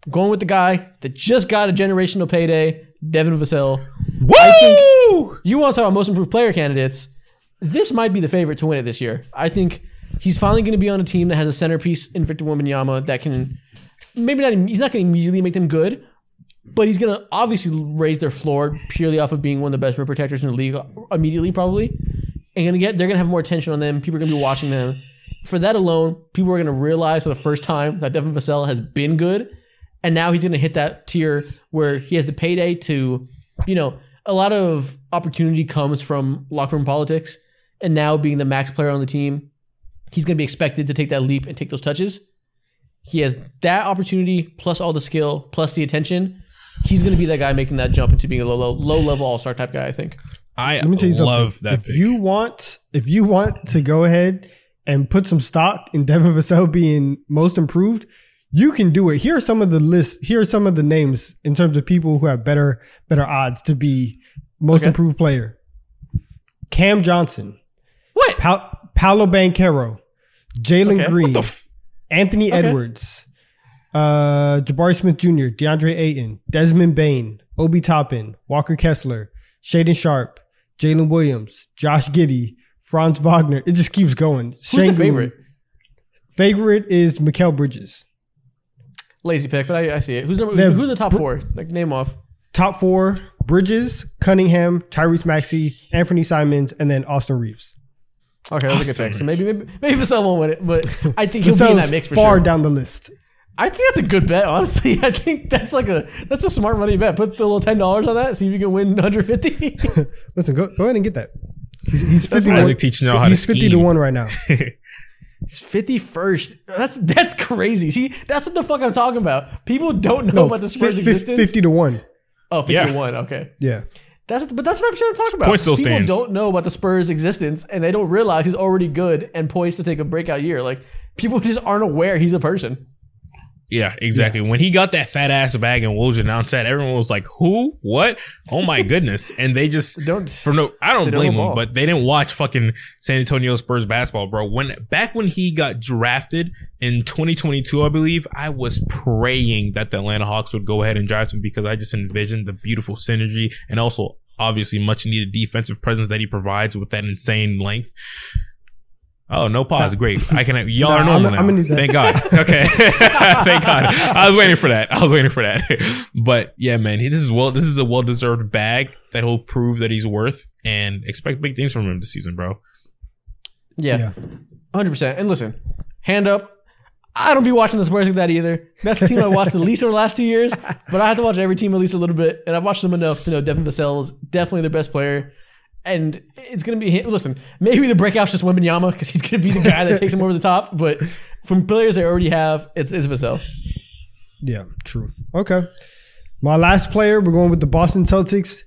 Going with the guy that just got a generational payday, Devin Vassell. Woo! You want to talk about most improved player candidates? This might be the favorite to win it this year. I think he's finally going to be on a team that has a centerpiece in Victor Wembanyama that can maybe not. He's not going to immediately make them good, but he's going to obviously raise their floor purely off of being one of the best rim protectors in the league immediately, probably. And gonna get they're going to have more attention on them. People are going to be watching them. For that alone, people are going to realize for the first time that Devin Vassell has been good, and now he's going to hit that tier where he has the payday to, you know, a lot of opportunity comes from locker room politics, and now being the max player on the team, he's going to be expected to take that leap and take those touches. He has that opportunity plus all the skill plus the attention. He's going to be that guy making that jump into being a low, low, low level all star type guy. I think. I Let me tell you something. love that if pick. you want, if you want to go ahead and put some stock in Devin Vassell being most improved, you can do it. Here are some of the lists. Here are some of the names in terms of people who have better better odds to be most Okay. improved player. Cam Johnson, What? Pal- Paolo Banchero, Jalen Okay. Green, What the f- Anthony Okay. Edwards, uh, Jabari Smith Jr., DeAndre Ayton, Desmond Bane, Obi Toppin, Walker Kessler, Shaedon Sharpe, Jalen Williams, Josh Giddey, Franz Wagner. It just keeps going. Who's the favorite? Favorite is Mikal Bridges. Lazy pick, but I, I see it. Who's number? They're Who's the top br- four? Like name off. Top four: Bridges, Cunningham, Tyrese Maxey, Anthony Simons, and then Austin Reaves. Okay, that's a good Awesome. pick. So maybe maybe maybe Vassell won't win it, but I think he'll be in that mix for far sure. down the list. I think that's a good bet. Honestly, (laughs) I think that's like a that's a smart money bet. Put the little ten dollars on that, see if you can win 150. (laughs) Listen, go, go ahead and get that. He's, he's That's 51 Isaac teaching y'all how to He's 50 to 1 right now. (laughs) Fifty first. That's that's crazy. See, that's what the fuck I'm talking about. People don't know No, about the Spurs fif- fif- existence. 50 to 1. Oh, 50 Yeah. to one. Okay. Yeah. That's but that's what I'm talking about. Point still People stands. don't know about the Spurs' existence, and they don't realize he's already good and poised to take a breakout year. Like people (laughs) just aren't aware he's a person. Yeah, exactly. When he got that fat ass bag and Woj announced that, everyone was like, "Who? What? Oh my (laughs) goodness!" And they just Don't for no, I don't blame them, but they didn't watch fucking San Antonio Spurs basketball, bro. When back when he got drafted in 2022, I believe, I was praying that the Atlanta Hawks would go ahead and draft him because I just envisioned the beautiful synergy and also obviously much needed defensive presence that he provides with that insane length. Oh, no pause. Great. I can. Y'all Nah, are normal I'm- now. I'm gonna need that. Thank God. (laughs) Okay. (laughs) Thank God. I was waiting for that. I was waiting for that. (laughs) But yeah, man, he, this is well. This is a well deserved bag that he'll prove that he's worth, and expect big things from him this season, bro. Yeah, hundred percent. And listen, hand up. I don't be watching the Spurs like that either. That's the team I watched the least over the last two years. But I have to watch every team at least a little bit, and I've watched them enough to know Devin Vassell is definitely their best player. And it's gonna be him. Listen, maybe the breakout's just Wembanyama because he's gonna be the guy that takes him over the top. But from players they already have, it's it's Vassell. Yeah, true. Okay. My last player, we're going with the Boston Celtics.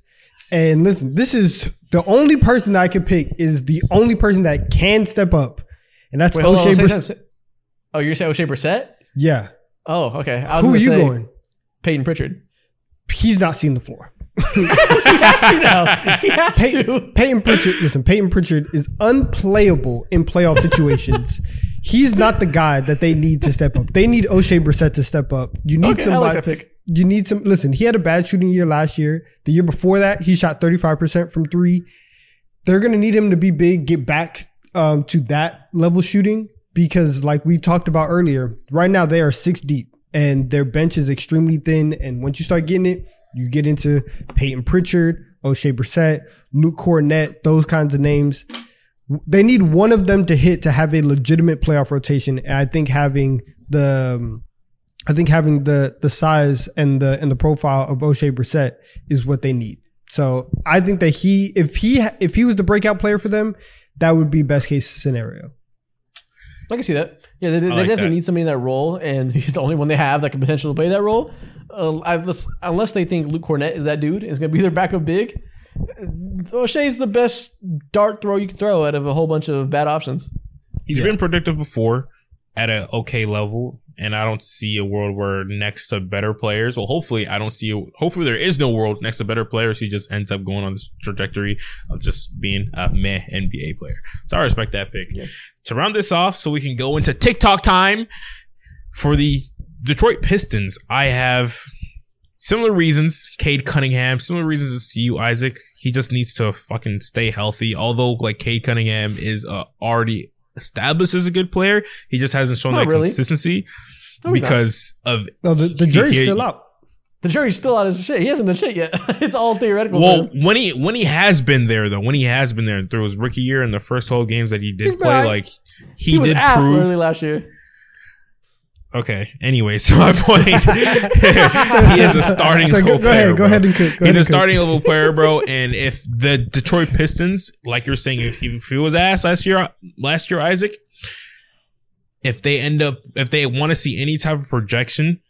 And listen, this is the only person that I can pick is the only person that can step up. And that's Wait, on. Oshae say Brissett. Oh, you're saying Oshae Brissett? Yeah. Oh, okay. I was Who are you going? Payton Pritchard. He's not seeing the floor. He has to now. (laughs) He has Pey- to. Payton Pritchard, listen, Payton Pritchard is unplayable in playoff situations. (laughs) He's not the guy that they need to step up. They need Oshae Brissett to step up. You need Okay, like somebody. pick. You need some. Listen, he had a bad shooting year last year. The year before that, he shot 35% from three. They're going to need him to be big, get back um, to that level shooting because, like we talked about earlier, right now they are six deep and their bench is extremely thin. And once you start getting it, you get into Payton Pritchard, Oshae Brissett, Luke Kornet, those kinds of names. They need one of them to hit to have a legitimate playoff rotation. And I think having the um, I think having the the size and the and the profile of Oshae Brissett is what they need. So I think that he, if he if he was the breakout player for them, that would be best case scenario. I can see that. Yeah, they, they like definitely that. need somebody in that role, and (laughs) he's the only one they have that can potentially play that role. Uh, unless, unless they think Luke Kornet is that dude, is going to be (laughs) their backup big. Uh, Oshae's the best dart throw you can throw out of a whole bunch of bad options. He's Yeah. been productive before at an okay level, and I don't see a world where next to better players. Well, hopefully, I don't see. A, hopefully, there is no world next to better players. He just ends up going on this trajectory of just being a meh NBA player. So I respect that pick. Yeah. To round this off, so we can go into TikTok time for the Detroit Pistons. I have similar reasons. Cade Cunningham, similar reasons as to you, Isaac. He just needs to fucking stay healthy. Although, like Cade Cunningham is uh, already established as a good player, he just hasn't shown Not that really. consistency No, he's not. because of No, the, the jury's he- still out. The jury's still out of shit. He hasn't done shit yet. (laughs) it's all theoretical. well for when he when he has been there though when he has been there through his rookie year and the first 12 games that he did play like he, he was did ass prove early last year. Okay anyway (laughs) so my point (laughs) he is a (laughs) starting So level go player, ahead, go ahead and cook. Go He's a starting level player, bro. And if the Detroit Pistons, like you're saying, if he, if he was ass last year, last year, Isaac, if they end up, if they want to see any type of projection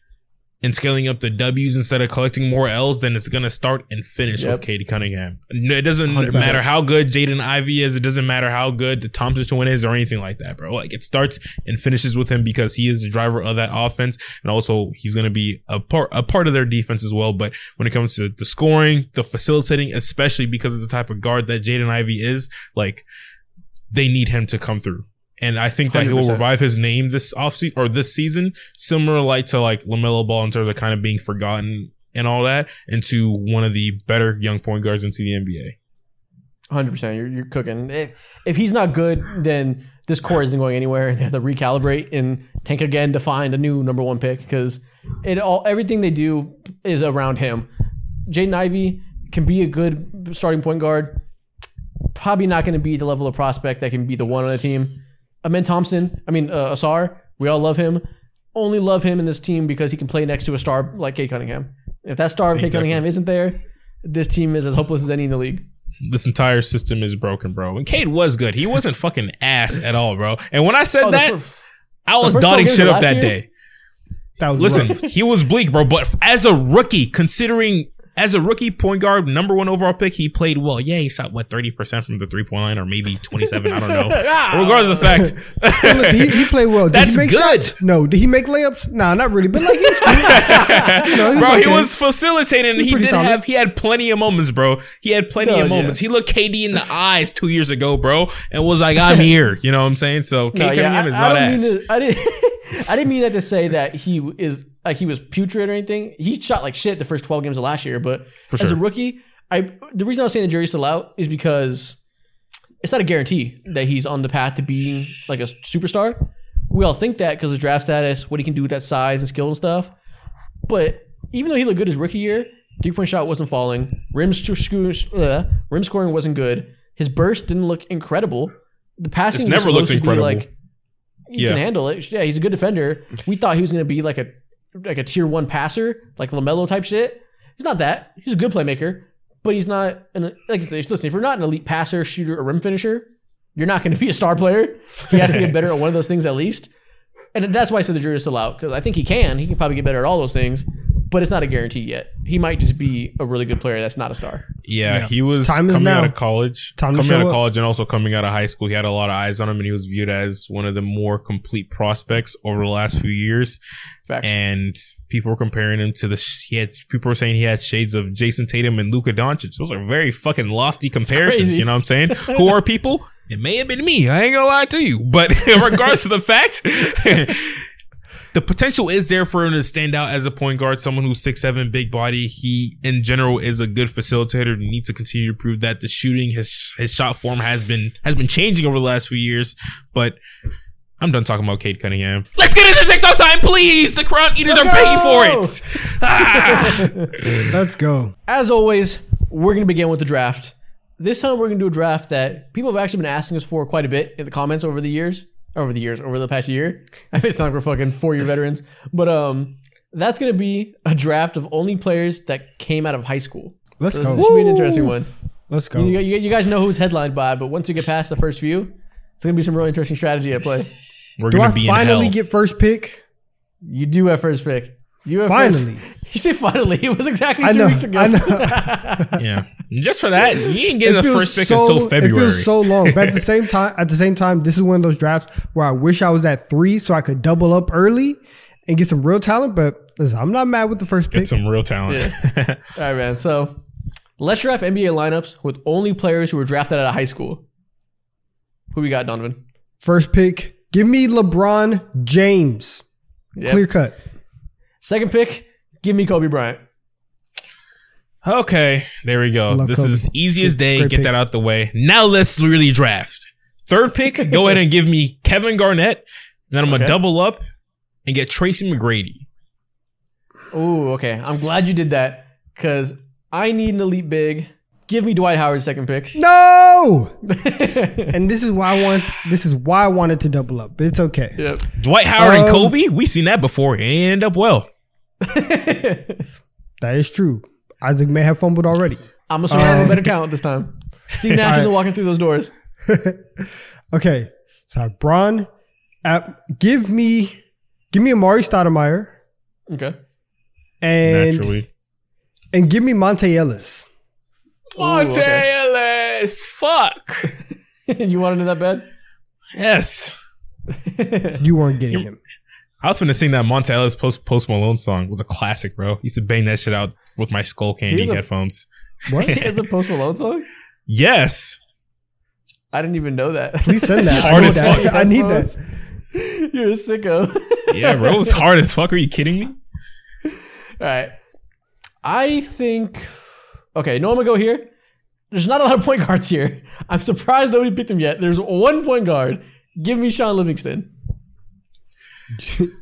and scaling up the W's instead of collecting more L's, then it's gonna start and finish Yep. with Cade Cunningham. It doesn't 100%. matter how good Jaden Ivey is. It doesn't matter how good the Thompson twin is or anything like that, bro. Like it starts and finishes with him because he is the driver of that offense, and also he's gonna be a part a part of their defense as well. But when it comes to the scoring, the facilitating, especially because of the type of guard that Jaden Ivey is, like they need him to come through. And I think that he will 100%. revive his name this offseason or this season, similar like to like LaMelo Ball in terms of kind of being forgotten and all that, into one of the better young point guards into the NBA. Hundred percent. You're you're cooking. If, if he's not good, then this core isn't going anywhere. (laughs) They have to recalibrate and tank again to find a new number one pick because it all everything they do is around him. Jaden Ivey can be a good starting point guard. Probably not going to be the level of prospect that can be the one on the team. Amen Thompson. I mean uh, Ausar. We all love him. Only love him in this team because he can play next to a star like Cade Cunningham. If that star of Cade Exactly. Cunningham isn't there, this team is as hopeless as any in the league. This entire system is broken, bro. And Cade was good. He wasn't fucking ass at all, bro. And when I said Oh, the that, fir- I was first dotting games shit of up last that year? day. That was Listen, rough. he was bleak, bro. But as a rookie, considering as a rookie point guard, number one overall pick, he played well. Yeah, he shot what thirty percent from the three point line, or maybe twenty seven. I don't know. (laughs) Ah. Regardless of the fact, Listen, he, he played well. Did That's he make good. shots? No. Did he make layups? Nah, not really. But like he was cool. (laughs) You know, he was bro, he was facilitating. He's He did solid. have. He had plenty of moments, bro. He had plenty No, of yeah. moments. He looked KD in the eyes two years ago, bro, and was like, "I'm (laughs) here." You know what I'm saying? So No, yeah, Cunningham is I not don't ass. to, I didn't. I didn't mean that to say that he is like he was putrid or anything. He shot like shit the first twelve games of last year, but For as a rookie, I the reason I was saying the jury's still out is because it's not a guarantee that he's on the path to being like a superstar. We all think that because of draft status, what he can do with that size and skill and stuff. But even though he looked good his rookie year, three point shot wasn't falling. Rim, sc- uh, rim scoring wasn't good. His burst didn't look incredible. The passing It's never looked incredible. like he Yeah. can handle it. Yeah, he's a good defender. We thought he was going to be like a like a tier one passer, like Lamelo type shit. He's not that. He's a good playmaker, but he's not an like. Listen, if you're not an elite passer, shooter, or rim finisher, you're not going to be a star player. He has to get better at one of those things at least. And that's why I said the jury's still out because I think he can. He can probably get better at all those things, but it's not a guarantee yet. He might just be a really good player that's not a star. Yeah, Yeah. he was Time is coming out of college, Time coming out show of up. college, and also coming out of high school. He had a lot of eyes on him, and he was viewed as one of the more complete prospects over the last few years. Facts. And people were comparing him to the. He had people were saying he had shades of Jayson Tatum and Luka Doncic. Those are very fucking lofty comparisons. You know what I'm saying? (laughs) Who are people? It may have been me. I ain't gonna lie to you, but (laughs) in regards to the fact. (laughs) The potential is there for him to stand out as a point guard, someone who's six seven, big body. He, in general, is a good facilitator. He needs to continue to prove that. The shooting, his his shot form has been has been changing over the last few years. But I'm done talking about Cade Cunningham. Let's get into TikTok time, please. The Crown Eaters are paying for it. (laughs) Ah! Let's go. As always, we're going to begin with the draft. This time, we're going to do a draft that people have actually been asking us for quite a bit in the comments over the years. Over the years, over the past year. (laughs) I mean, it's not like we're fucking four year veterans, but um, that's going to be a draft of only players that came out of high school. Let's So go. this should be an interesting one. Let's go. You, you, you guys know who's headlined by, but once you get past the first few, it's going to be some really interesting strategy at play. We're Do gonna I be finally in hell. get first pick? You do have first pick. You have Finally. First, (laughs) you say finally. It was exactly I two know. weeks ago. I know. (laughs) yeah, just for that, you ain't getting It the first pick so- until February. It feels so long. But at the (laughs) same time, at the same time, this is one of those drafts where I wish I was at three so I could double up early and get some real talent. But listen, I'm not mad with the first pick. Get pick. some real talent. All right, man. So let's draft NBA lineups with only players who were drafted out of high school. Who we got, Donnavan? First pick, give me LeBron James. Yep. Clear cut. Second pick, give me Kobe Bryant. Okay, there we go. Love this Kobe. is easy as day. great Get pick. that out the way. Now let's really draft. Third pick, go ahead and give me Kevin Garnett. Then I'm gonna Okay. double up and get Tracy McGrady. Oh, okay. I'm glad you did that because I need an elite big. Give me Dwight Howard's second pick. No. (laughs) and this is why I want. This is why I wanted to double up. But it's okay. yep. Dwight Howard and Um, Kobe. We seen that before. It end up well. (laughs) That is true. Isaac may have fumbled already. I'm assuming I have Um, a better talent this time. Steve Nash (laughs) isn't Alright. walking through those doors. okay, so I have Bron. At, give me, give me Amar'e Stoudemire Okay. and Naturally. and give me Monta Ellis. Ooh, okay. Ellis. Fuck. (laughs) you wanted it that bad? Yes. (laughs) You weren't getting him. I was gonna sing that Monta Ellis post Post Malone song. It was a classic, bro. Used to bang that shit out with my Skullcandy He's a- headphones. What? (laughs) It's a Post Malone song? Yes. I didn't even know that. Please send that. hard I need as that. fuck. I need that. You're a sicko. Yeah, bro, it was hard as fuck. Are you kidding me? All right. I think. Okay, no, I'm gonna go here. There's not a lot of point guards here. I'm surprised nobody picked him yet. There's one point guard. Give me Shaun Livingston.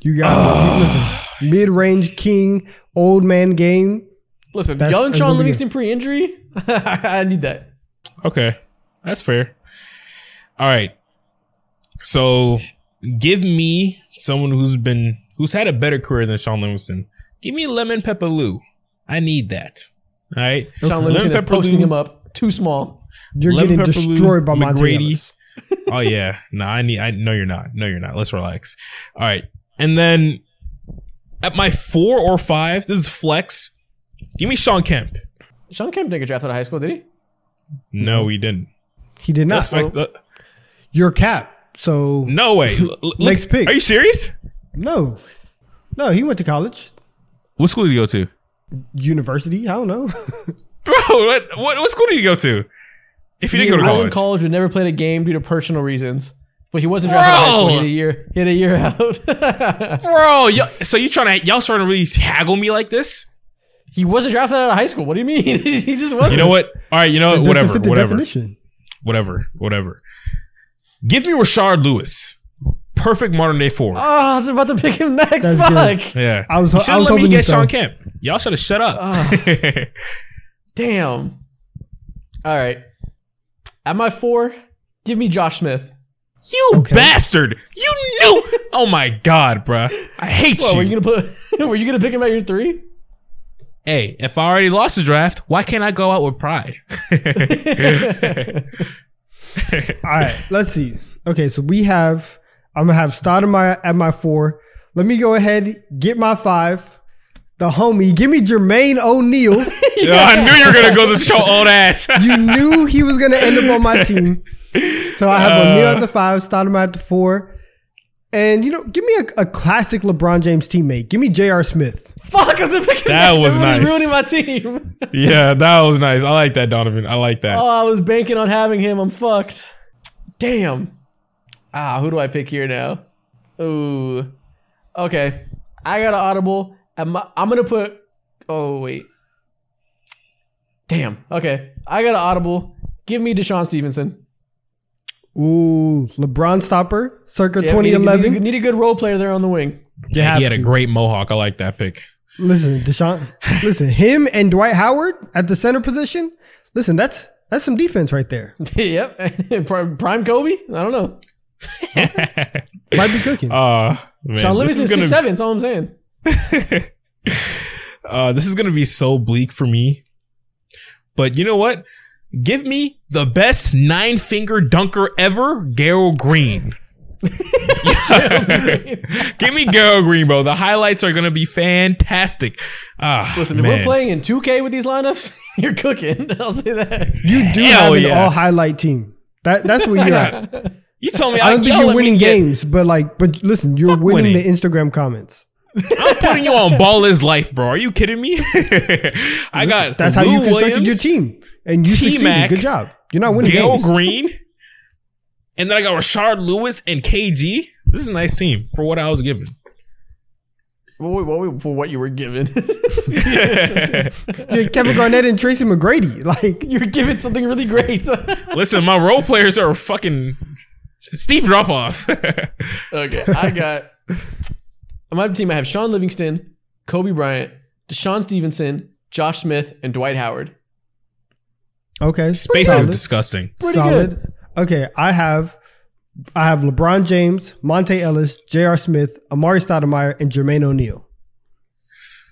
You got (sighs) listen. Mid range king, old man game. Listen, That's- young that's Shaun Livingston pre-injury. (laughs) I need that. Okay, that's fair. All right. So, give me someone who's been who's had a better career than Shaun Livingston. Give me Lemon Pepper Lou. I need that. All right. Sean Lemon Livingston is Pepper posting Lou- him up too small. You're Lemon getting Pepper Lou, destroyed by Monte McGrady. Ellis. oh yeah, no, I need. I no, you're not. No, you're not. Let's relax. All right, and then at my four or five, this is flex. Give me Shawn Kemp. Shawn Kemp didn't get drafted out of high school, did he? No, he didn't. He did not. That's fact. uh, You're cap. So no way. L- look- (laughs) Next pick. Are you serious? no, no. He went to college, What school did you go to, university. I don't know. (laughs) bro? What what, what school did you go to? If you He didn't go to enrolled college, in college, but never played a game due to personal reasons. But he wasn't drafted out of high school. He had a year. He had a year out. (laughs) bro. y- so you trying to y'all starting to really haggle me like this? he wasn't drafted out of high school. What do you mean? (laughs) he just wasn't. You know what? All right, you know what? Whatever, fit the whatever. definition. whatever, whatever. Give me Rashard Lewis. Perfect modern day four. Oh, I was about to pick him next. That's Fuck. yeah. I was- You I should've was let me get you Sean fell. Kemp. Y'all should have shut up. (laughs) Damn. All right. At my four, give me Josh Smith. you Okay. bastard. You knew. (laughs) Oh my god, bruh. I hate What, you. were you gonna put? (laughs) were you gonna pick him at your three? hey, if I already lost the draft, why can't I go out with pride? (laughs) All right, let's see. Okay, so we have. I'm gonna have Stoudemire at my four. Let me go ahead get my five. The homie, give me Jermaine O'Neal. (laughs) Yo, I knew you were gonna go this show old ass. (laughs) you knew he was gonna end up on my (laughs) team, so I have O'Neal at the five, Stoudemire at the four, and you know, give me a, a classic LeBron James teammate. Give me J.R. Smith. Fuck, I was gonna pick him That was Everybody's nice. ruining my team. yeah, that was nice. I like that, Donnavan. I like that. oh, I was banking on having him. I'm fucked. Damn. Ah, who do I pick here now? Ooh. Okay. I got an audible. I'm, I'm gonna put. Oh wait. Damn. Okay. I got an audible. Give me DeShawn Stevenson. Ooh, LeBron stopper, circa Yeah, we need, 2011. need, need a good role player there on the wing. You yeah, have he had a to. great mohawk. I like that pick. Listen, Deshaun. listen, him and Dwight Howard at the center position. Listen, that's that's some defense right there. (laughs) yep. (laughs) Prime prime Kobe? I don't know. (laughs) Might be cooking. Uh, man, Sean this Livingston is six gonna seven. That's all I'm saying. uh, this is gonna be so bleak for me. But you know what? Give me the best nine finger dunker ever, Gerald Green. (laughs) Give me Gerald Green, bro. The highlights are gonna be fantastic. Ah, Listen, if man. we're playing in 2K with these lineups, (laughs) you're cooking. (laughs) I'll say that. you do hell have an yeah. all highlight team. That that's where you're at. you told me I don't think y'all you're let me winning get- games, but like, but listen, you're winning, winning. the Instagram comments. I'm putting you on ball is life, bro. Are you kidding me? (laughs) I got That's how you Lou constructed your team, and you succeeded. T-Mac, Good job. You're not winning Gail games. Green, and then I got Rashard Lewis and KG. This is a nice team for what I was given. What, what, for what you were given. (laughs) Yeah, Kevin Garnett and Tracy McGrady. (laughs) Like, you were given something really great. Listen, my role players are fucking steep drop off. okay, I got. On my team, I have Shaun Livingston, Kobe Bryant, DeShawn Stevenson, Josh Smith, and Dwight Howard. okay, Space is disgusting. Pretty solid. Okay, I have I have LeBron James, Monta Ellis, J.R. Smith, Amar'e Stoudemire, and Jermaine O'Neal.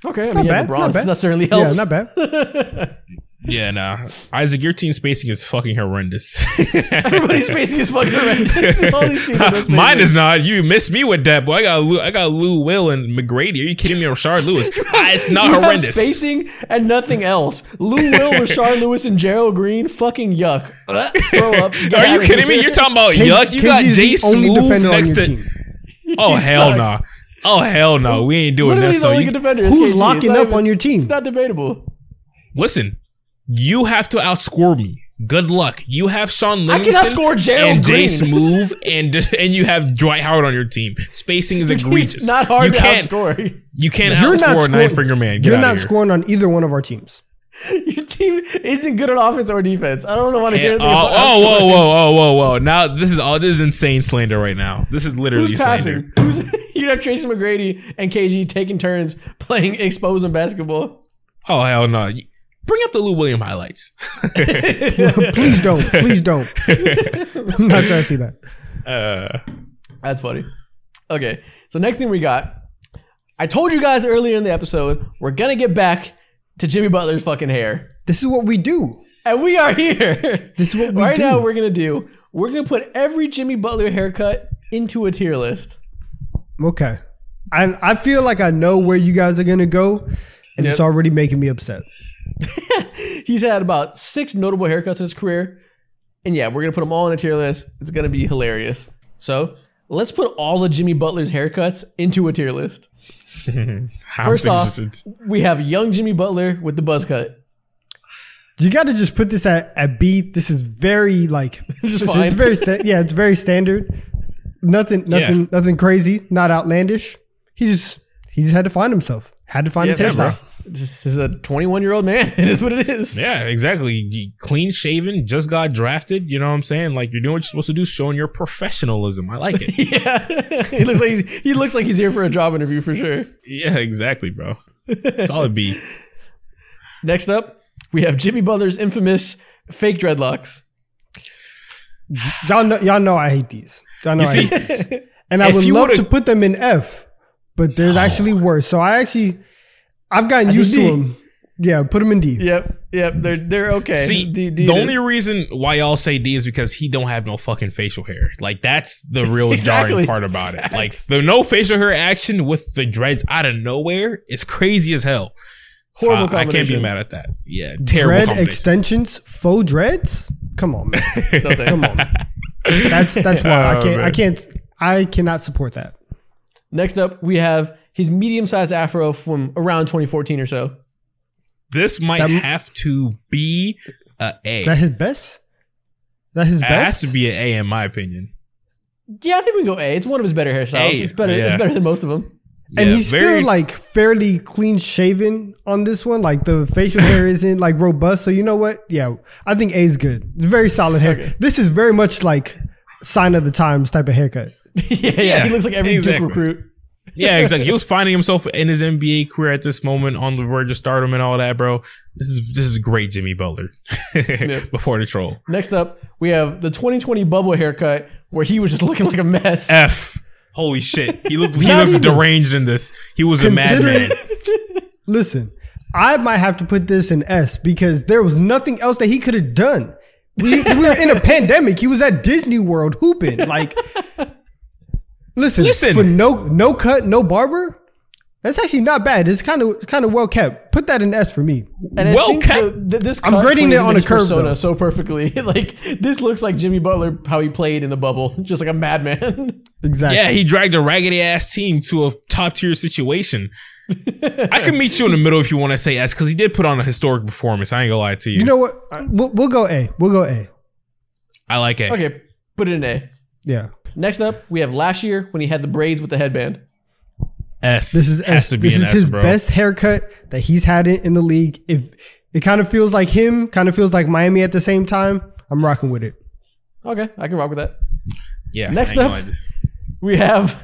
Okay, I Not mean, yeah, bad, LeBron not bad. that certainly Yeah, not bad. (laughs) Yeah, nah. Isaac, your team spacing is fucking horrendous. (laughs) Everybody's spacing is fucking horrendous. (laughs) All these teams are. Mine is not. You missed me with that, boy. I got Lou, I got Lou Will and McGrady. Are you kidding me? Rashard Lewis. (laughs) Ah, it's not You have spacing and nothing else. Lou Will, Rashard Lewis, and Gerald Green. Fucking yuck. Uh, Throw up. Are you outta kidding me? You're talking about K- yuck. You KG got is Jay the only Smooth defender on next your to. team. Oh hell sucks. no. Oh hell no. We ain't doing Literally this. the So only you, good defender. is Who's KG. Locking up even- on your team? It's not debatable. listen. You have to outscore me. Good luck. You have Sean I Livingston cannot score Gerald and Green. Jace Move, and and you have Dwight Howard on your team. Spacing is (laughs) egregious. It's not hard you to can't, outscore. You can't You're not outscore a scoring- nine finger man. Get You're not here. scoring on either one of our teams. (laughs) Your team isn't good at offense or defense. I don't want to hear And- anything oh, about oh, whoa, (laughs) whoa, whoa, whoa, whoa! Now this is all this is insane slander right now. This is literally Who's slander. passing? Who's you have Tracy McGrady and KG taking turns playing exposing basketball. Oh hell no! Bring up the Lou William highlights. (laughs) Please don't. Please don't. (laughs) I'm not trying to see that. uh, That's funny. Okay, so next thing we got, I told you guys earlier in the episode, we're gonna get back to Jimmy Butler's fucking hair, This is what we do. and we are here. This is what we right do. now, we're gonna do. We're gonna put every Jimmy Butler haircut into a tier list. Okay. And I feel like I know where you guys are gonna go, and it's already making me upset. (laughs) He's had about six notable haircuts in his career. And yeah, we're going to put them all in a tier list. It's going to be hilarious. So let's put all of Jimmy Butler's haircuts into a tier list. (laughs) First off, we have young Jimmy Butler with the buzz cut. You got to just put this at, at B. This is very like (laughs) Just fine. it's very sta- yeah, it's very standard. Nothing, nothing, Yeah. nothing crazy. Not outlandish. He just he just had to find himself. Had to find Yeah, his bro. hairstyle. This is a 21 year old man. (laughs) It is what it is. yeah, exactly. You- Clean shaven, just got drafted. You know what I'm saying? Like you're doing what you're supposed to do, showing your professionalism. I like it. (laughs) Yeah. (laughs) he looks like he's, he looks like he's here for a job interview for sure. yeah, exactly, bro. Solid B. Next up, we have Jimmy Butler's infamous fake dreadlocks. Y'all know, y'all know I hate these. Y'all know You I hate these. And I would love would've- to put them in F, but there's actually worse. So I actually, I've gotten I used to think D. them. Yeah, put them in D. Yep. Yep. They're, they're okay. See, D- D the it only is. reason why y'all say D is because he don't have no fucking facial hair. Like that's the real (laughs) Exactly. jarring part about it. Like the no facial hair action with the dreads out of nowhere is crazy as hell. So Horrible I, I can't be mad at that. Yeah, terrible Dread extensions, faux dreads. Come on, man. (laughs) No. Come on. That's that's (laughs) why I Oh, can't. I can't. I cannot support that. Next up, we have his medium sized afro from around 2014 or so. This might That- have to be a A. Is that his best? Is that his It best? has to be an A in my opinion. Yeah, I think we can go A. It's one of his better hairstyles. A, it's better. yeah. It's better than most of them. and Yeah, he's very- still like fairly clean shaven on this one. Like the facial hair (laughs) isn't like robust. So you know what? Yeah, I think A is good. Very solid hair. Okay. This is very much like sign of the times type of haircut. yeah, (laughs) yeah, Yeah, He looks like every exactly. Duke recruit. Yeah, exactly. He was finding himself in his NBA career at this moment on the verge of stardom and all that, bro. This is this is great, Jimmy Butler. (laughs) Before the troll. Next up, we have the 2020 bubble haircut where he was just (laughs) looking like a mess. F. Holy shit. He look he (laughs) looks even- deranged in this. He was a madman. Listen, I might have to put this in S because there was nothing else that he could have done. We, we were in a pandemic. He was at Disney World hooping. Like, listen, Listen. for no no cut, no barber. That's actually not bad. It's kind of kind of well kept. Put that in S for me. And I Well think kept. the, the, this I'm grading it on a curve, persona though. so perfectly. (laughs) like this looks like Jimmy Butler how he played in the bubble, (laughs) just like a madman. (laughs) Exactly. Yeah, he dragged a raggedy ass team to a top tier situation. I can meet you in the middle if you want to say S because he did put on a historic performance. I ain't gonna lie to you. You know what? We'll, we'll go A. We'll go A. I like A. okay, put it in A. Yeah. Next up, we have last year when he had the braids with the headband. S. This is has S. to be This an is S, his bro. best haircut that he's had it in the league. If it kind of feels like him, kind of feels like Miami at the same time, I'm rocking with it. Okay, I can rock with that. Yeah. Next up- gonna. We have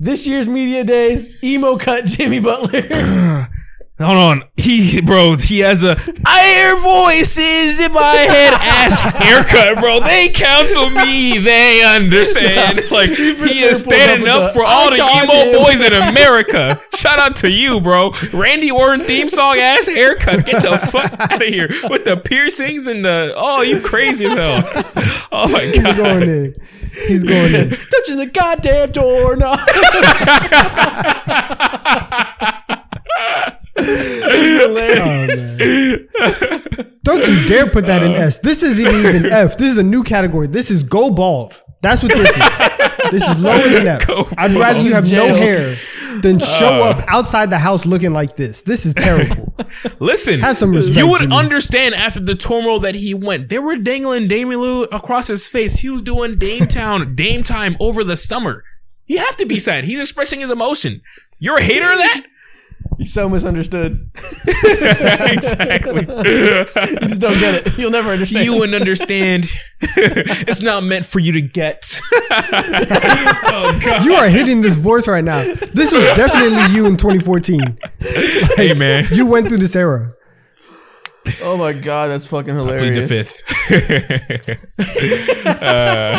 this year's media days emo cut Jimmy Butler. (clears throat) Hold on. He, bro, he has a I hear voices in my head ass haircut, bro. They counsel me. They understand. No, (laughs) like, he he is pulled up standing up for all "I the emo him." boys in (laughs) America. Shout out to you, bro. Randy Orton theme song ass haircut. Get the fuck out of here with the piercings and the, oh, you crazy as hell. (laughs) Oh my god, He's going God. in. He's going in. Touching the goddamn door. Oh. Don't you dare put that in S. This isn't even F. This is a new category. This is go bald. That's what this is. This is lower than F. Go I'd rather you have no hair than show Uh. up outside the house looking like this. This is terrible. Listen, Have some respect, you would understand after the turmoil that he went. They were dangling Damian Lillard across his face. He was doing Dame Town, (laughs) Dame time over the summer. You have to be sad. He's expressing his emotion. You're a hater of that? He's so misunderstood. (laughs) exactly. You just don't get it. You'll never understand. you wouldn't understand. (laughs) it's not meant for you to get. (laughs) oh god. You are hitting this voice right now. This was definitely you in 2014. Hey man. You went through this era. oh my god, that's fucking Plead hilarious. the fifth. uh,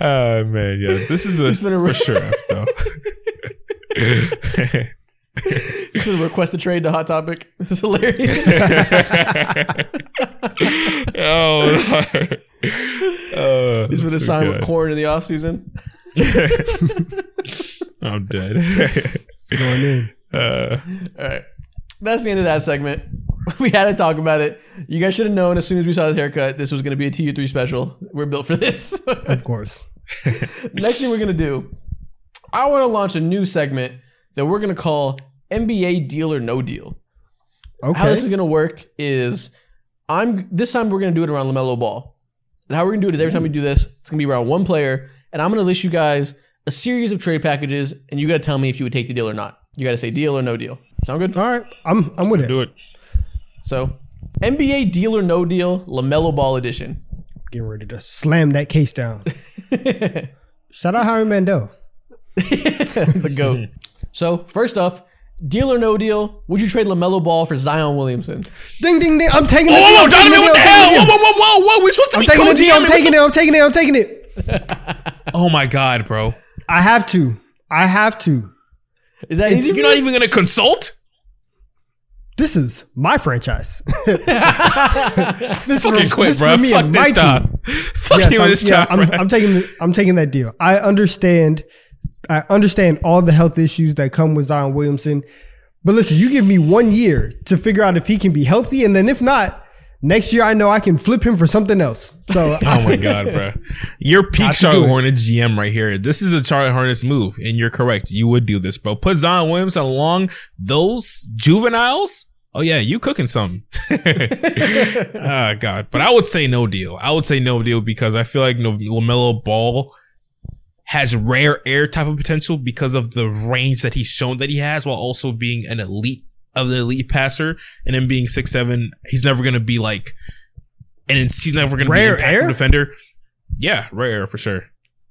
oh man, yeah. This is a It's been a for sure F, though. (laughs) This is a request to trade to Hot Topic. (laughs) This is hilarious. oh, (laughs) oh, He's been so assigned with corn in the off season. I'm dead. Going in. uh, All right. That's the end of that segment. We had to talk about it. You guys should have known as soon as we saw this haircut, this was going to be a TD3 special. We're built for this. Of course. Next thing we're going to do, I want to launch a new segment that we're going to call NBA Deal or No Deal. Okay. How this is gonna work is I'm this time we're gonna do it around Lamelo Ball, and how we're gonna do it is every time we do this, it's gonna be around one player, and I'm gonna list you guys a series of trade packages, and you gotta tell me if you would take the deal or not. You gotta say deal or no deal. Sound good? All right. I'm I'm with it. do it. So, NBA Deal or No Deal Lamelo Ball edition. Getting ready to slam that case down. (laughs) Shout out Howie Mandel. (laughs) the goat. so first up, deal or no deal? Would you trade Lamelo Ball for Zion Williamson? Ding ding ding. I'm taking the Whoa, whoa, Donnavan, what the hell? Whoa, whoa, whoa, whoa, whoa. We're supposed to I'm be taking the deal. I'm taking it. I'm taking it. I'm taking it. (laughs) Oh my god, bro. I have to. I have to. Is that easy? You're not even gonna consult? This is my franchise. (laughs) this Fucking for, quit, this bro. for me Fuck and this my job. team. Fuck Yes, you I'm, this yeah, job, I'm. I'm taking I'm taking that deal. I understand. I understand all the health issues that come with Zion Williamson. But listen, you give me one year to figure out if he can be healthy, and then if not, next year I know I can flip him for something else. So (laughs) Oh my god, bro! You're peak Got to do Charlotte it. Hornets GM right here. This is a Charlotte Hornets move, and you're correct. You would do this, bro. Put Zion Williamson along those juveniles. Oh yeah, you cooking something. (laughs) Ah god, but I would say no deal. I would say no deal because I feel like no, Lamelo Ball has rare air type of potential because of the range that he's shown that he has, while also being an elite of the elite passer, and then being six seven. He's never gonna be like, and he's never gonna Rare be an air? defender. Yeah, rare air for sure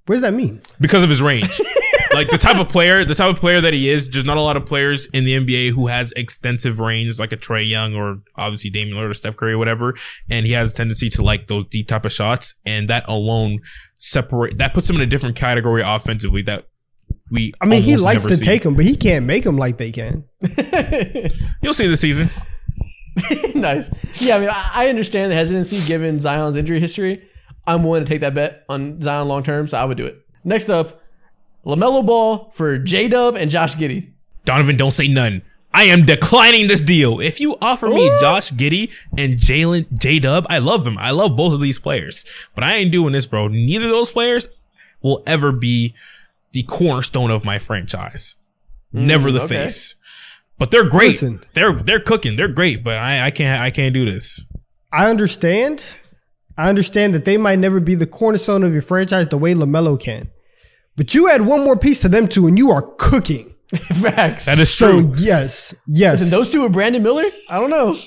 what does that mean? because of his range. (laughs) like the type of player, the type of player that he is. There's not a lot of players in the NBA who has extensive range, like a Trae Young or obviously Damian Lillard or Steph Curry or whatever. And he has a tendency to like those deep type of shots, and that alone separate that puts him in a different category offensively. That we, I mean, he likes to see. take them, but he can't make them like they can. (laughs) (laughs) You'll see this season. (laughs) nice. Yeah, I mean, I I understand the hesitancy given Zion's injury history. I'm willing to take that bet on Zion long term, so I would do it. Next up, Lamelo Ball for J Dub and Josh Giddey. Donnavan, don't say none. I am declining this deal. If you offer me Josh Giddey and Jalen J Dub, I love them. I love both of these players, but I ain't doing this, bro. Neither of those players will ever be the cornerstone of my franchise. Mm, never the okay. face. But they're great. Listen. They're they're cooking. They're great, but I, I can't I can't do this. I understand. I understand that they might never be the cornerstone of your franchise the way LaMelo can. But you add one more piece to them two, and you are cooking. (laughs) Facts. That is So true. yes, yes. Listen, those two are Brandon Miller? I don't know.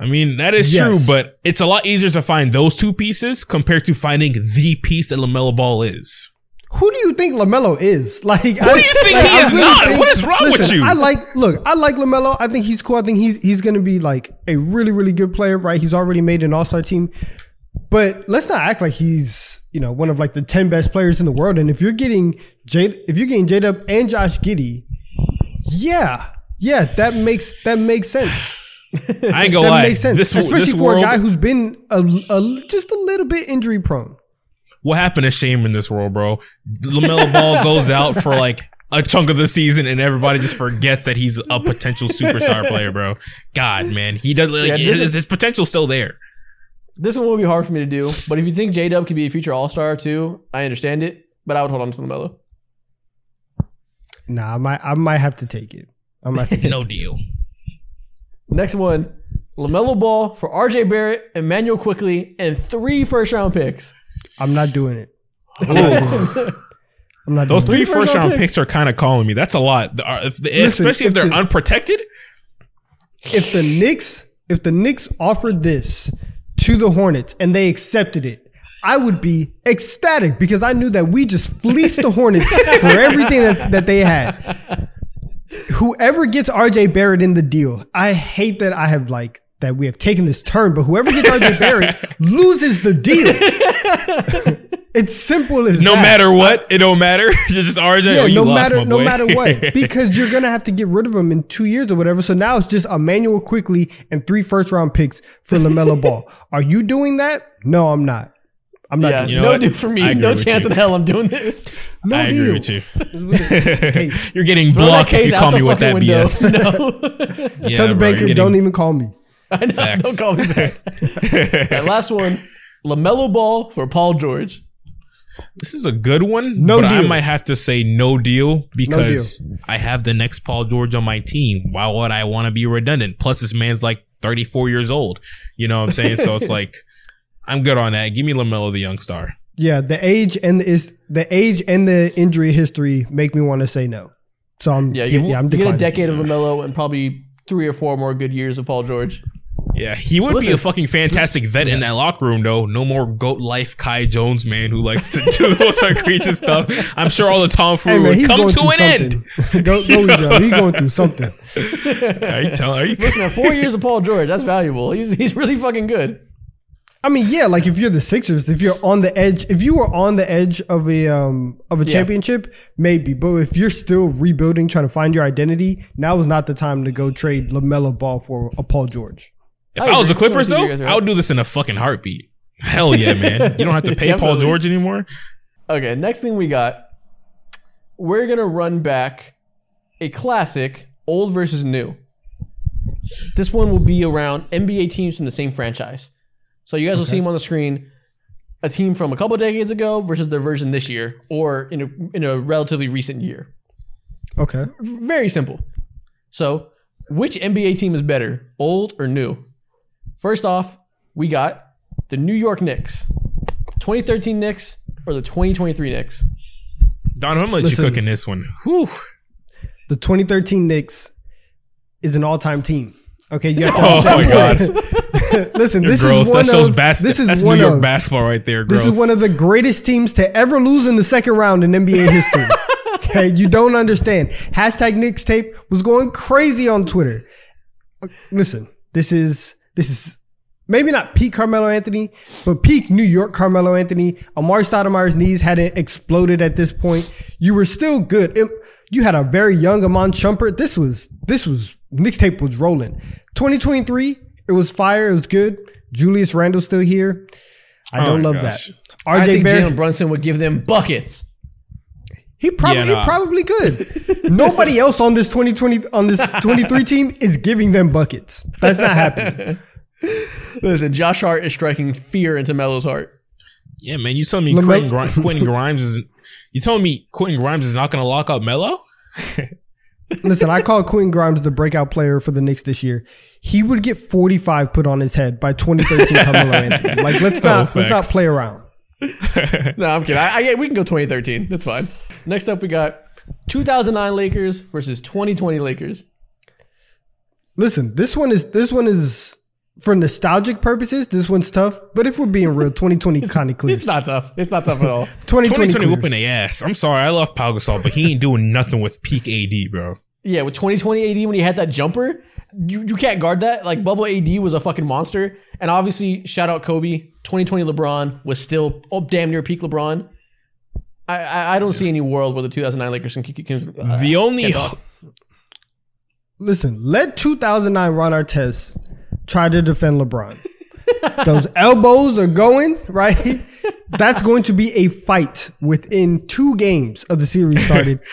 I mean, that is Yes. true, but it's a lot easier to find those two pieces compared to finding the piece that LaMelo Ball is. Who do you think Lamelo is? (laughs) Like, who do you think he is not? What is wrong with you? I like. Look, I like Lamelo. I think he's cool. I think he's he's going to be like a really really good player. Right? He's already made an All Star team. But let's not act like he's you know one of like the ten best players in the world. And if you're getting J, if you're getting J Dub and Josh Giddey, yeah, yeah, that makes that makes sense. (laughs) I ain't gonna That lie. makes sense, This, especially this for world, a guy who's been a, a just a little bit injury prone. what happened to shame in this world, bro? Lamelo Ball (laughs) goes out for like a chunk of the season, and everybody just forgets that he's a potential superstar (laughs) player, bro. God, man, he does. Like, Yeah, this his, is- his potential's still there. This one will be hard for me to do, but if you think J Dub could be a future All Star too, I understand it. But I would hold on to Lamelo. Nah, I might I might have to take it. I might have to (laughs) No deal. Next one, Lamelo Ball for R.J. Barrett, Immanuel Quickley, and three first round picks. I'm not doing it. I'm not Those doing three it. first first round round picks. picks are kind of calling me. That's a lot. The- uh, if the- Listen, especially if if they're the- unprotected. If the Knicks if the Knicks offered this to the Hornets and they accepted it, I would be ecstatic because I knew that we just fleeced the Hornets (laughs) for everything that, that they had. Whoever gets RJ Barrett in the deal, I hate that I have like that we have taken this turn, but whoever gets RJ (laughs) Barrett loses the deal. (laughs) it's simple as that. No that. matter what, it don't matter. (laughs) just RJ. Yeah, oh, you no lost, matter my no matter what, because you're gonna have to get rid of him in two years or whatever. So now it's just Immanuel Quickley and three first round picks for Lamelo Ball. Are you doing that? No, I'm not. I'm not. Yeah, doing You know no what? deal for me. No chance you. in hell I'm doing this. No I deal. agree with you. You're getting Throw blocked if you out call me with that window. BS. No. Yeah, tell the bro, banker you're don't even call me. (laughs) I know. Facts. Don't call me back. (laughs) All right, last one. Lamelo Ball for Paul George. This is a good one. No but I might have to say no deal because I have the next Paul George on my team. Why would I want to be redundant? Plus, this man's like 34 years old. You know what I'm saying? so it's (laughs) like, I'm good on that. Give me Lamelo, the young star. Yeah, the age and the is the age and the injury history make me want to say no. So I'm Yeah, yeah, I'm you get a decade of Lamelo and probably three or four more good years of Paul George. Yeah, he would be a fucking fantastic vet in that locker room, though. No more goat life Kai Jones, man, who likes to (laughs) do those outrageous stuff. I'm sure all the Hey tomfoolery man, would he's come going to through an end. something. go go with Joe. He's going through something. (laughs) Are you telling? Are you? Listen, man, four years of Paul George, that's valuable. He's, he's really fucking good. I mean, yeah, like if you're the Sixers, if you're on the edge, if you were on the edge of a um of a Yeah. championship, maybe. But if you're still rebuilding, trying to find your identity, now is not the time to go trade Lamelo Ball for a Paul George. If I I, was the. Clippers, Some though, you guys are I would do this in a fucking heartbeat. Hell yeah, man! You don't have to (laughs) pay Paul George anymore. Okay, next thing we got, we're gonna run back a classic, old versus new. This one will be around NBA teams from the same franchise. So you guys will see them on the screen. A team from a couple decades ago versus their version this year, or in a in a relatively recent year. Okay. Very simple. So, which NBA team is better, old or new? First off, we got the New York Knicks, the 2013 Knicks or the 2023 Knicks. Don, I'm gonna let Listen. you cook in this one. Whew. The 2013 Knicks is an all-time team. Okay, you have to Oh my understand. (laughs) Listen, You're this gross. is one that shows of bas- this is That's one New York of basketball right there. Gross. This is one of the greatest teams to ever lose in the second round in NBA history. (laughs) okay, you don't understand. Hashtag Knicks tape was going crazy on Twitter. Uh, Listen, this is this is maybe not peak Carmelo Anthony, but peak New York Carmelo Anthony. Amar'e Stoudemire's knees hadn't exploded at this point. You were still good. It- you had a very young Iman Shumpert. This was this was Knicks tape was rolling. 2023, it was fire. It was good. Julius Randle's still here. I Oh don't my love gosh. that. I RJ think Barrett, Jalen Brunson would give them buckets. He probably Yeah, he probably could. (laughs) Nobody else on this 2020 on this 23 team is giving them buckets. That's not happening. (laughs) Listen, Josh Hart is striking fear into Melo's heart. yeah, man. You telling me Lame- Quentin, Gri- Quentin Grimes is? You telling me Quentin Grimes is not gonna lock up Melo? (laughs) Listen, I call Quentin Grimes the breakout player for the Knicks this year. He would get 45 put on his head by 2013 Carmelo Anthony. Like let's Oh, not let's not play around. No, I'm kidding. I, I, we can go 2013. That's fine. Next up, we got 2009 Lakers versus 2020 Lakers. Listen, this one is this one is for nostalgic purposes. This one's tough, but if we're being real, 2020 kind of clears. It's not tough. It's not tough at all. (laughs) 2020 2020 whooping their ass. I'm sorry, I love Pau Gasol, but he ain't doing nothing with peak AD, bro. Yeah, with 2020 AD when he had that jumper, you, you can't guard that. Like bubble AD was a fucking monster, and obviously shout out Kobe. 2020 LeBron was still oh, damn near peak LeBron. I I, I don't see any world where the 2009 Lakers can. can uh, The only. Listen, let 2009 Ron Artest try to defend LeBron. (laughs) Those elbows are going, right? That's going to be a fight within two games of the series started. (laughs)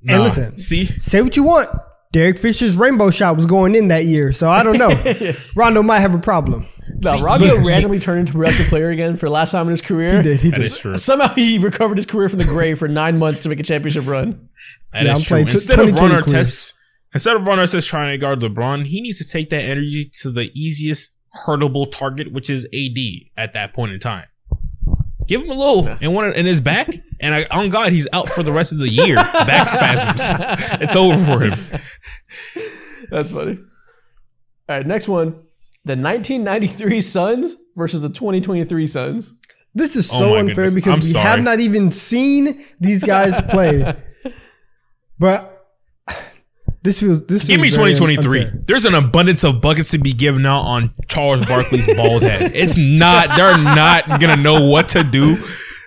Nah, And listen, see, say what you want. Derek Fisher's rainbow shot was going in that year, so I don't know. (laughs) Rondo might have a problem. No, See, Rondo look- randomly turned into a productive player again for the last time in his career. He did. He That did. is true. Somehow he recovered his career from the grave for nine months to make a championship run. That Yeah, is I'm true. t- Instead of Ron 2020 clear. Artest, instead of Ron Artest trying to guard LeBron, he needs to take that energy to the easiest hurtable target, which is AD at that point in time. Give him a little and one in his back, (laughs) and I, on God, he's out for the rest of the year. Back spasms. (laughs) It's over for him. That's funny. All right, next one. The 1993 Suns versus the 2023 Suns. This is Oh so my unfair goodness. because I'm we sorry. have not even seen these guys play. (laughs) but this feels this Give me feels very 2023. unfair. There's an abundance of buckets to be given out on Charles Barkley's bald head. It's not, they're not going to know what to do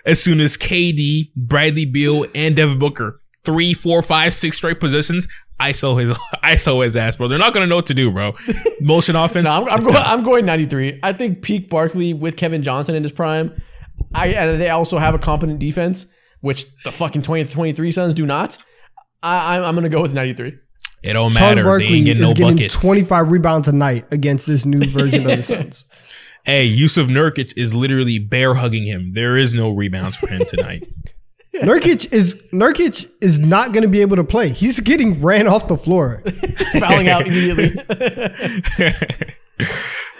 as soon as KD, Bradley Beal, and Devin Booker, three, four, five, six straight positions, ISO his, (laughs) ISO his ass, bro. They're not going to know what to do, bro. Motion (laughs) offense. No, I'm, I'm going. I'm going 93. I think peak Barkley with Kevin Johnson in his prime. I and they also have a competent defense, which the fucking 2023 Suns do not. I, I'm, I'm going to go with 93. It don't Charles matter. They Barkley ain't is getting no getting buckets. 25 rebounds a night against this new (laughs) version of the Suns. hey, Jusuf Nurkic is literally bear hugging him. There is no rebounds for him tonight. (laughs) Nurkic is Nurkic is not going to be able to play. He's getting ran off the floor. (laughs) Fouling out immediately.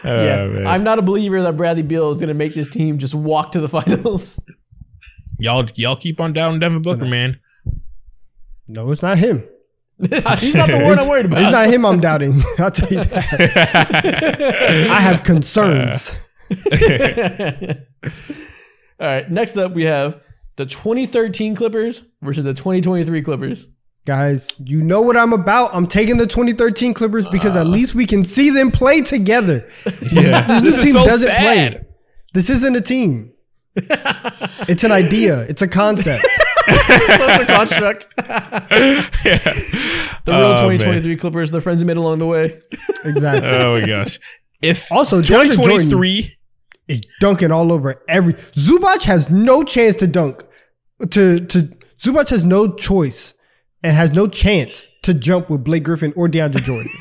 Oh, yeah, man. I'm not a believer that Bradley Beal is going to make this team just walk to the finals. y'all, y'all keep on down Devin Booker, man. No, it's not him. (laughs) He's not the one I'm worried about. It's not him I'm doubting. (laughs) I'll tell you that. (laughs) I have concerns. Uh, All right. Next up, we have the 2013 Clippers versus the 2023 Clippers. Guys, you know what I'm about. I'm taking the 2013 Clippers because at uh. least we can see them play together. Yeah. This, This new is team so doesn't sad. play. This isn't a team. it's an idea. It's a concept. (laughs) Social construct. (laughs) yeah. The real Oh, 2023 Clippers, the friends you made along the way. Exactly. Oh my gosh. If Also, DeAndre Jordan 2023 is dunking all over every. Zubac has no chance to dunk. To to Zubac has no choice and has no chance to jump with Blake Griffin or DeAndre Jordan. (laughs)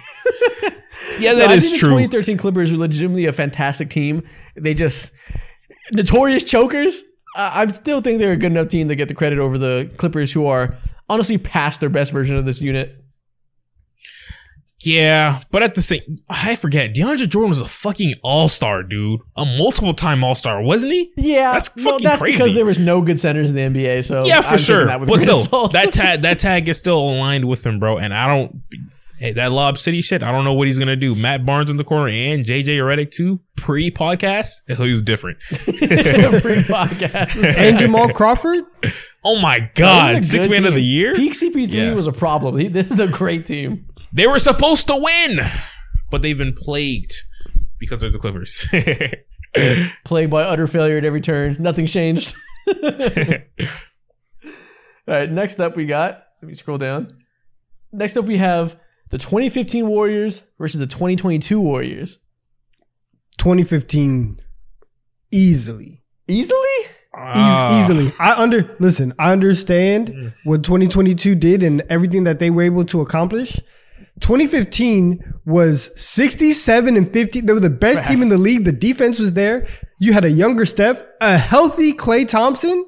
Yeah, No, that I think true. The 2013 Clippers are legitimately a fantastic team. They just notorious chokers. I still think they're a good enough team to get the credit over the Clippers, who are honestly past their best version of this unit. Yeah, but at the same I forget, DeAndre Jordan was a fucking all-star, dude. A multiple time all-star, wasn't he? Yeah, That's well, fucking that's crazy. because there was no good centers in the NBA. So yeah, for I'm sure. That but still, that (laughs) tag that tag is still aligned with him, bro. And I don't hey, that Lob City shit, I don't know what he's gonna do. Matt Barnes in the corner and JJ Redick too, pre-podcast. So he was different. (laughs) (laughs) pre podcast. and Jamal Crawford. Oh my god, six good man of the year? Peak CP3 Yeah. was a problem. He, this is a great team. They were supposed to win, but they've been plagued because they're the Clippers. (laughs) Played by utter failure at every turn. Nothing's changed. All right, next up we got, let me scroll down. Next up we have the 2015 Warriors versus the 2022 Warriors. 2015, easily. Easily? Eas- Ah. easily. I under listen. I understand what 2022 did and everything that they were able to accomplish. 2015 was 67 and 50. They were the best team in the league. The defense was there. You had a younger Steph, a healthy Klay Thompson.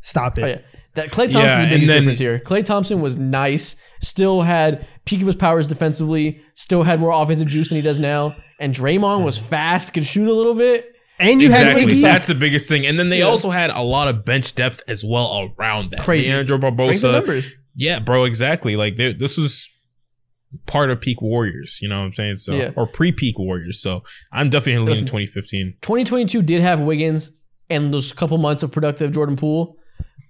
Stop it. Oh, yeah. That Klay Thompson's Yeah, the biggest then- difference here. Klay Thompson was nice, still had peak of his powers defensively, still had more offensive juice than he does now. And Draymond was fast, could shoot a little bit. And you Exactly. had Iggy. That's the biggest thing. And then they Yeah. also had a lot of bench depth as well around that. Crazy. Leandro Strength Barbosa. numbers. Yeah, bro, exactly. Like this was part of peak Warriors, you know what I'm saying? So Yeah. or pre-peak Warriors. So I'm definitely leaning Listen. 2015. 2022 did have Wiggins and those couple months of productive Jordan Poole,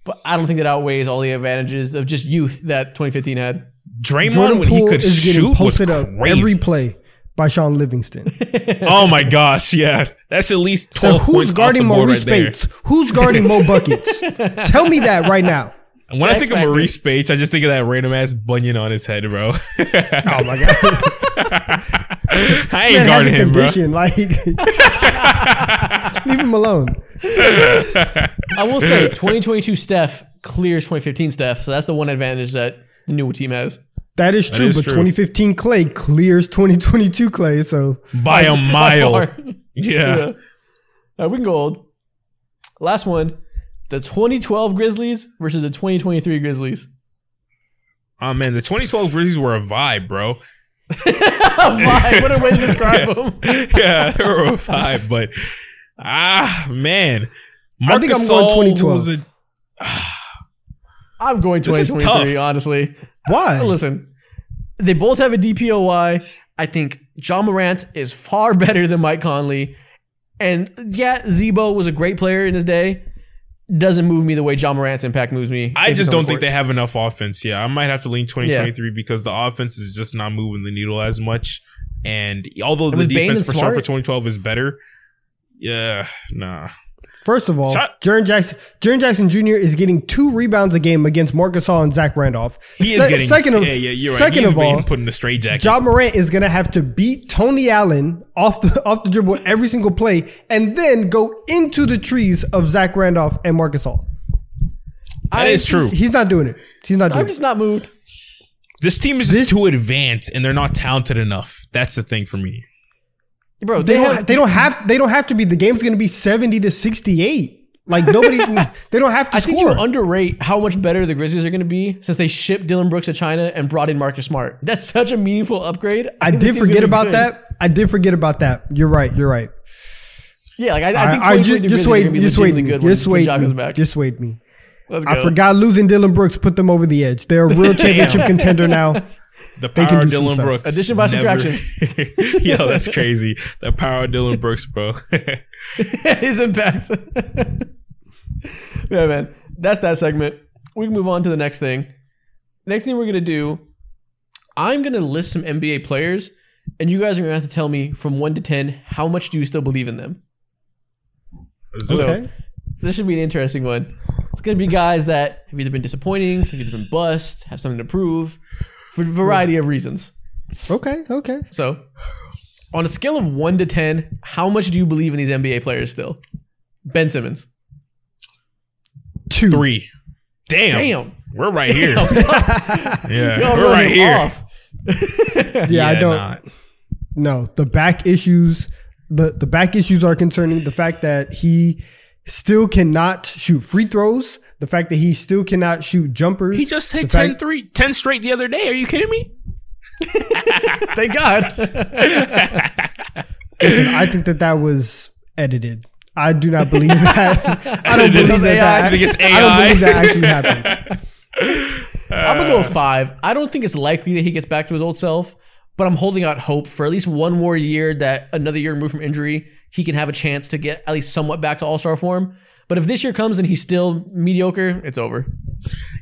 but I don't think that outweighs all the advantages of just youth that 2015 had. Draymond Jordan when he could is getting shoot was posted up crazy. every play by Shaun Livingston. (laughs) oh my gosh, yeah. That's at least 12 So who's points guarding off the board Marreese right there. Speights? Who's guarding Mo Buckets? (laughs) Tell me that right now. And when I think of Marreese Speights, I just think of that random ass bunion on his head, bro. (laughs) Oh my god. I ain't Man has a guarding him, bro. condition. Like (laughs) leave him alone. (laughs) I will say 2022 Steph clears 2015 Steph, so that's the one advantage that the new team has. That is true, is but true. 2015 Klay clears 2022 Klay. So by a mile. far. Yeah. All right, we can go old. Last one. The 2012 Grizzlies versus the 2023 Grizzlies. Oh man, the 2012 Grizzlies were a vibe, bro. (laughs) (laughs) Vibe. What a way to describe them. (laughs) yeah, they were a vibe, but ah man, I think I'm Marcus going Gasol 2012. was a- (sighs) I'm going This is 2023, tough. honestly. why? Listen, they both have a DPOY. I think Ja Morant is far better than Mike Conley. And yeah, Z-Bo was a great player in his day. Doesn't move me the way Ja Morant's impact moves me. I just don't the think they have enough offense. Yeah, I might have to lean 2023 because the offense is just not moving the needle as much. And although the defense and for sure for 2012 is better, yeah, nah. First of all, Shut- Jaren Jackson, Jaren Jackson Jr. is getting two rebounds a game against Marcus Gasol and Zach Randolph. He is Se- getting second of yeah, yeah, you're right. second of all, being put in a straight jacket. Ja Morant is gonna have to beat Tony Allen off the (laughs) off the dribble every single play, and then go into the trees of Zach Randolph and Marcus Gasol. That I is true. just- He's not doing it. He's not doing I'm it. just not moved. This team is This- too advanced, and they're not talented enough. That's the thing for me. Bro, They they, don't. have, they don't have. They don't have to be. The game's going to be seventy to sixty-eight. Like nobody. (laughs) they don't have to I think you underrate how much better the Grizzlies are going to be since they shipped Dillon Brooks to China and brought in Marcus Smart. That's such a meaningful upgrade. I this did forget about good. that. I did forget about that. You're right. You're right. Yeah, like I, I I, think I, 2023 just, just wait. going to be Just wait. good Just wait. Jacques is Me. back. Just wait. Me. Let's go. I forgot losing Dillon Brooks put them over the edge. They're a real (laughs) championship contender now. (laughs) The They power can of do some Dillon stuff. Brooks. Addition by never- (laughs) Yo, that's crazy. The power of Dillon Brooks, bro. (laughs) His impact. yeah, man. That's that segment. We can move on to the next thing. Next thing we're gonna do, I'm gonna list some NBA players, and you guys are gonna have to tell me from one to ten how much do you still believe in them. Let's do it. Okay. This should be an interesting one. It's gonna be guys that have either been disappointing, have either been bust, have something to prove, for a variety of reasons. Okay. Okay. So, on a scale of one to ten, how much do you believe in these NBA players still? Ben Simmons. Two. Three. Damn. Damn. We're right here. (laughs) Y'all yeah. We're right here. off. (laughs) Yeah, I don't. nah. No, the back issues. The the back issues are concerning. The fact that he still cannot shoot free throws. The fact that he still cannot shoot jumpers. He just hit the 10, fact- three, 10 straight the other day. Are you kidding me? (laughs) Thank God. (laughs) Listen, I think that that was edited. I do not believe that. (laughs) I don't believe that. AI. that I think it's I don't believe that actually happened. I'm gonna go with five. I don't think it's likely that he gets back to his old self, but I'm holding out hope for at least one more year that another year removed from injury, he can have a chance to get at least somewhat back to All Star form. But if this year comes and he's still mediocre, it's over.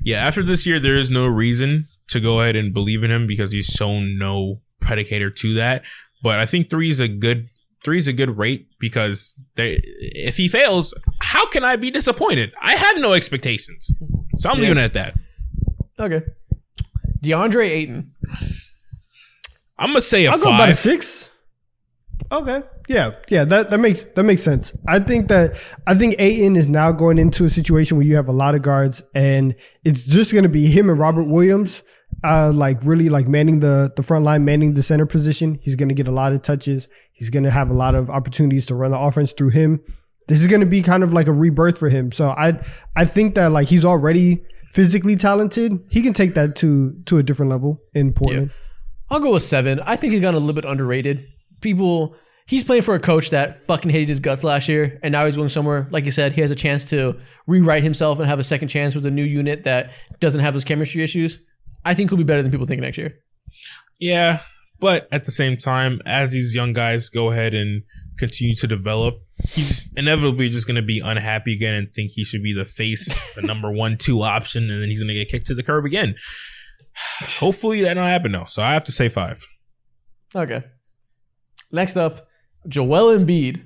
Yeah, after this year, there is no reason to go ahead and believe in him because he's shown no predicator to that. But I think three is a good three is a good rate because they, if he fails, how can I be disappointed? I have no expectations, so I'm Yeah. leaving it at that. Okay. DeAndre Ayton. I'm gonna say a I'll go about a five. six. Okay. Yeah. Yeah. That that makes that makes sense. I think that I think Ayton is now going into a situation where you have a lot of guards and it's just going to be him and Robert Williams, uh, like really like manning the the front line, manning the center position. He's going to get a lot of touches. He's going to have a lot of opportunities to run the offense through him. This is going to be kind of like a rebirth for him. So I I think that like he's already physically talented. He can take that to to a different level in Portland. I'll go with seven. I think he's gotten a little bit underrated. People, he's playing for a coach that fucking hated his guts last year, and now he's going somewhere. Like you said, he has a chance to rewrite himself and have a second chance with a new unit that doesn't have those chemistry issues. I think he'll be better than people think next year. Yeah, but at the same time, as these young guys go ahead and continue to develop, he's inevitably just going to be unhappy again and think he should be the face, the (laughs) number one, two option, and then he's going to get kicked to the curb again. (sighs) Hopefully that don't happen though. So I have to say five. Okay. Next up, Joel Embiid.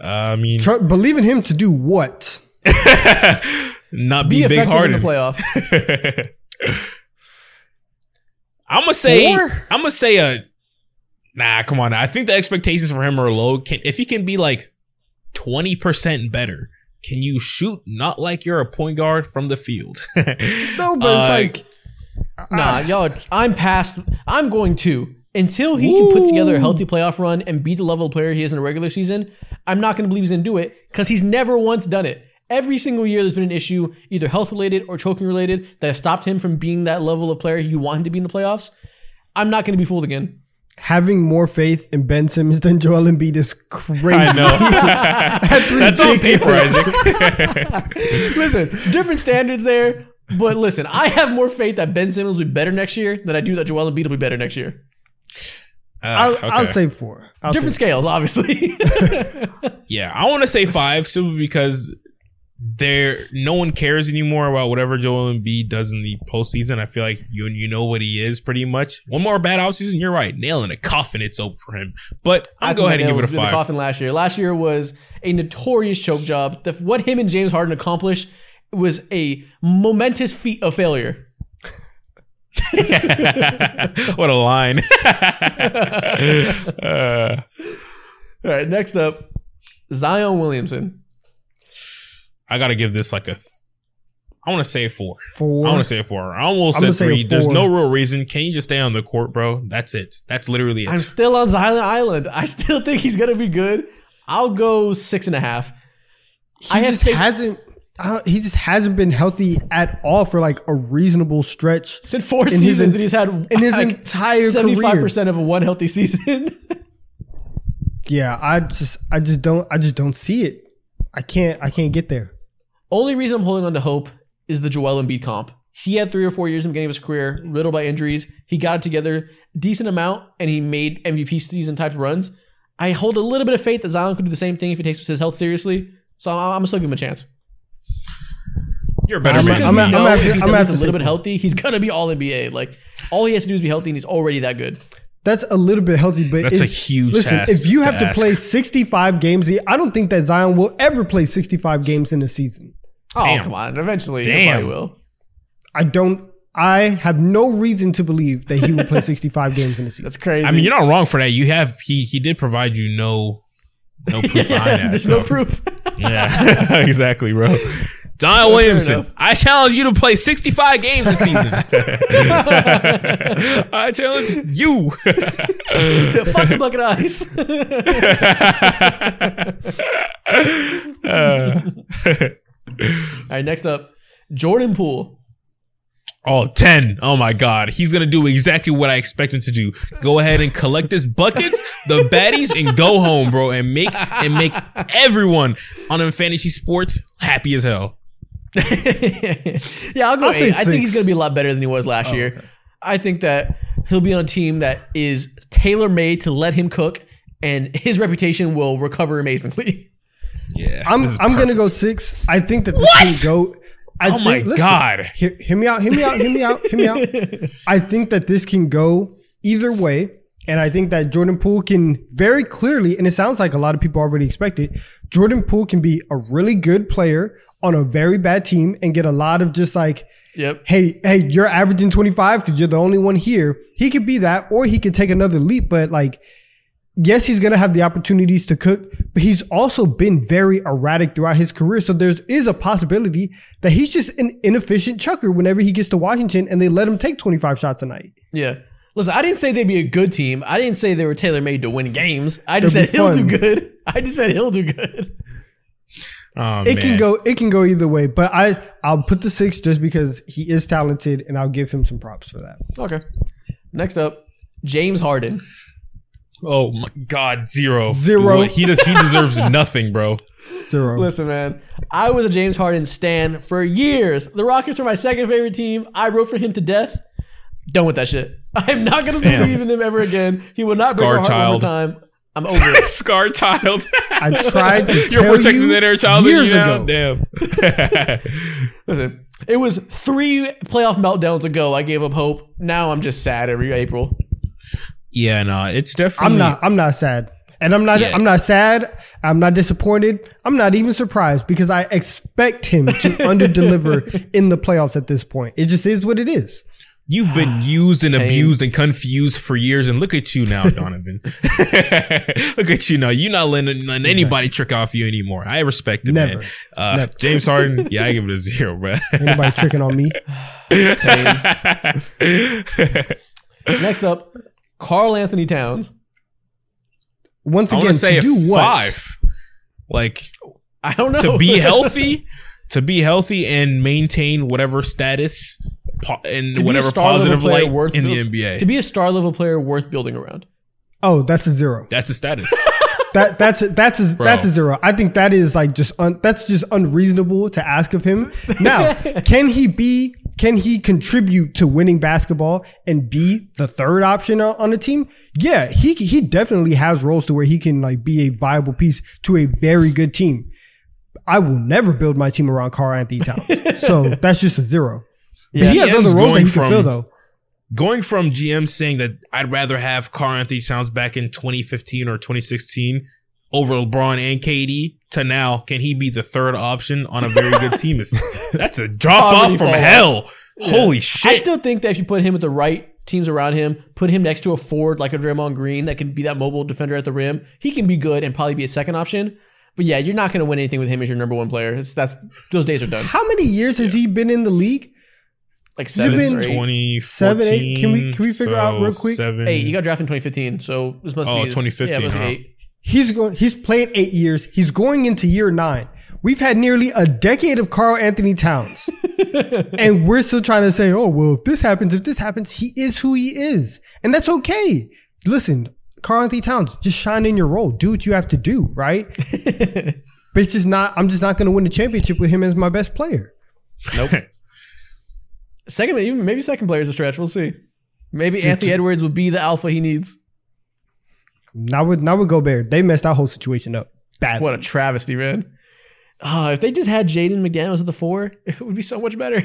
I mean, Tr- believe in him to do what? (laughs) not Be be, big effective in the playoff. (laughs) I'm gonna say. Four? I'm gonna say a. Nah, come on. I think the expectations for him are low. Can if he can be like twenty percent better, can you shoot not like you're a point guard from the field? (laughs) No, but Uh, it's like Nah, y'all. are- I'm past. I'm going to until he can put together a healthy playoff run and be the level of player he is in a regular season. I'm not going to believe he's going to do it because he's never once done it. Every single year, there's been an issue, either health related or choking related, that has stopped him from being that level of player you want him to be in the playoffs. I'm not going to be fooled again. Having more faith in Ben Simmons than Joel Embiid is crazy. I know. (laughs) That's, (laughs) That's on paper. Isaac. (laughs) listen, different standards there. But listen, I have more faith that Ben Simmons will be better next year than I do that Joel Embiid will be better next year. I'll, Uh, I'll say four. I'll Different say scales, obviously. (laughs) Yeah, I want to say five simply because there no one cares anymore about whatever Joel Embiid does in the postseason. I feel like you you know what he is pretty much. One more bad offseason, you're right. Nailing a coffin, it's over for him. But I I'll go ahead and give it a five. the coffin last year. Last year was a notorious choke job. The, what him and James Harden accomplished was a momentous feat of failure. (laughs) what a line. (laughs) Uh, All right, next up, Zion Williamson. I gotta give this like a. Th- I want to say four. four. I want to say four. I almost I'm said gonna say a three. There's no real reason. Can you just stay on the court, bro? That's it. That's literally it. I'm still on Zion Island. I still think he's gonna be good. I'll go six and a half. he I have just faith- hasn't. Uh, he just hasn't been healthy at all for like a reasonable stretch. It's been four seasons en- and he's had in his entire seventy-five percent of a one healthy season. (laughs) Yeah, I just, I just don't, I just don't see it. I can't, I can't get there. Only reason I'm holding on to hope is the Joel Embiid comp. He had three or four years in the beginning of his career, riddled by injuries. He got it together decent amount, and he made MVP season type runs. I hold a little bit of faith that Zion could do the same thing if he takes his health seriously. So I'm, I'm still give him a chance. You're a better I'm- Just man. because I'm- we I'm know have if he's I'm at gonna least have a little say bit healthy, he's gonna be all NBA. Like all he has to do is be healthy, and he's already that good. That's a little bit healthy, but That's a huge Listen, task if you have to ask. play 65 games, I don't think that Zion will ever play 65 games in a season. Oh Damn. come on! Eventually, he Damn. probably will. I don't. I have no reason to believe that he will play (laughs) 65 games in a season. That's crazy. I mean, you're not wrong for that. You have he he did provide you no no (laughs) proof behind that. There's so- no proof. Yeah, (laughs) exactly, bro. Don fair Williamson. I challenge you to play 65 games this season. (laughs) I challenge you. To fuck the bucket of ice. Uh, (laughs) All right, next up, Jordan Poole. oh, 10. Oh my God. He's going to do exactly what I expect him to do. Go ahead and collect his buckets, the baddies, and go home, bro. And make and make everyone on them fantasy sports happy as hell. (laughs) yeah, I'll go I'll say eight. I think he's going to be a lot better than he was last oh, year. I think that he'll be on a team that is tailor made to let him cook, and his reputation will recover amazingly. (laughs) Yeah. I'm I'm gonna go six. I think that this What? can go. I Oh my listen, God. Hear, hear me out. Hear me out. Hear me out. Hear me out. (laughs) I think that this can go either way, and I think that Jordan Poole can very clearly, and it sounds like a lot of people already expect it. Jordan Poole can be a really good player on a very bad team and get a lot of just like Yep. hey, hey, you're averaging 25 because you're the only one here. He could be that, or he could take another leap. But like, yes, he's gonna have the opportunities to cook, but he's also been very erratic throughout his career. So there's is a possibility that he's just an inefficient chucker whenever he gets to Washington and they let him take 25 shots a night. Yeah. Listen, I didn't say they'd be a good team. I didn't say they were tailor made to win games. I just said he'll do good. I just said he'll do good. Oh, It can go, it can go either way. But I, I'll put the six just because he is talented, and I'll give him some props for that. Okay. Next up, James Harden. Oh my God, zero, Zero. What? He does. He deserves (laughs) nothing, bro. Zero. Listen, man, I was a James Harden stan for years. The Rockets were my second favorite team. I wrote for him to death. Done with that shit. (laughs) I'm not gonna Damn. believe in them ever again. He will not break Scar my heart child. one more time. I'm over it. (laughs) Scar child. I tried to (laughs) You're tell protecting you that inner child years you now? ago. Damn. (laughs) Listen, it was three playoff meltdowns ago. I gave up hope. Now I'm just sad every April. yeah, no, it's definitely. I'm not. I'm not sad, and I'm not. Yeah. I'm not sad. I'm not disappointed. I'm not even surprised because I expect him to underdeliver in the playoffs at this point. It just is what it is. You've been (sighs) used and abused and confused for years, and look at you now, (laughs) Donnavan. (laughs) look at you now. You're not letting, letting anybody trick off you anymore. I respect it, Never. man. Uh, Never. James Harden, yeah, I give it a zero, bro. Anybody (laughs) tricking on me? Next up, Karl-Anthony Towns. Once again, to say to a do what? five. Like I don't know. to be healthy, to be healthy and maintain whatever status po- and To be a whatever star level positive player light worth in the NBA. to be a star level player worth building around. Oh, that's a zero. That's a status. (laughs) That that's a, that's a, Bro. that's a zero. I think that is like just un, that's just unreasonable to ask of him. (laughs) Now, can he be? Can he contribute to winning basketball and be the third option on on a team? Yeah, he he definitely has roles to where he can like be a viable piece to a very good team. I will never build my team around Karl-Anthony Towns, (laughs) so that's just a zero. But he has GMs other roles that going he can from- fill though. Going from GM saying that I'd rather have Karl-Anthony Towns back in 2015 or 2016 over LeBron and KD to now, can he be the third option on a very good team? Is (laughs) that's a drop off from fall off. hell. Holy shit. I still think that if you put him with the right teams around him, put him next to a forward like a Draymond Green that can be that mobile defender at the rim, he can be good and probably be a second option. But yeah, you're not going to win anything with him as your number one player. It's, that's those days are done. How many years has he been in the league? Like You've seven, been- or eight. 2014. Seven, eight? Can we- can we figure out real quick? Seven. Eight. You got drafted in 2015, so this must Oh, be 2015, Yeah, it must be huh? eight. He's going. He's played eight years. He's going into year nine. We've had nearly a decade of Karl-Anthony Towns, (laughs) and we're still trying to say, "Oh, well, if this happens, if this happens, he is who he is, and that's okay." Listen, Karl-Anthony Towns, just shine in your role. Do what you have to do, right? (laughs) but it's just not. I'm just not going to win the championship with him as my best player. Nope. (laughs) second, even maybe second player is a stretch. We'll see. Maybe Anthony Edwards would be the alpha he needs. Now with now with Gobert, they messed that whole situation up badly. What a travesty, man. Ah, if they just had Jaden McDaniels as the four, (laughs) it would be so much better.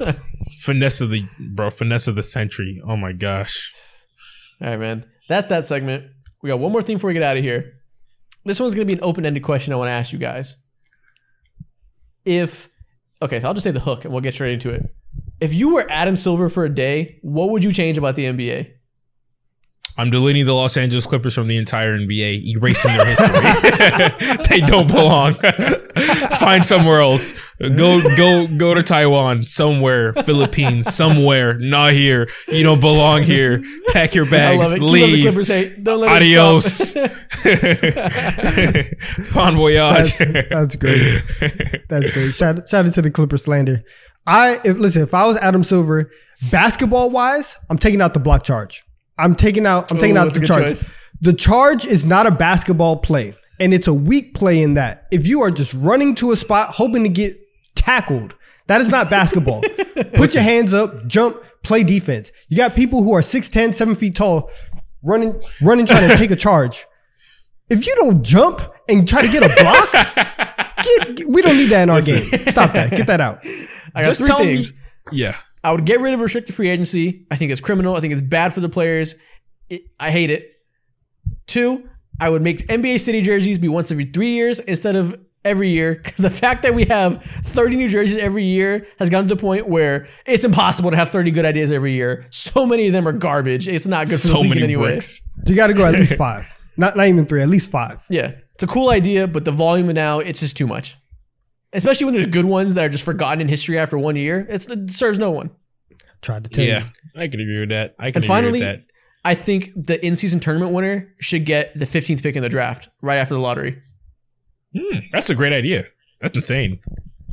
(laughs) finesse of the bro, finesse of the century. Oh my gosh. All right, man. That's that segment. We got one more thing before we get out of here. This one's going to be an open ended question I want to ask you guys. If, okay, so I'll just say the hook and we'll get straight into it. If you were Adam Silver for a day, what would you change about the NBA? I'm deleting the Los Angeles Clippers from the entire NBA, erasing their history. (laughs) they don't belong. (laughs) Find somewhere else. Go go go to Taiwan, somewhere, Philippines, somewhere. Not here. You don't belong here. Pack your I bags. love it. Keep up the Leave. Clippers hate. Don't let Adios. it (laughs) bon voyage. That's, that's great. That's great. Shout, shout out to the Clipper slander. I if listen, if I was Adam Silver, basketball wise, I'm taking out the block charge. I'm taking out. I'm taking Ooh, out the charge. choice. The charge is not a basketball play, and it's a weak play in that. If you are just running to a spot hoping to get tackled, that is not basketball. (laughs) Put your hands up, jump, play defense. You got people who are 6'10", 7 feet tall, running, running, trying to take a charge. If you don't jump and try to get a block, (laughs) get, get- we don't need that in our game. Stop that. Get that out. I got Just three tell things. me. Yeah. I would get rid of restricted free agency. I think it's criminal. I think it's bad for the players. It, I hate it. Two, I would make NBA City jerseys be once every three years instead of every year because the (laughs) fact that we have 30 new jerseys every year has gotten to the point where it's impossible to have 30 good ideas every year. So many of them are garbage. It's not good for the So league many in any way. bricks. You got to go at least (laughs) five. Not not even three. At least five. Yeah, it's a cool idea, but the volume now it's just too much. Especially when there's good ones that are just forgotten in history after one year. It's, it serves no one. Tried to tell Yeah. you. I can agree with that. I can And agree finally, with that. I think the in-season tournament winner should get the 15th pick in the draft right after the lottery. Hmm, that's a great idea. That's insane.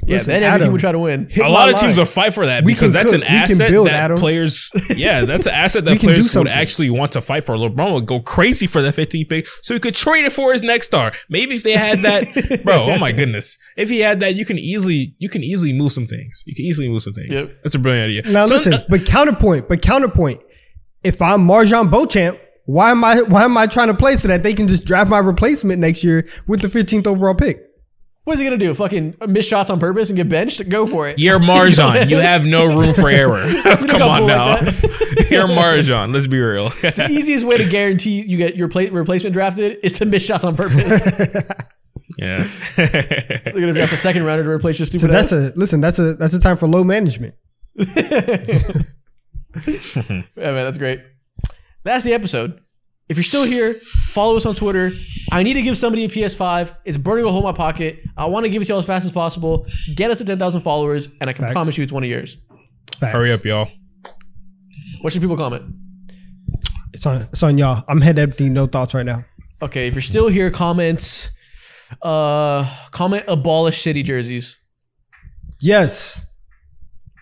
Yeah, Listen, then every Adam, team would try to win. A my lot of line. teams would fight for that We because that's cook. an We asset build, that Adam. players. (laughs) Yeah, that's an asset that players would actually want to fight for. LeBron would go crazy for that 15 pick, so he could trade it for his next star. Maybe if they had that, (laughs) bro. Oh my goodness, if he had that, you can easily you can easily move some things. You can easily move some things. Yep. That's a brilliant idea. Now So- listen, uh, but counterpoint, but counterpoint. If I'm MarJon Beauchamp, why am I why am I trying to play so that they can just draft my replacement next year with the 15th overall pick? What's he gonna do? Fucking miss shots on purpose and get benched? Go for it. You're (laughs) MarJon. you (laughs) have no room for error. (laughs) Come on now. like You're MarJon. Let's be real. the easiest way to guarantee you get your pla- replacement drafted is to miss shots on purpose. yeah. They're gonna draft a second rounder to replace your So that's ass. a listen. That's a that's a time for low management. Yeah, man, that's great. That's the episode. If you're still here, follow us on Twitter. I need to give somebody a PS5. It's burning a hole in my pocket. I want to give it to y'all as fast as possible. Get us to 10,000 followers, and I can Facts. promise you it's one of yours. Facts. Hurry up, y'all. What should people comment? It's on, it's on y'all. I'm head empty. No thoughts right now. Okay, if you're still here, comment. Uh, comment abolish city jerseys. Yes.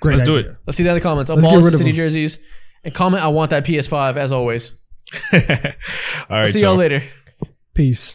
Great Let's do it. Let's see that in the comments. Let's Abolish city them. jerseys, and comment. I want that PS5 as always. (laughs) All right, See y'all y'all. later. Peace.